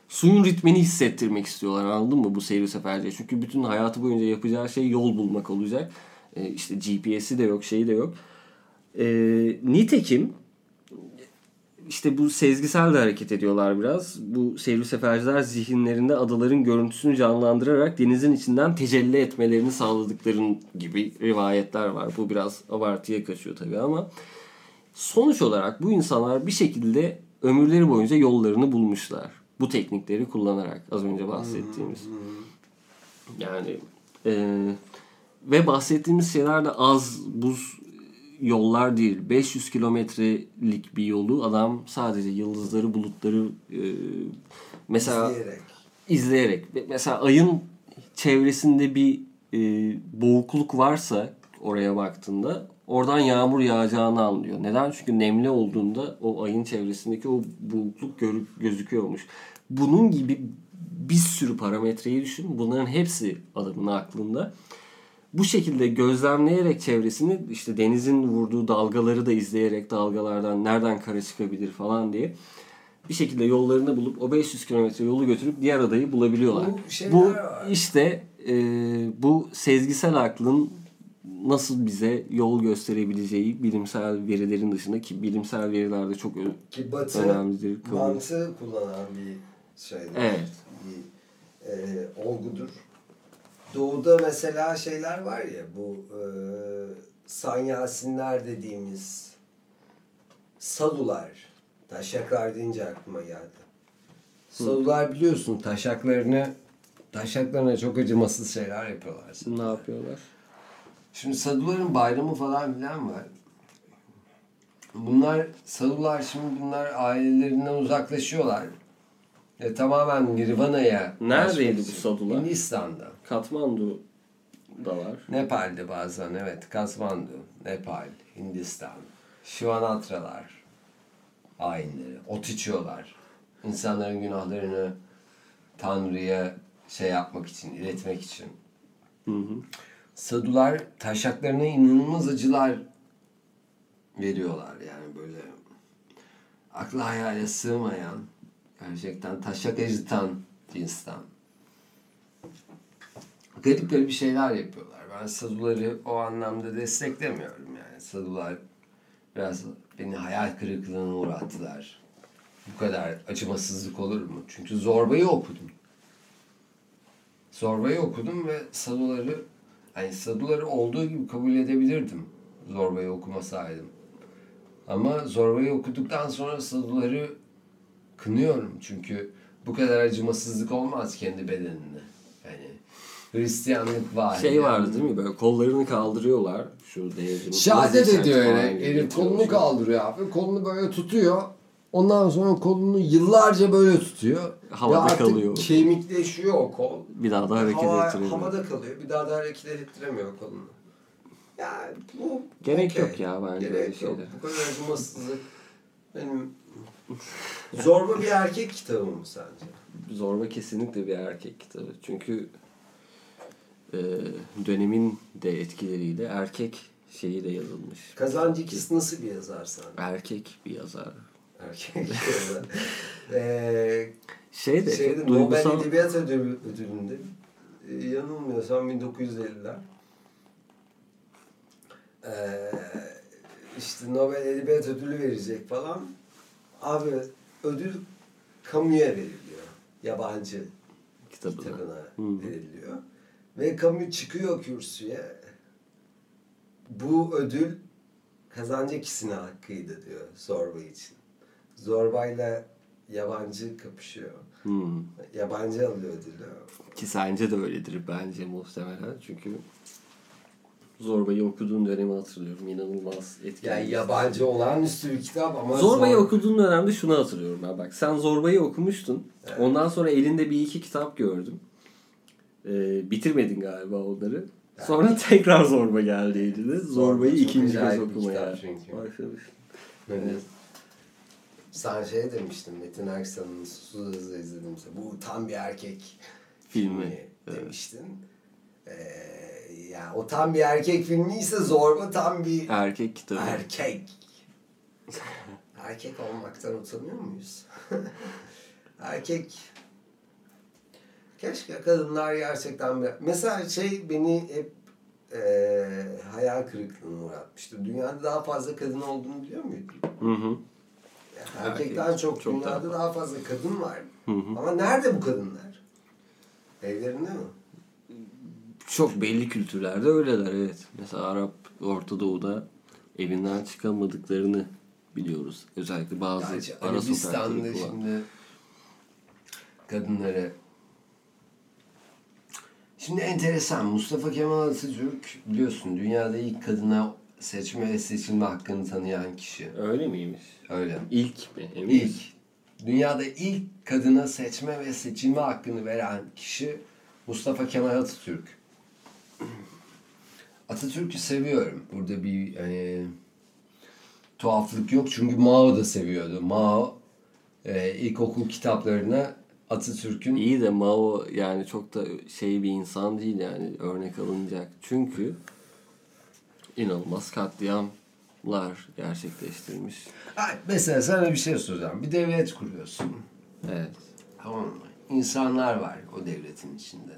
Suyun ritmini hissettirmek istiyorlar anladın mı bu seyir seferciye? Çünkü bütün hayatı boyunca yapacağı şey yol bulmak olacak. E, işte GPS'i de yok, şeyi de yok. E, nitekim işte bu sezgisel de hareket ediyorlar biraz. Bu seyir seferciler zihinlerinde adaların görüntüsünü canlandırarak denizin içinden tecelli etmelerini sağladıkların gibi rivayetler var. Bu biraz abartıya kaçıyor tabii ama sonuç olarak bu insanlar bir şekilde ömürleri boyunca yollarını bulmuşlar. Bu teknikleri kullanarak az önce bahsettiğimiz. Yani e, ve bahsettiğimiz şeyler de az buz yollar değil. 500 kilometrelik bir yolu adam sadece yıldızları, bulutları e, mesela izleyerek. izleyerek. Mesela ayın çevresinde bir e, boğukluk varsa oraya baktığında oradan yağmur yağacağını anlıyor. Neden? Çünkü nemli olduğunda o ayın çevresindeki o boğukluk görü- gözüküyormuş. Bunun gibi bir sürü parametreyi düşün. Bunların hepsi adamın aklında. Bu şekilde gözlemleyerek çevresini işte denizin vurduğu dalgaları da izleyerek dalgalardan nereden kara çıkabilir falan diye bir şekilde yollarını bulup o 500 kilometre yolu götürüp diğer adayı bulabiliyorlar. Bu Bu işte e, bu sezgisel aklın nasıl bize yol gösterebileceği bilimsel verilerin dışında ki bilimsel veriler de çok Ki Batı önemlidir. kabul- mantığı kullanan bir şeydir. Evet. Bir, e, olgudur. Doğuda mesela şeyler var ya bu e, sanyasinler dediğimiz salular. Taşaklar deyince aklıma geldi. Salular biliyorsun taşaklarını taşaklarına çok acımasız şeyler yapıyorlar. Ne yapıyorlar? Şimdi saduların bayramı falan filan var. Bunlar sadular şimdi bunlar ailelerinden uzaklaşıyorlar. E, tamamen Nirvana'ya Neredeydi bu sadular? Hindistan'da. Katmandu'da var. Nepal'de bazen evet. Kathmandu, Nepal, Hindistan. Şivanatralar. Ayinleri. Ot içiyorlar. İnsanların günahlarını Tanrı'ya şey yapmak için, iletmek için. Hı hı. Sadular taşaklarına inanılmaz acılar veriyorlar yani böyle akla hayale sığmayan gerçekten taşak acıtan cinsten. Garip garip şeyler yapıyorlar. Ben saduları o anlamda desteklemiyorum yani. Sadular biraz beni hayal kırıklığına uğrattılar. Bu kadar acımasızlık olur mu? Çünkü Zorba'yı okudum. Zorba'yı okudum ve saduları hani saduları olduğu gibi kabul edebilirdim. Zorba'yı okumasaydım. Ama Zorba'yı okuduktan sonra saduları kınıyorum. Çünkü bu kadar acımasızlık olmaz kendi bedenine. Yani Hristiyanlık var. Şey vardı değil mi? Böyle kollarını kaldırıyorlar. Şu devrim. Şehadet ediyor falan herif. kolunu kaldırıyor abi. Kolunu böyle tutuyor. Ondan sonra kolunu yıllarca böyle tutuyor. Havada artık kalıyor. Kemikleşiyor o kol. Bir daha da hareket Hava- ettiremiyor. Havada kalıyor. Bir daha da hareket ettiremiyor kolunu. Yani bu Gerek okey. yok ya bence öyle Gerek yok. Bu kadar acımasızlık. Benim Zorba bir erkek kitabı mı sence? Zorba kesinlikle bir erkek kitabı. Çünkü e, dönemin de etkileriyle erkek şeyi de yazılmış. Kazancı ikisi nasıl bir yazar sence? Erkek bir yazar. Erkek yazar. Ee, Şey de şeyde çok Nobel duygusal. Edebiyat Ödülü, Ödülü'nde e, yanılmıyorsam 1950'ler ee, işte Nobel Edebiyat Ödülü verecek falan. Abi ödül kamuya veriliyor. Yabancı kitabına. kitabına Hı. veriliyor. Ve kamu çıkıyor kürsüye. Bu ödül kazancı ikisine hakkıydı diyor Zorba için. Zorbayla yabancı kapışıyor. Hmm. Yabancı alıyor ödülü. Ki sence de öyledir bence muhtemelen. Çünkü Zorba'yı okuduğun dönemi hatırlıyorum. İnanılmaz etkileyici. Yani yabancı olağanüstü bir kitap ama Zorba'yı zor- okuduğun dönemde şunu hatırlıyorum ben. Bak sen Zorba'yı okumuştun. Evet. Ondan sonra elinde bir iki kitap gördüm. Ee, bitirmedin galiba onları. Sonra tekrar Zorba geldi eline. Zorba'yı ikinci kez okumaya kitap çünkü. başlamış. Evet. Sen şey demiştin Metin Erksan'ın Susuz Hızlı izledimse bu tam bir erkek Filmi. Evet. demiştin. Ee, yani o tam bir erkek filmi ise Zorba tam bir Erkek kitabı. erkek. erkek olmaktan utanıyor muyuz? erkek Keşke kadınlar gerçekten bir... Mesela şey beni hep eee hayal kırıklığına uğratmıştı. Dünyada daha fazla kadın olduğunu biliyor muydun? Hı hı. Yani erkekten Erkek çok, çok dünyada daha daha, fazla kadın var. Hı hı. Ama nerede bu kadınlar? Evlerinde mi? Çok belli kültürlerde öyleler evet. Mesela Arap Orta Doğu'da evinden çıkamadıklarını biliyoruz. Özellikle bazı Gerçi ara Arabistan'da şimdi kadınları Şimdi enteresan Mustafa Kemal Atatürk biliyorsun dünyada ilk kadına seçme ve seçilme hakkını tanıyan kişi. Öyle miymiş? Öyle. İlk mi? Emin İlk. misin? Dünyada ilk kadına seçme ve seçilme hakkını veren kişi Mustafa Kemal Atatürk. Atatürk'ü seviyorum. Burada bir hani, tuhaflık yok çünkü Mao da seviyordu. Mao e, ilkokul kitaplarına Atatürk'ün İyi de Mao yani çok da şey bir insan değil yani örnek alınacak. Çünkü inanılmaz katliamlar gerçekleştirmiş. Ay, mesela sana bir şey soracağım. Bir devlet kuruyorsun. Evet. Tamam mı? İnsanlar var o devletin içinde.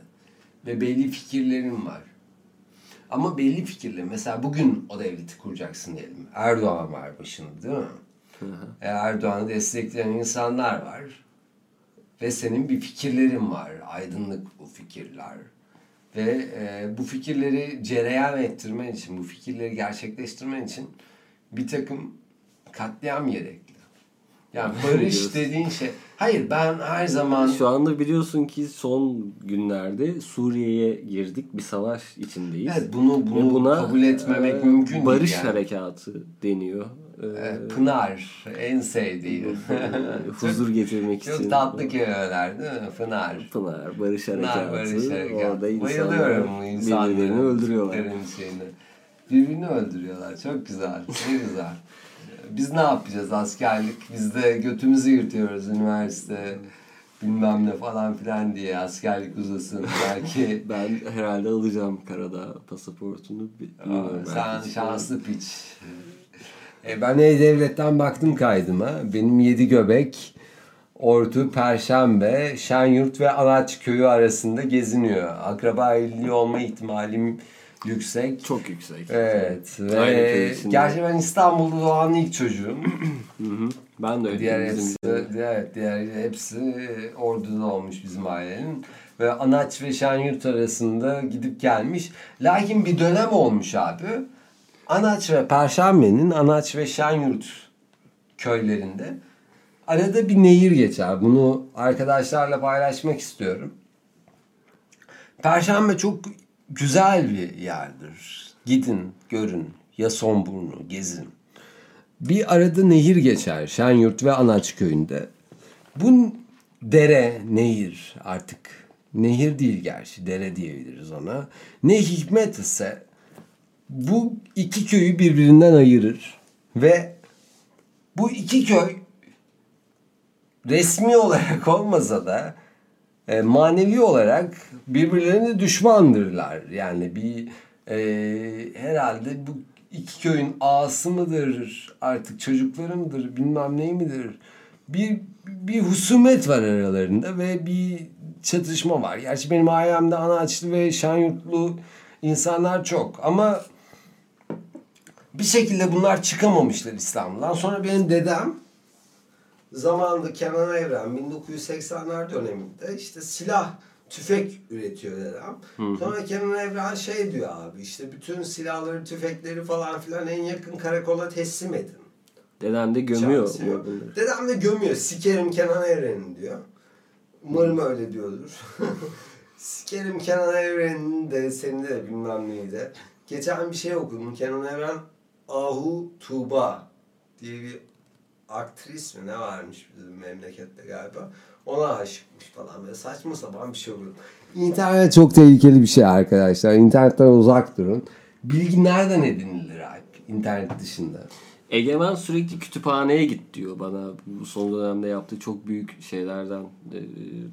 Ve belli fikirlerin var. Ama belli fikirler. Mesela bugün o devleti kuracaksın diyelim. Erdoğan var başında değil mi? Hı hı. E, Erdoğan'ı destekleyen insanlar var. Ve senin bir fikirlerin var. Aydınlık bu fikirler. Ve e, bu fikirleri cereyan ettirmen için, bu fikirleri gerçekleştirmen için bir takım katliam gerekli. Yani barış dediğin şey... Hayır ben her zaman... Şu anda biliyorsun ki son günlerde Suriye'ye girdik. Bir savaş içindeyiz. Evet, bunu, Ve bunu buna kabul etmemek e, mümkün değil. Barış yani. harekatı deniyor. E, E, Pınar en sevdiği. huzur getirmek için. Çok tatlı kelimeler değil mi? Pınar. Pınar, Barış Pınar Harekatı. Barış Harekatı. Orada Bayılıyorum bu insanların. birbirlerini öldürüyorlar. Şeyini. Birbirini öldürüyorlar. Çok güzel. Ne güzel. Biz ne yapacağız askerlik? Biz de götümüzü yırtıyoruz üniversite bilmem ne falan filan diye askerlik uzasın belki. Ben herhalde alacağım Karadağ pasaportunu. Bilmiyorum, Sen belki şanslı piç. E ben E-Devlet'ten baktım kaydıma. Benim yedi göbek Ordu, Perşembe, Şenyurt ve Anaç köyü arasında geziniyor. Akraba evliliği olma ihtimalim yüksek. Çok yüksek. Evet Aynı ve içinde. gerçi ben İstanbul'da doğan ilk çocuğum. Hı hı. Ben de öyle. diğer bizim hepsi, diğer, diğer hepsi Ordu'da olmuş bizim ailenin. Ve Anaç ve Şenyurt arasında gidip gelmiş. Lakin bir dönem olmuş abi. Anaç ve Perşembe'nin Anaç ve Şenyurt köylerinde arada bir nehir geçer. Bunu arkadaşlarla paylaşmak istiyorum. Perşembe çok güzel bir yerdir. Gidin, görün. Yasonburnu, gezin. Bir arada nehir geçer Şenyurt ve Anaç köyünde. Bu dere, nehir artık nehir değil gerçi dere diyebiliriz ona. Ne hikmet ise bu iki köyü birbirinden ayırır ve bu iki köy resmi olarak olmasa da e, manevi olarak birbirlerine düşmandırlar. Yani bir e, herhalde bu iki köyün ağası mıdır artık çocukları mıdır bilmem ne midir bir bir husumet var aralarında ve bir çatışma var. Gerçi benim ailemde Anaçlı ve Şanyurtlu insanlar çok ama bir şekilde bunlar çıkamamışlar İstanbul'dan. Sonra benim dedem zamanında Kenan Evren 1980'ler döneminde işte silah tüfek üretiyor dedem. Sonra Kenan Evren şey diyor abi işte bütün silahları tüfekleri falan filan en yakın karakola teslim edin. Dedem de gömüyor? Dedem de gömüyor. Sikerim Kenan Evren'in diyor. Umarım öyle diyordur. Sikerim Kenan Evren'in de senin de bilmem neydi. Geçen bir şey okudum. Kenan Evren Ahu Tuğba diye bir aktris mi ne varmış bizim memlekette galiba. Ona aşıkmış falan böyle saçma sapan bir şey oluyor. İnternet çok tehlikeli bir şey arkadaşlar. İnternetten uzak durun. Bilgi nereden edinilir abi? İnternet dışında. Egemen sürekli kütüphaneye git diyor bana. Bu son dönemde yaptığı çok büyük şeylerden, e,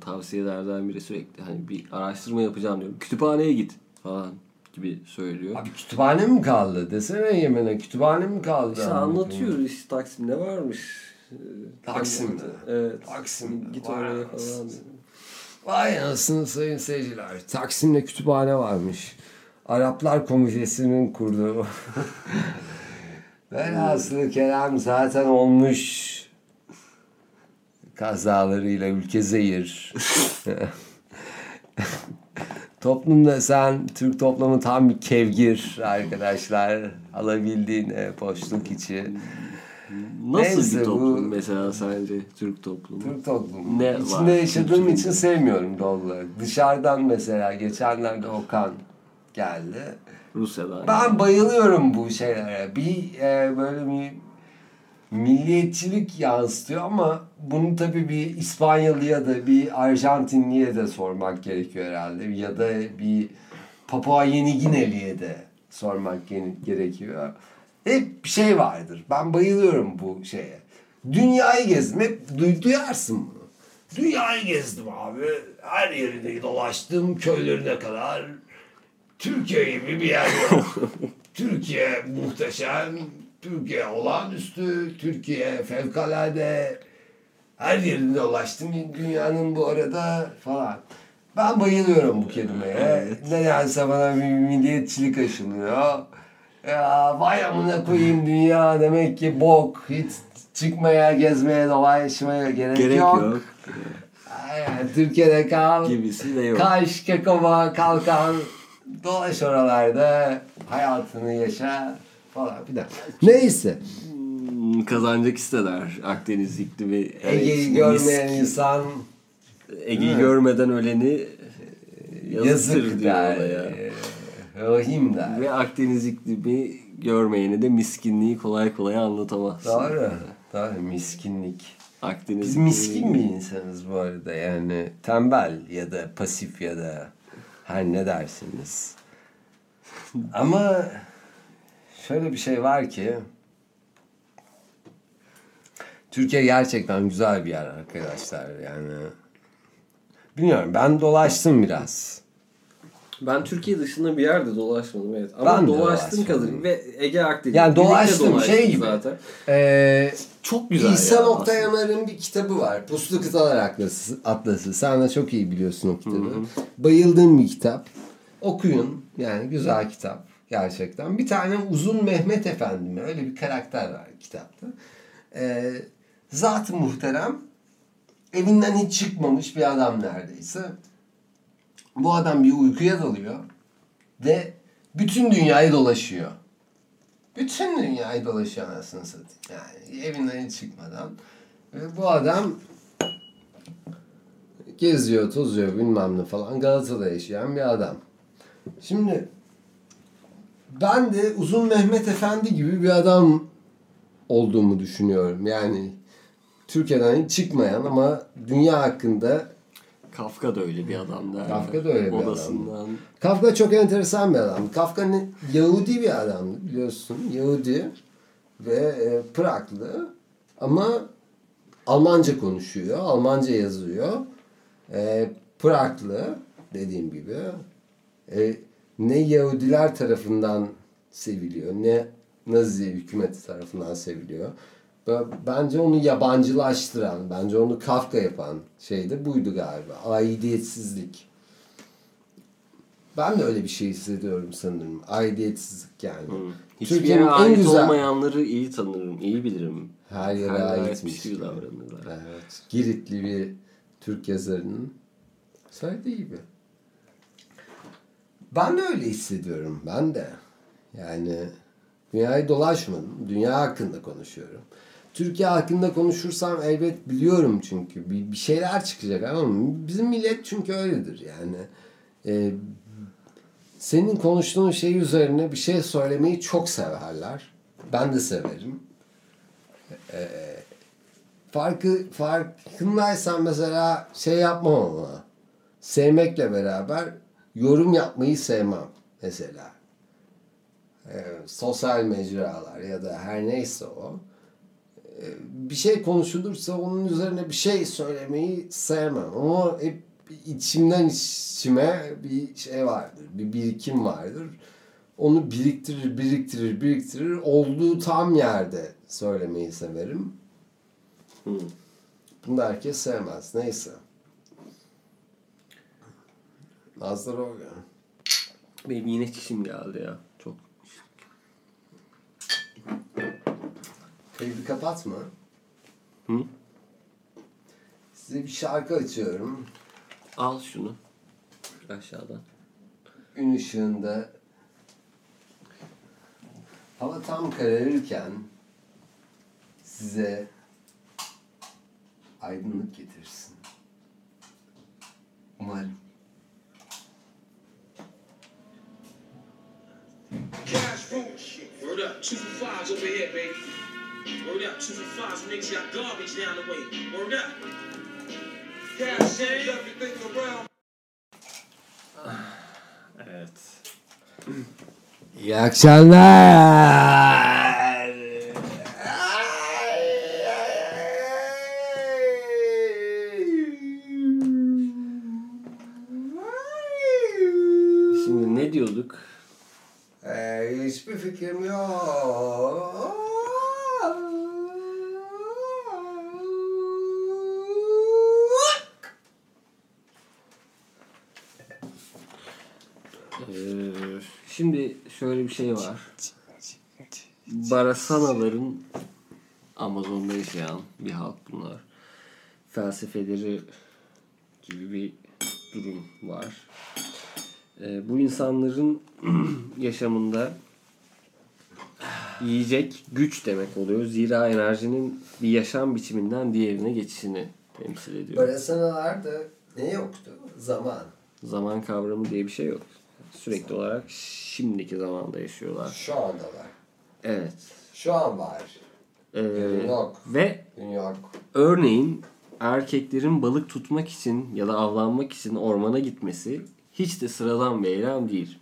tavsiyelerden biri sürekli hani bir araştırma yapacağım diyorum. Kütüphaneye git falan gibi söylüyor. Abi kütüphane mi kaldı? Desene Yemen'e kütüphane mi kaldı? İşte anlatıyor işte Taksim'de varmış. E, Taksim'de. Evet. Taksim'de Git oraya falan. Vay anasını sayın seyirciler. Taksim'de kütüphane varmış. Araplar Komitesi'nin kurduğu. Velhasılı kelam zaten olmuş kazalarıyla ülke zehir. Toplumda sen Türk toplumu tam bir kevgir arkadaşlar. Alabildiğin e, boşluk içi. Nasıl Neyse, bir toplum bu- mesela sence Türk toplumu? Türk toplumu. Ne İçinde var? yaşadığım için sevmiyorum doğal olarak. Dışarıdan mesela geçenlerde Okan geldi. Rusya'dan. Ben bayılıyorum bu şeylere. Bir e, böyle bir milliyetçilik yansıtıyor ama bunu tabii bir İspanyalıya da bir Arjantinliye de sormak gerekiyor herhalde. Ya da bir Papua Yeni Gineli'ye de sormak gerekiyor. Hep bir şey vardır. Ben bayılıyorum bu şeye. Dünyayı gezmek, duy- duyarsın bunu. Dünyayı gezdim abi. Her yerini dolaştım, köylerine kadar. Türkiye gibi bir yer yok. Türkiye muhteşem, Türkiye olağanüstü, Türkiye fevkalade. Her yerinde dolaştım dünyanın bu arada falan. Ben bayılıyorum bu kelimeye. Nedense bana bir milliyetçilik aşılıyor. Ya vay amına koyayım dünya demek ki bok. Hiç çıkmaya, gezmeye, dolaşmaya gerek, Gerek yok. yok. Yani Türkiye'de kal. Gibisi de yok. Kaş, Kekova, Kalkan. Dolaş oralarda. Hayatını yaşa. Falan filan. Neyse. Hmm, Kazanacak isteler Akdeniz iklimi. Ege'yi Evet, görmeyen mis- insan Ege'yi görmeden öleni e, yazıktır yazık diyor der. olaya. Rahim der. Ve Akdeniz iklimi görmeyene de miskinliği kolay kolay anlatamaz. Doğru. Doğru. Miskinlik. Akdeniz Biz miskin bir insanız bu arada yani tembel ya da pasif ya da her ne dersiniz. Ama şöyle bir şey var ki Türkiye gerçekten güzel bir yer arkadaşlar yani. Bilmiyorum ben dolaştım biraz. Ben Türkiye dışında bir yerde dolaşmadım evet. Ama Ben dolaştım kadın ve Ege Akdeniz. Yani dolaştım, şey gibi. Zaten. Ee, Çok güzel İsa ya Oktay aslında. Yanar'ın bir kitabı var. Puslu Kıtalar Atlası. Atlası. Sen de çok iyi biliyorsun o kitabı. Bayıldığım bir kitap. Okuyun. Yani güzel kitap. Gerçekten. Bir tane Uzun Mehmet Efendi mi? Öyle bir karakter var kitapta. Ee, zat-ı muhterem evinden hiç çıkmamış bir adam neredeyse. Bu adam bir uykuya dalıyor ve bütün dünyayı dolaşıyor. Bütün dünyayı dolaşıyor anasını satayım. Yani evinden hiç çıkmadan. Ve bu adam geziyor, tozuyor bilmem ne falan. Galata'da yaşayan bir adam. Şimdi ben de Uzun Mehmet Efendi gibi bir adam olduğumu düşünüyorum. Yani Türkiye'den hiç çıkmayan ama dünya hakkında Kafka da öyle bir adamdı. Kafka da öyle bir Odasından. Kafka çok enteresan bir adam. Kafka ne- Yahudi bir adamdı biliyorsun. Yahudi ve e, Praglı ama Almanca konuşuyor, Almanca yazıyor. E, Praglı dediğim gibi. E, ne Yahudiler tarafından seviliyor ne Nazi hükümeti tarafından seviliyor. Bence onu yabancılaştıran, bence onu Kafka yapan şey de buydu galiba. Aidiyetsizlik. Ben de öyle bir şey hissediyorum sanırım. Aidiyetsizlik yani. Hiçbir Türkiye'nin yere ait güzel- olmayanları iyi tanırım, iyi bilirim. Her yere Her aitmiş gibi gibi. davranırlar. Evet. Giritli bir Türk yazarının söylediği gibi. Ben de öyle hissediyorum. Ben de. Yani dünyayı dolaşmadım. Dünya hakkında konuşuyorum. Türkiye hakkında konuşursam elbet biliyorum çünkü. Bir, bir şeyler çıkacak ama bizim millet çünkü öyledir yani. Ee, senin konuştuğun şey üzerine bir şey söylemeyi çok severler. Ben de severim. Farkı farkındaysan mesela şey yapmam ama sevmekle beraber yorum yapmayı sevmem mesela. Ee, sosyal mecralar ya da her neyse o. Ee, bir şey konuşulursa onun üzerine bir şey söylemeyi sevmem. Ama hep içimden içime bir şey vardır. Bir birikim vardır. Onu biriktirir, biriktirir, biriktirir. Olduğu tam yerde söylemeyi severim. Hı. Bunu da herkes sevmez. Neyse. Nazlar o ya. Benim yine çişim geldi ya. Çok. Kaydı kapatma. Hı? Size bir şarkı açıyorum. Al şunu. Aşağıdan. Gün ışığında hava tam kararırken size aydınlık getirsin. Umarım. Cash room. Word up. Two for fives over here, baby. Word up. Two for fives. Niggas got garbage down the way. Word up. Cash in. Everything around. Evet. İyi akşamlar. Barasanaların Amazon'da yaşayan bir halk bunlar. Felsefeleri gibi bir durum var. Ee, bu insanların yaşamında yiyecek güç demek oluyor. Zira enerjinin bir yaşam biçiminden diğerine geçişini temsil ediyor. Barasanalarda ne yoktu? Zaman. Zaman kavramı diye bir şey yok. Sürekli olarak şimdiki zamanda yaşıyorlar. Şu anda var. Evet. Şu an var. Ee, Yok. ve Gün yok. örneğin erkeklerin balık tutmak için ya da avlanmak için ormana gitmesi hiç de sıradan bir eylem değil.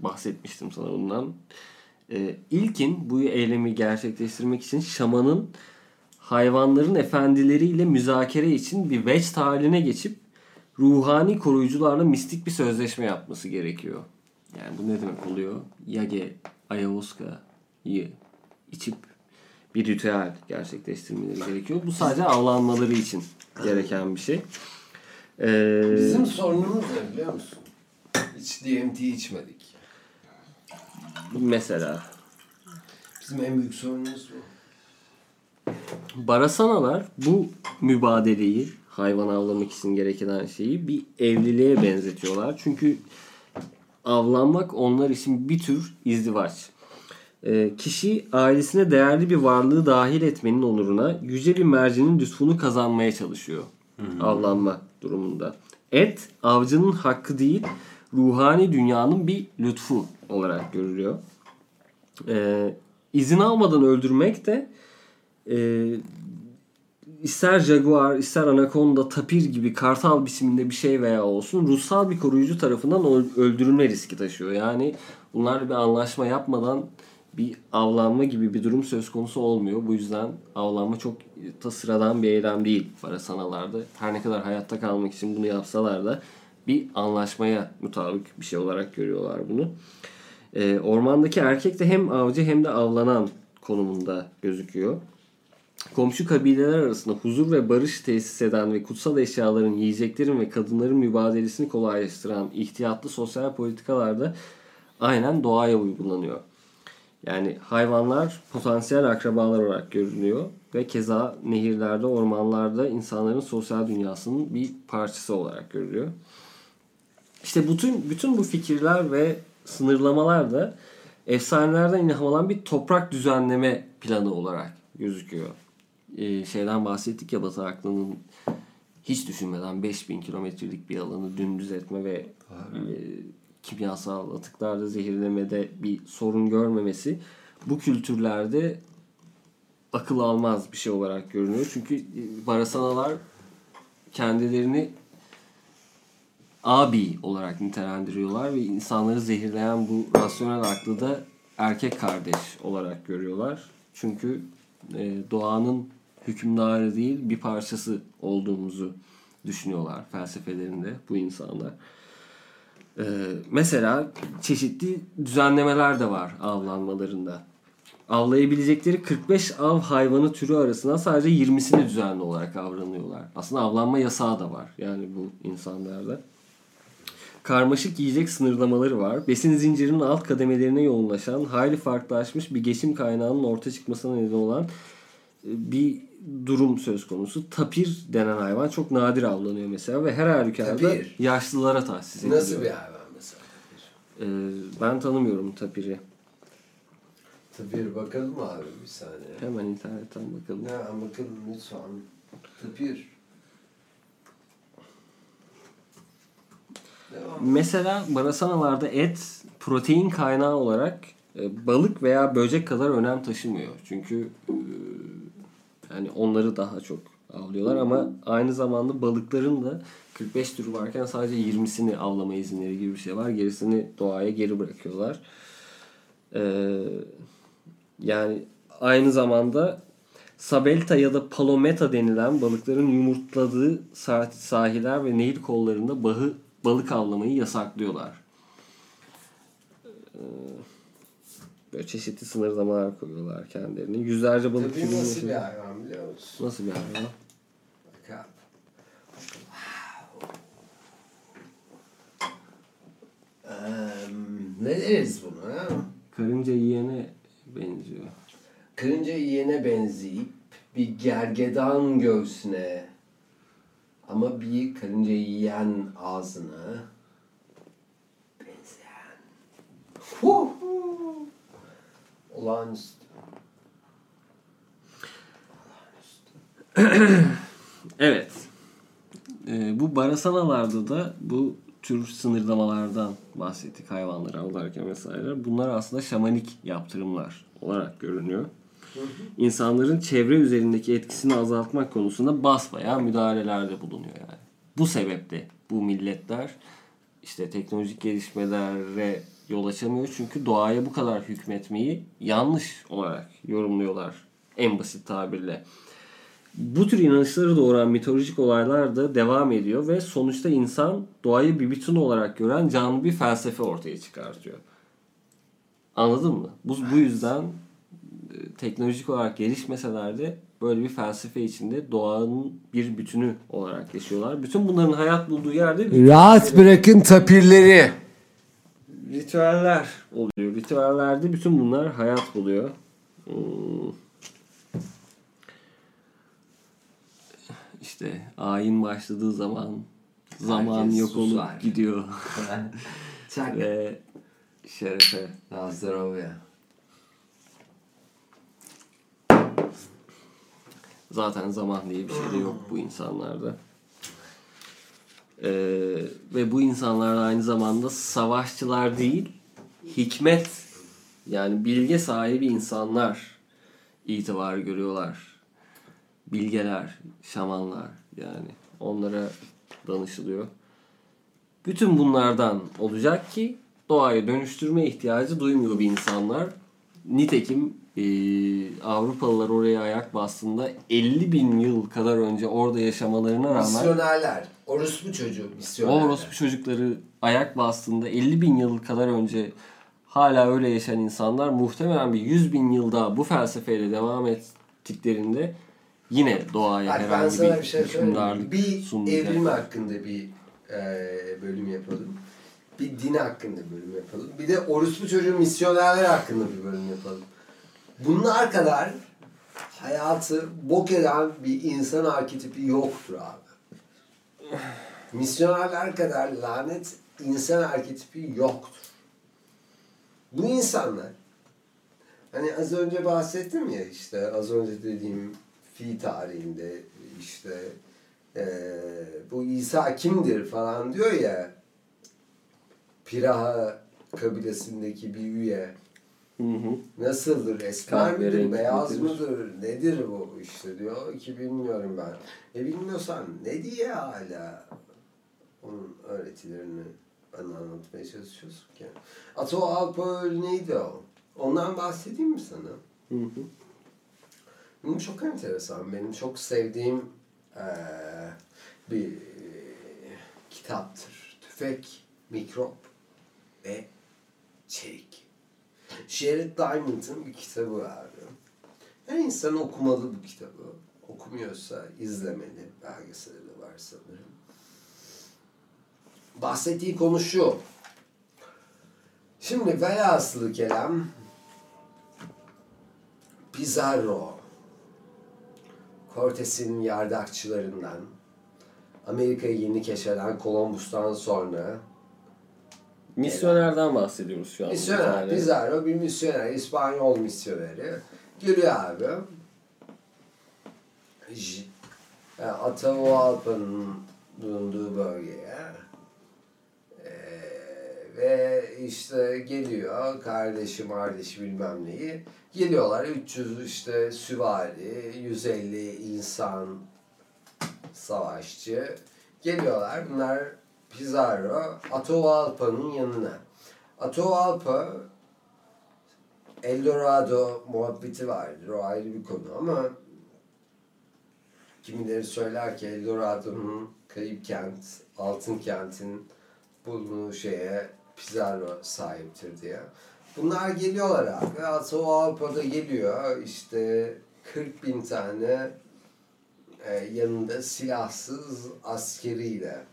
Bahsetmiştim sana bundan. Ee, ilkin bu eylemi gerçekleştirmek için şamanın hayvanların efendileriyle müzakere için bir vecd haline geçip ruhani koruyucularla mistik bir sözleşme yapması gerekiyor. Yani bu ne demek oluyor? Yage, ayahuasca'yı içip bir ritüel gerçekleştirmeleri gerekiyor. Bu sadece avlanmaları için gereken bir şey. Ee, Bizim sorunumuz ne biliyor musun? Hiç DMT içmedik. mesela Bizim en büyük sorunumuz bu. Barasanalar bu mübadeleyi hayvan avlamak için gereken şeyi bir evliliğe benzetiyorlar. Çünkü avlanmak onlar için bir tür izdivaç. Ee, kişi ailesine değerli bir varlığı dahil etmenin onuruna yüce bir mercenin lütfunu kazanmaya çalışıyor. Avlanma durumunda. Et avcının hakkı değil ruhani dünyanın bir lütfu olarak görülüyor. Ee, izin almadan öldürmek de e, ister jaguar, ister anakonda, tapir gibi kartal biçiminde bir şey veya olsun ruhsal bir koruyucu tarafından öl- öldürülme riski taşıyor. Yani bunlar bir anlaşma yapmadan bir avlanma gibi bir durum söz konusu olmuyor. Bu yüzden avlanma çok da sıradan bir eylem değil barasanalarda. Her ne kadar hayatta kalmak için bunu yapsalar da bir anlaşmaya mutabık bir şey olarak görüyorlar bunu. Ee, ormandaki erkek de hem avcı hem de avlanan konumunda gözüküyor. Komşu kabileler arasında huzur ve barış tesis eden ve kutsal eşyaların, yiyeceklerin ve kadınların mübadelesini kolaylaştıran ihtiyatlı sosyal politikalarda aynen doğaya uygulanıyor. Yani hayvanlar potansiyel akrabalar olarak görünüyor ve keza nehirlerde, ormanlarda insanların sosyal dünyasının bir parçası olarak görülüyor. İşte bütün bütün bu fikirler ve sınırlamalar da efsanelerden ilham alan bir toprak düzenleme planı olarak gözüküyor. Ee, şeyden bahsettik ya Batı aklının hiç düşünmeden 5000 kilometrelik bir alanı dümdüz etme ve e, kimyasal atıklarda zehirlemede bir sorun görmemesi bu kültürlerde akıl almaz bir şey olarak görünüyor. Çünkü e, barasanalar kendilerini abi olarak nitelendiriyorlar ve insanları zehirleyen bu rasyonel aklı da erkek kardeş olarak görüyorlar. Çünkü e, doğanın hükümdarı değil bir parçası olduğumuzu düşünüyorlar felsefelerinde bu insanlar. E, mesela çeşitli düzenlemeler de var avlanmalarında. Avlayabilecekleri 45 av hayvanı türü arasından sadece 20'sini düzenli olarak avlanıyorlar. Aslında avlanma yasağı da var yani bu insanlarda. Karmaşık yiyecek sınırlamaları var. Besin zincirinin alt kademelerine yoğunlaşan, hayli farklılaşmış bir geçim kaynağının ortaya çıkmasına neden olan e, bir durum söz konusu. Tapir denen hayvan çok nadir avlanıyor mesela ve her halükarda Tapir. yaşlılara tahsis ediliyor. Nasıl bir hayvan mesela? Ee, ben tanımıyorum tapiri. Tapir bakalım abi bir saniye. Hemen internetten bakalım. Ya bakalım lütfen. Tapir. Devam. Mesela barasanalarda et protein kaynağı olarak e, balık veya böcek kadar önem taşımıyor. Çünkü e, yani onları daha çok avlıyorlar ama aynı zamanda balıkların da 45 türü varken sadece 20'sini avlama izinleri gibi bir şey var. Gerisini doğaya geri bırakıyorlar. Ee, yani aynı zamanda Sabelta ya da Palometa denilen balıkların yumurtladığı sah- sahiller ve nehir kollarında bahı, balık avlamayı yasaklıyorlar. Ee, böyle çeşitli sınırlamalar koyuyorlar kendilerine. Yüzlerce balık Tapir türünün nasıl bir hayvan biliyor musun? Nasıl bir hayvan? Bak abi. Eee, ne deriz buna? Karınca yiyene benziyor. Karınca yiyene benzeyip bir gergedan göğsüne Ama bir karınca yiyen ağzına benzeyen. Hu hu. Olağanüstü. Evet. Ee, bu barasanalarda da bu tür sınırlamalardan bahsettik hayvanları avlarken vesaire. Bunlar aslında şamanik yaptırımlar olarak görünüyor. İnsanların çevre üzerindeki etkisini azaltmak konusunda basbayağı müdahalelerde bulunuyor yani. Bu sebeple bu milletler işte teknolojik gelişmelere yol açamıyor çünkü doğaya bu kadar hükmetmeyi yanlış olarak yorumluyorlar en basit tabirle. Bu tür inanışları doğuran mitolojik olaylar da devam ediyor ve sonuçta insan doğayı bir bütün olarak gören canlı bir felsefe ortaya çıkartıyor. Anladın mı? Bu, bu yüzden e, teknolojik olarak gelişmeseler de böyle bir felsefe içinde doğanın bir bütünü olarak yaşıyorlar. Bütün bunların hayat bulduğu yerde Rahat bırakın tapirleri. Ritüeller oluyor. Ritüellerde bütün bunlar hayat buluyor. Hmm. İşte ayin başladığı zaman zaman Herkes yok olup susar. gidiyor Çak. ve şerefe. Na zdrowie. Zaten zaman diye bir şey de yok bu insanlarda. Ee, ve bu insanlar da aynı zamanda savaşçılar değil, hikmet yani bilge sahibi insanlar itibar görüyorlar. Bilgeler, şamanlar yani onlara danışılıyor. Bütün bunlardan olacak ki doğayı dönüştürme ihtiyacı duymuyor bir insanlar. Nitekim eee, Avrupalılar oraya ayak bastığında 50 bin yıl kadar önce orada yaşamalarına rağmen Misyonerler. Orospu çocuğu misyonerler. orospu çocukları ayak bastığında 50 bin yıl kadar önce hala öyle yaşayan insanlar muhtemelen bir 100 bin yılda bu felsefeyle devam ettiklerinde yine doğaya Bak herhangi bir, bir şey hükümdarlık Bir evrim hakkında bir e, bölüm yapalım. Bir din hakkında bölüm yapalım. Bir de orospu çocuğu misyonerler hakkında bir bölüm yapalım. Bunlar kadar hayatı bok eden bir insan arketipi yoktur abi. Misyonerler kadar lanet insan arketipi yoktur. Bu insanlar Hani az önce bahsettim ya işte az önce dediğim fi tarihinde işte eee, bu İsa kimdir falan diyor ya Piraha kabilesindeki bir üye Hı hı. nasıldır esmer midir beyaz midir? mıdır nedir bu işte diyor ki bilmiyorum ben. E bilmiyorsan ne diye hala onun öğretilerini bana anlatmaya çalışıyorsun ki? Ato Alpöl neydi o? Ondan bahsedeyim mi sana? Hı hı. Bu çok enteresan. Benim çok sevdiğim eee, bir kitaptır. Tüfek, mikrop ve çelik. Jared Diamond'ın bir kitabı vardı. Her insan okumalı bu kitabı. Okumuyorsa izlemeli. Belgeseli de var sanırım. Bahsettiği konu şu. Şimdi velhasılı kelam Pizarro Cortes'in yardakçılarından Amerika'yı yeni keşfeden Columbus'tan sonra Misyonerden bahsediyoruz şu an. misyoner. Pizarro bir misyoner, İspanyol misyoneri. Geliyor abi. Yani Atahualpa'nın bulunduğu bölgeye Ee, ve işte geliyor kardeşi kardeşi bilmem neyi geliyorlar 300 işte süvari 150 insan savaşçı geliyorlar bunlar Pizarro Atahualpa'nın yanına Atahualpa Eldorado muhabbeti vardır o ayrı bir konu ama kimileri söyler ki Eldorado'nun kayıp kent, altın kentin bulunduğu şeye Pizarro sahiptir diye. Bunlar geliyorlar abi. Da geliyor. işte 40 bin tane e, yanında silahsız askeriyle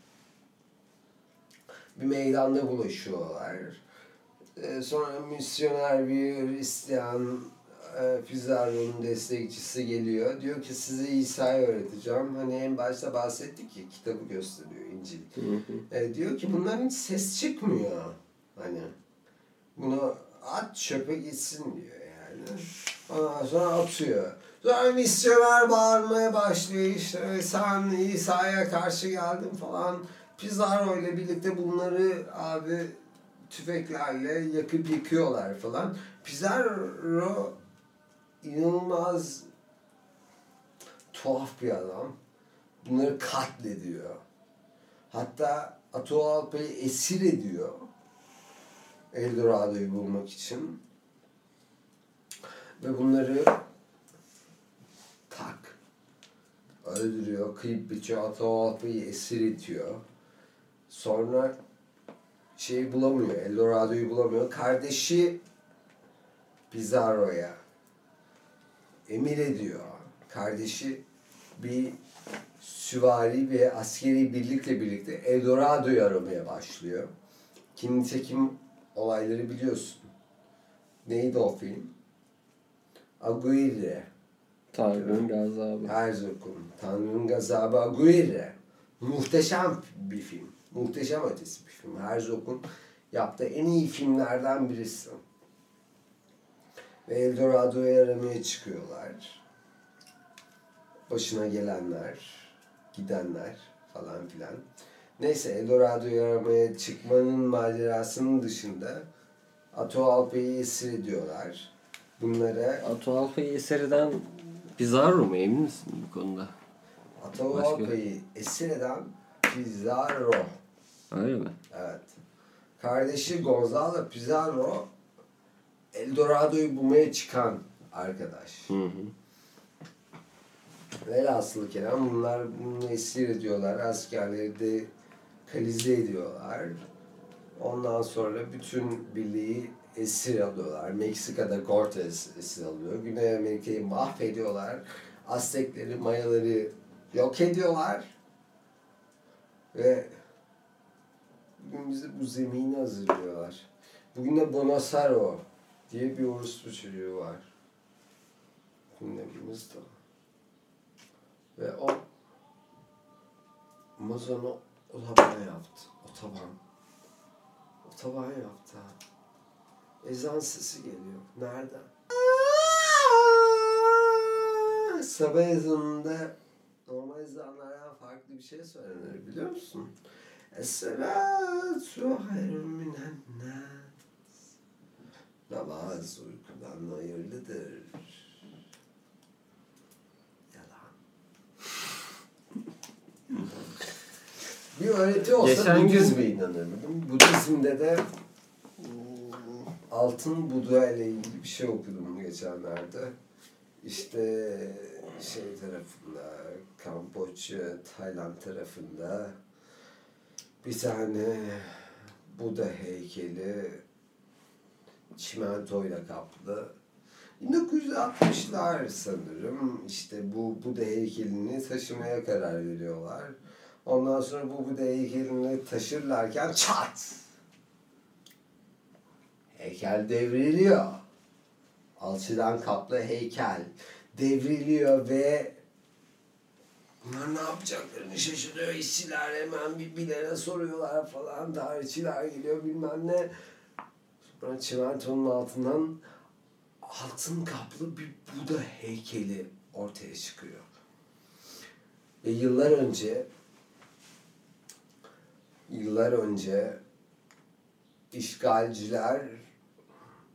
bir meydanda buluşuyorlar. E, sonra misyoner bir Hristiyan e, e, Pizarro'nun destekçisi geliyor. Diyor ki size İsa'yı öğreteceğim. Hani en başta bahsettik ki kitabı gösteriyor İncil. E, diyor ki bunların hiç ses çıkmıyor. Hani bunu at çöpe gitsin diyor yani. Ondan sonra atıyor. Sonra misyoner bağırmaya başlıyor işte sen İsa'ya karşı geldin falan. Pizarro ile birlikte bunları abi tüfeklerle yakıp yıkıyorlar falan. Pizarro inanılmaz tuhaf bir adam. Bunları katlediyor. Hatta Atahualpa'yı esir ediyor. Eldorado'yu bulmak için. Ve bunları tak öldürüyor, kıyıp biçiyor, Atahualpa'yı esir ediyor. Sonra şeyi bulamıyor, Eldorado'yu bulamıyor. Kardeşi Pizarro'ya emir ediyor. Kardeşi bir süvari ve askeri birlikle birlikte Eldorado'yu aramaya başlıyor. Ki nitekim olayları biliyorsun. Neydi o film? Aguirre. Tanrı'nın gazabı. Herzog'un Tanrı'nın Gazabı Aguirre. Muhteşem bir film. Muhteşem ötesi bir film. Herzog'un yaptığı en iyi filmlerden birisi. Ve Eldorado'yu aramaya çıkıyorlar. Başına gelenler, gidenler falan filan. Neyse Eldorado'yu aramaya çıkmanın macerasının dışında Atahualpa'yı esir ediyorlar. Bunlara Atahualpa'yı eser eden Pizarro mu emin misin bu konuda? Atahualpa'yı esir eden Pizarro. Öyle mi? Evet. Kardeşi Gonzalo Pizarro Eldorado'yu bulmaya çıkan arkadaş. Hı hı. Velhasılı kelam bunlar bunu esir ediyorlar. Askerleri de kalize ediyorlar. Ondan sonra bütün birliği esir alıyorlar. Meksika'da Cortez esir alıyor. Güney Amerika'yı mahvediyorlar. Aztekleri, Mayaları yok ediyorlar. Ve bugün bize bu zemini hazırlıyorlar. Bugün de Bonasaro diye bir orospu çocuğu var. Gündemimizde. Ve o Amazon'u otoban yaptı. Otoban. Otoban yaptı. Ezan sesi geliyor. Nereden? Sabah ezanında normal ezanlardan farklı bir şey söylenir biliyor musun? Es-salatu hayrun minen nas. Namaz uykudan hayırlıdır. Yalan. Bir öğreti olsa Geçen gün- Budizm'e inanırdım. Budizm'de de altın Buda ile ilgili bir şey okudum geçenlerde. İşte şey tarafında, Kamboçya, Tayland tarafında bir tane Buda heykeli çimentoyla kaplı. 1960'lar sanırım işte bu Buda heykelini taşımaya karar veriyorlar. Ondan sonra bu Buda heykelini taşırlarken çat! Heykel devriliyor. Alçıdan kaplı heykel devriliyor ve bunlar ne yapacaklarını şaşırıyor. İşçiler hemen birbirlerine soruyorlar falan. Tarihçiler geliyor bilmem ne. Sonra çimentonun altından altın kaplı bir Buda heykeli ortaya çıkıyor. Ve yıllar önce yıllar önce işgalciler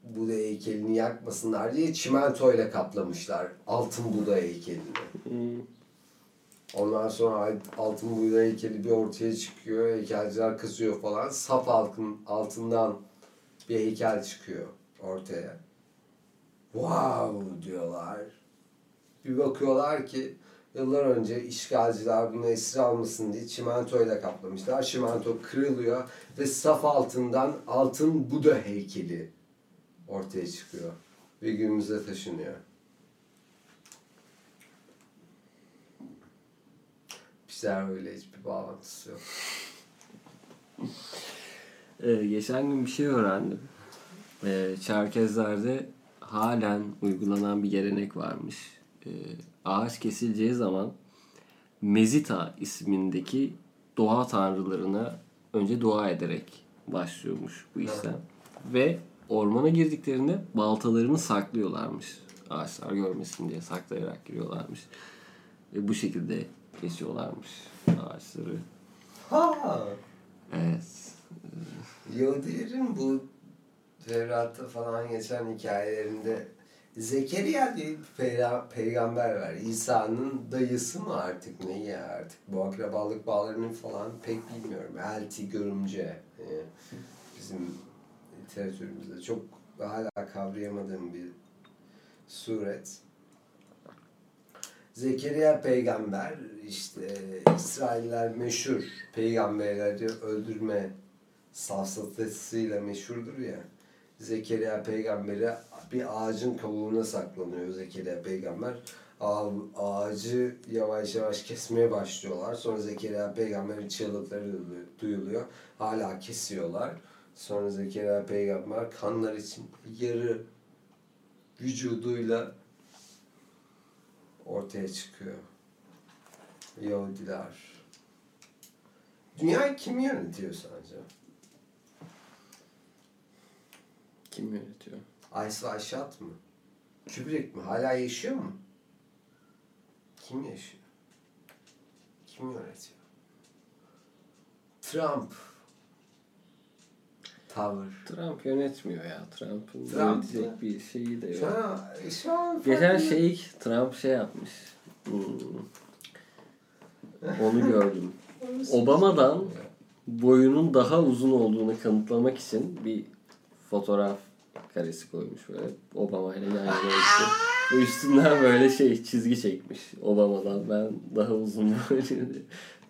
Buda heykelini yakmasınlar diye çimentoyla kaplamışlar altın Buda heykelini. Ondan sonra altın Buda heykeli bir ortaya çıkıyor. Heykelciler kızıyor falan. Saf altın, altından bir heykel çıkıyor ortaya. Wow diyorlar. Bir bakıyorlar ki yıllar önce işgalciler bunu esir almasın diye çimentoyla kaplamışlar. Çimento kırılıyor ve saf altından altın Buda heykeli ortaya çıkıyor. Ve günümüze taşınıyor. Bizler öyle hiçbir bağlantısı yok. Ee, geçen gün bir şey öğrendim. Ee, Çerkezler'de halen uygulanan bir gelenek varmış. Ee, ağaç kesileceği zaman Mezita ismindeki doğa tanrılarına önce dua ederek başlıyormuş bu işlem. Ve ormana girdiklerinde baltalarını saklıyorlarmış. Ağaçlar görmesin diye saklayarak giriyorlarmış. Ve bu şekilde kesiyorlarmış ağaçları. Ha. Evet. Yahudilerin bu Tevrat'ta falan geçen hikayelerinde Zekeriya diye peyra- peygamber var. İsa'nın dayısı mı artık ne ya artık bu akrabalık bağlarını falan pek bilmiyorum. Elti, görümce e, bizim literatürümüzde çok hala kavrayamadığım bir suret. Zekeriya peygamber işte İsrailler meşhur peygamberleri öldürme safsatasıyla meşhurdur ya. Zekeriya peygamberi bir ağacın kavuğuna saklanıyor Zekeriya peygamber. Ağa- Ağacı yavaş yavaş kesmeye başlıyorlar. Sonra Zekeriya peygamberin çığlıkları duyulu- duyuluyor. Hala kesiyorlar. Sonra Zekeriya peygamber kanlar için yarı vücuduyla ortaya çıkıyor. Yahudiler. Dünyayı kim yönetiyor sence? Kim yönetiyor? Aysa Aşat mı? Kubrick mi? Hala yaşıyor mu? Kim yaşıyor? Kim yönetiyor? Trump. Tavır. Trump yönetmiyor ya. Trump'ın Trump yönetecek mı? bir şeyi de Şu yok. an, şu an Geçen şey Trump şey yapmış. Hmm. Onu gördüm. Obama'dan boyunun daha uzun olduğunu kanıtlamak için bir fotoğraf karesi koymuş böyle. Obama ile yan yana. Ve üstünden böyle şey çizgi çekmiş. Obama'dan ben daha uzun diye.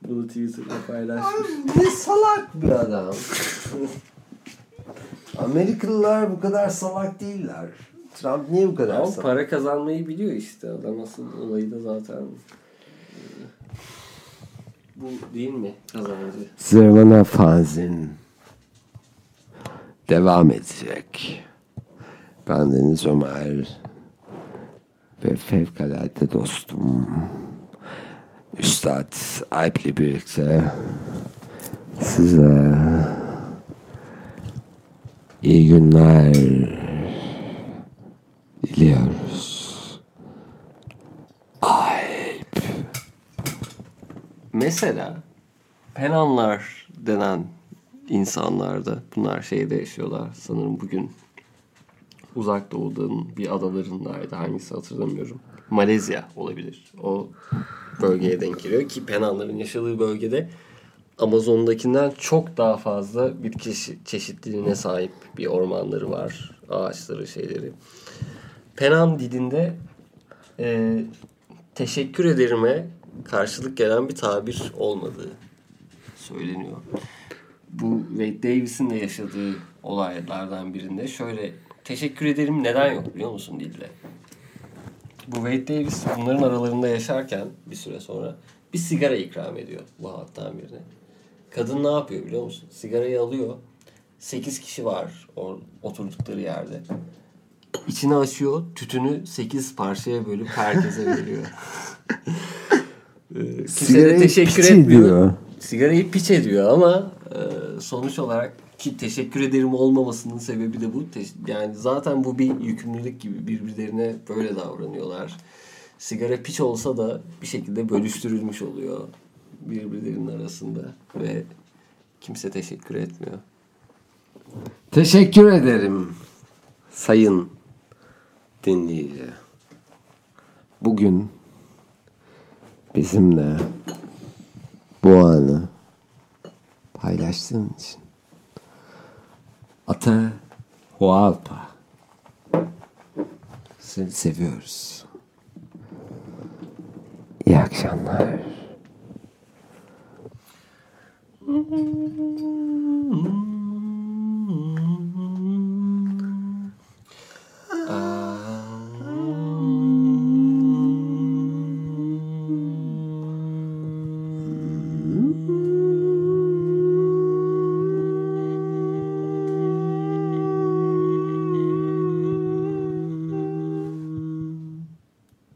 Bunu Twitter'da paylaşmış. Ne salak bir adam. Amerikalılar bu kadar salak değiller. Trump niye bu kadar Ama salak? para kazanmayı biliyor işte. Adam asıl olayı da zaten e, bu değil mi kazancı? Zırvana Fanzin devam edecek. Ben Deniz Ömer ve fevkalade dostum Üstad Alp'le birlikte size iyi günler diliyoruz. Mesela Penanlar denen insanlar da bunlar şeyde yaşıyorlar. Sanırım bugün uzak doğudan bir adalarındaydı. Hangisi hatırlamıyorum. Malezya olabilir. O bölgeye denk geliyor ki Penanların yaşadığı bölgede Amazon'dakinden çok daha fazla çeşi- çeşitliliğine sahip bir ormanları var. Ağaçları, şeyleri. Penan dilinde e, teşekkür ederime karşılık gelen bir tabir olmadığı söyleniyor. Bu Wade Davis'in de yaşadığı olaylardan birinde şöyle teşekkür ederim neden yok biliyor musun dilde? Bu Wade Davis bunların aralarında yaşarken bir süre sonra bir sigara ikram ediyor bu halktan birine. Kadın ne yapıyor biliyor musun? Sigarayı alıyor. 8 kişi var o oturdukları yerde. İçini açıyor, tütünü 8 parçaya bölüp herkese veriyor. Ee, Kimse de teşekkür piç etmiyor. ediyor. Sigarayı piç ediyor ama e, sonuç olarak ki teşekkür ederim olmamasının sebebi de bu. Yani zaten bu bir yükümlülük gibi birbirlerine böyle davranıyorlar. Sigara piç olsa da bir şekilde bölüştürülmüş oluyor birbirlerinin arasında ve kimse teşekkür etmiyor. Teşekkür ederim sayın dinleyici. Bugün bizimle bu anı paylaştığın için Ata Hualpa seni seviyoruz. İyi akşamlar. Uh,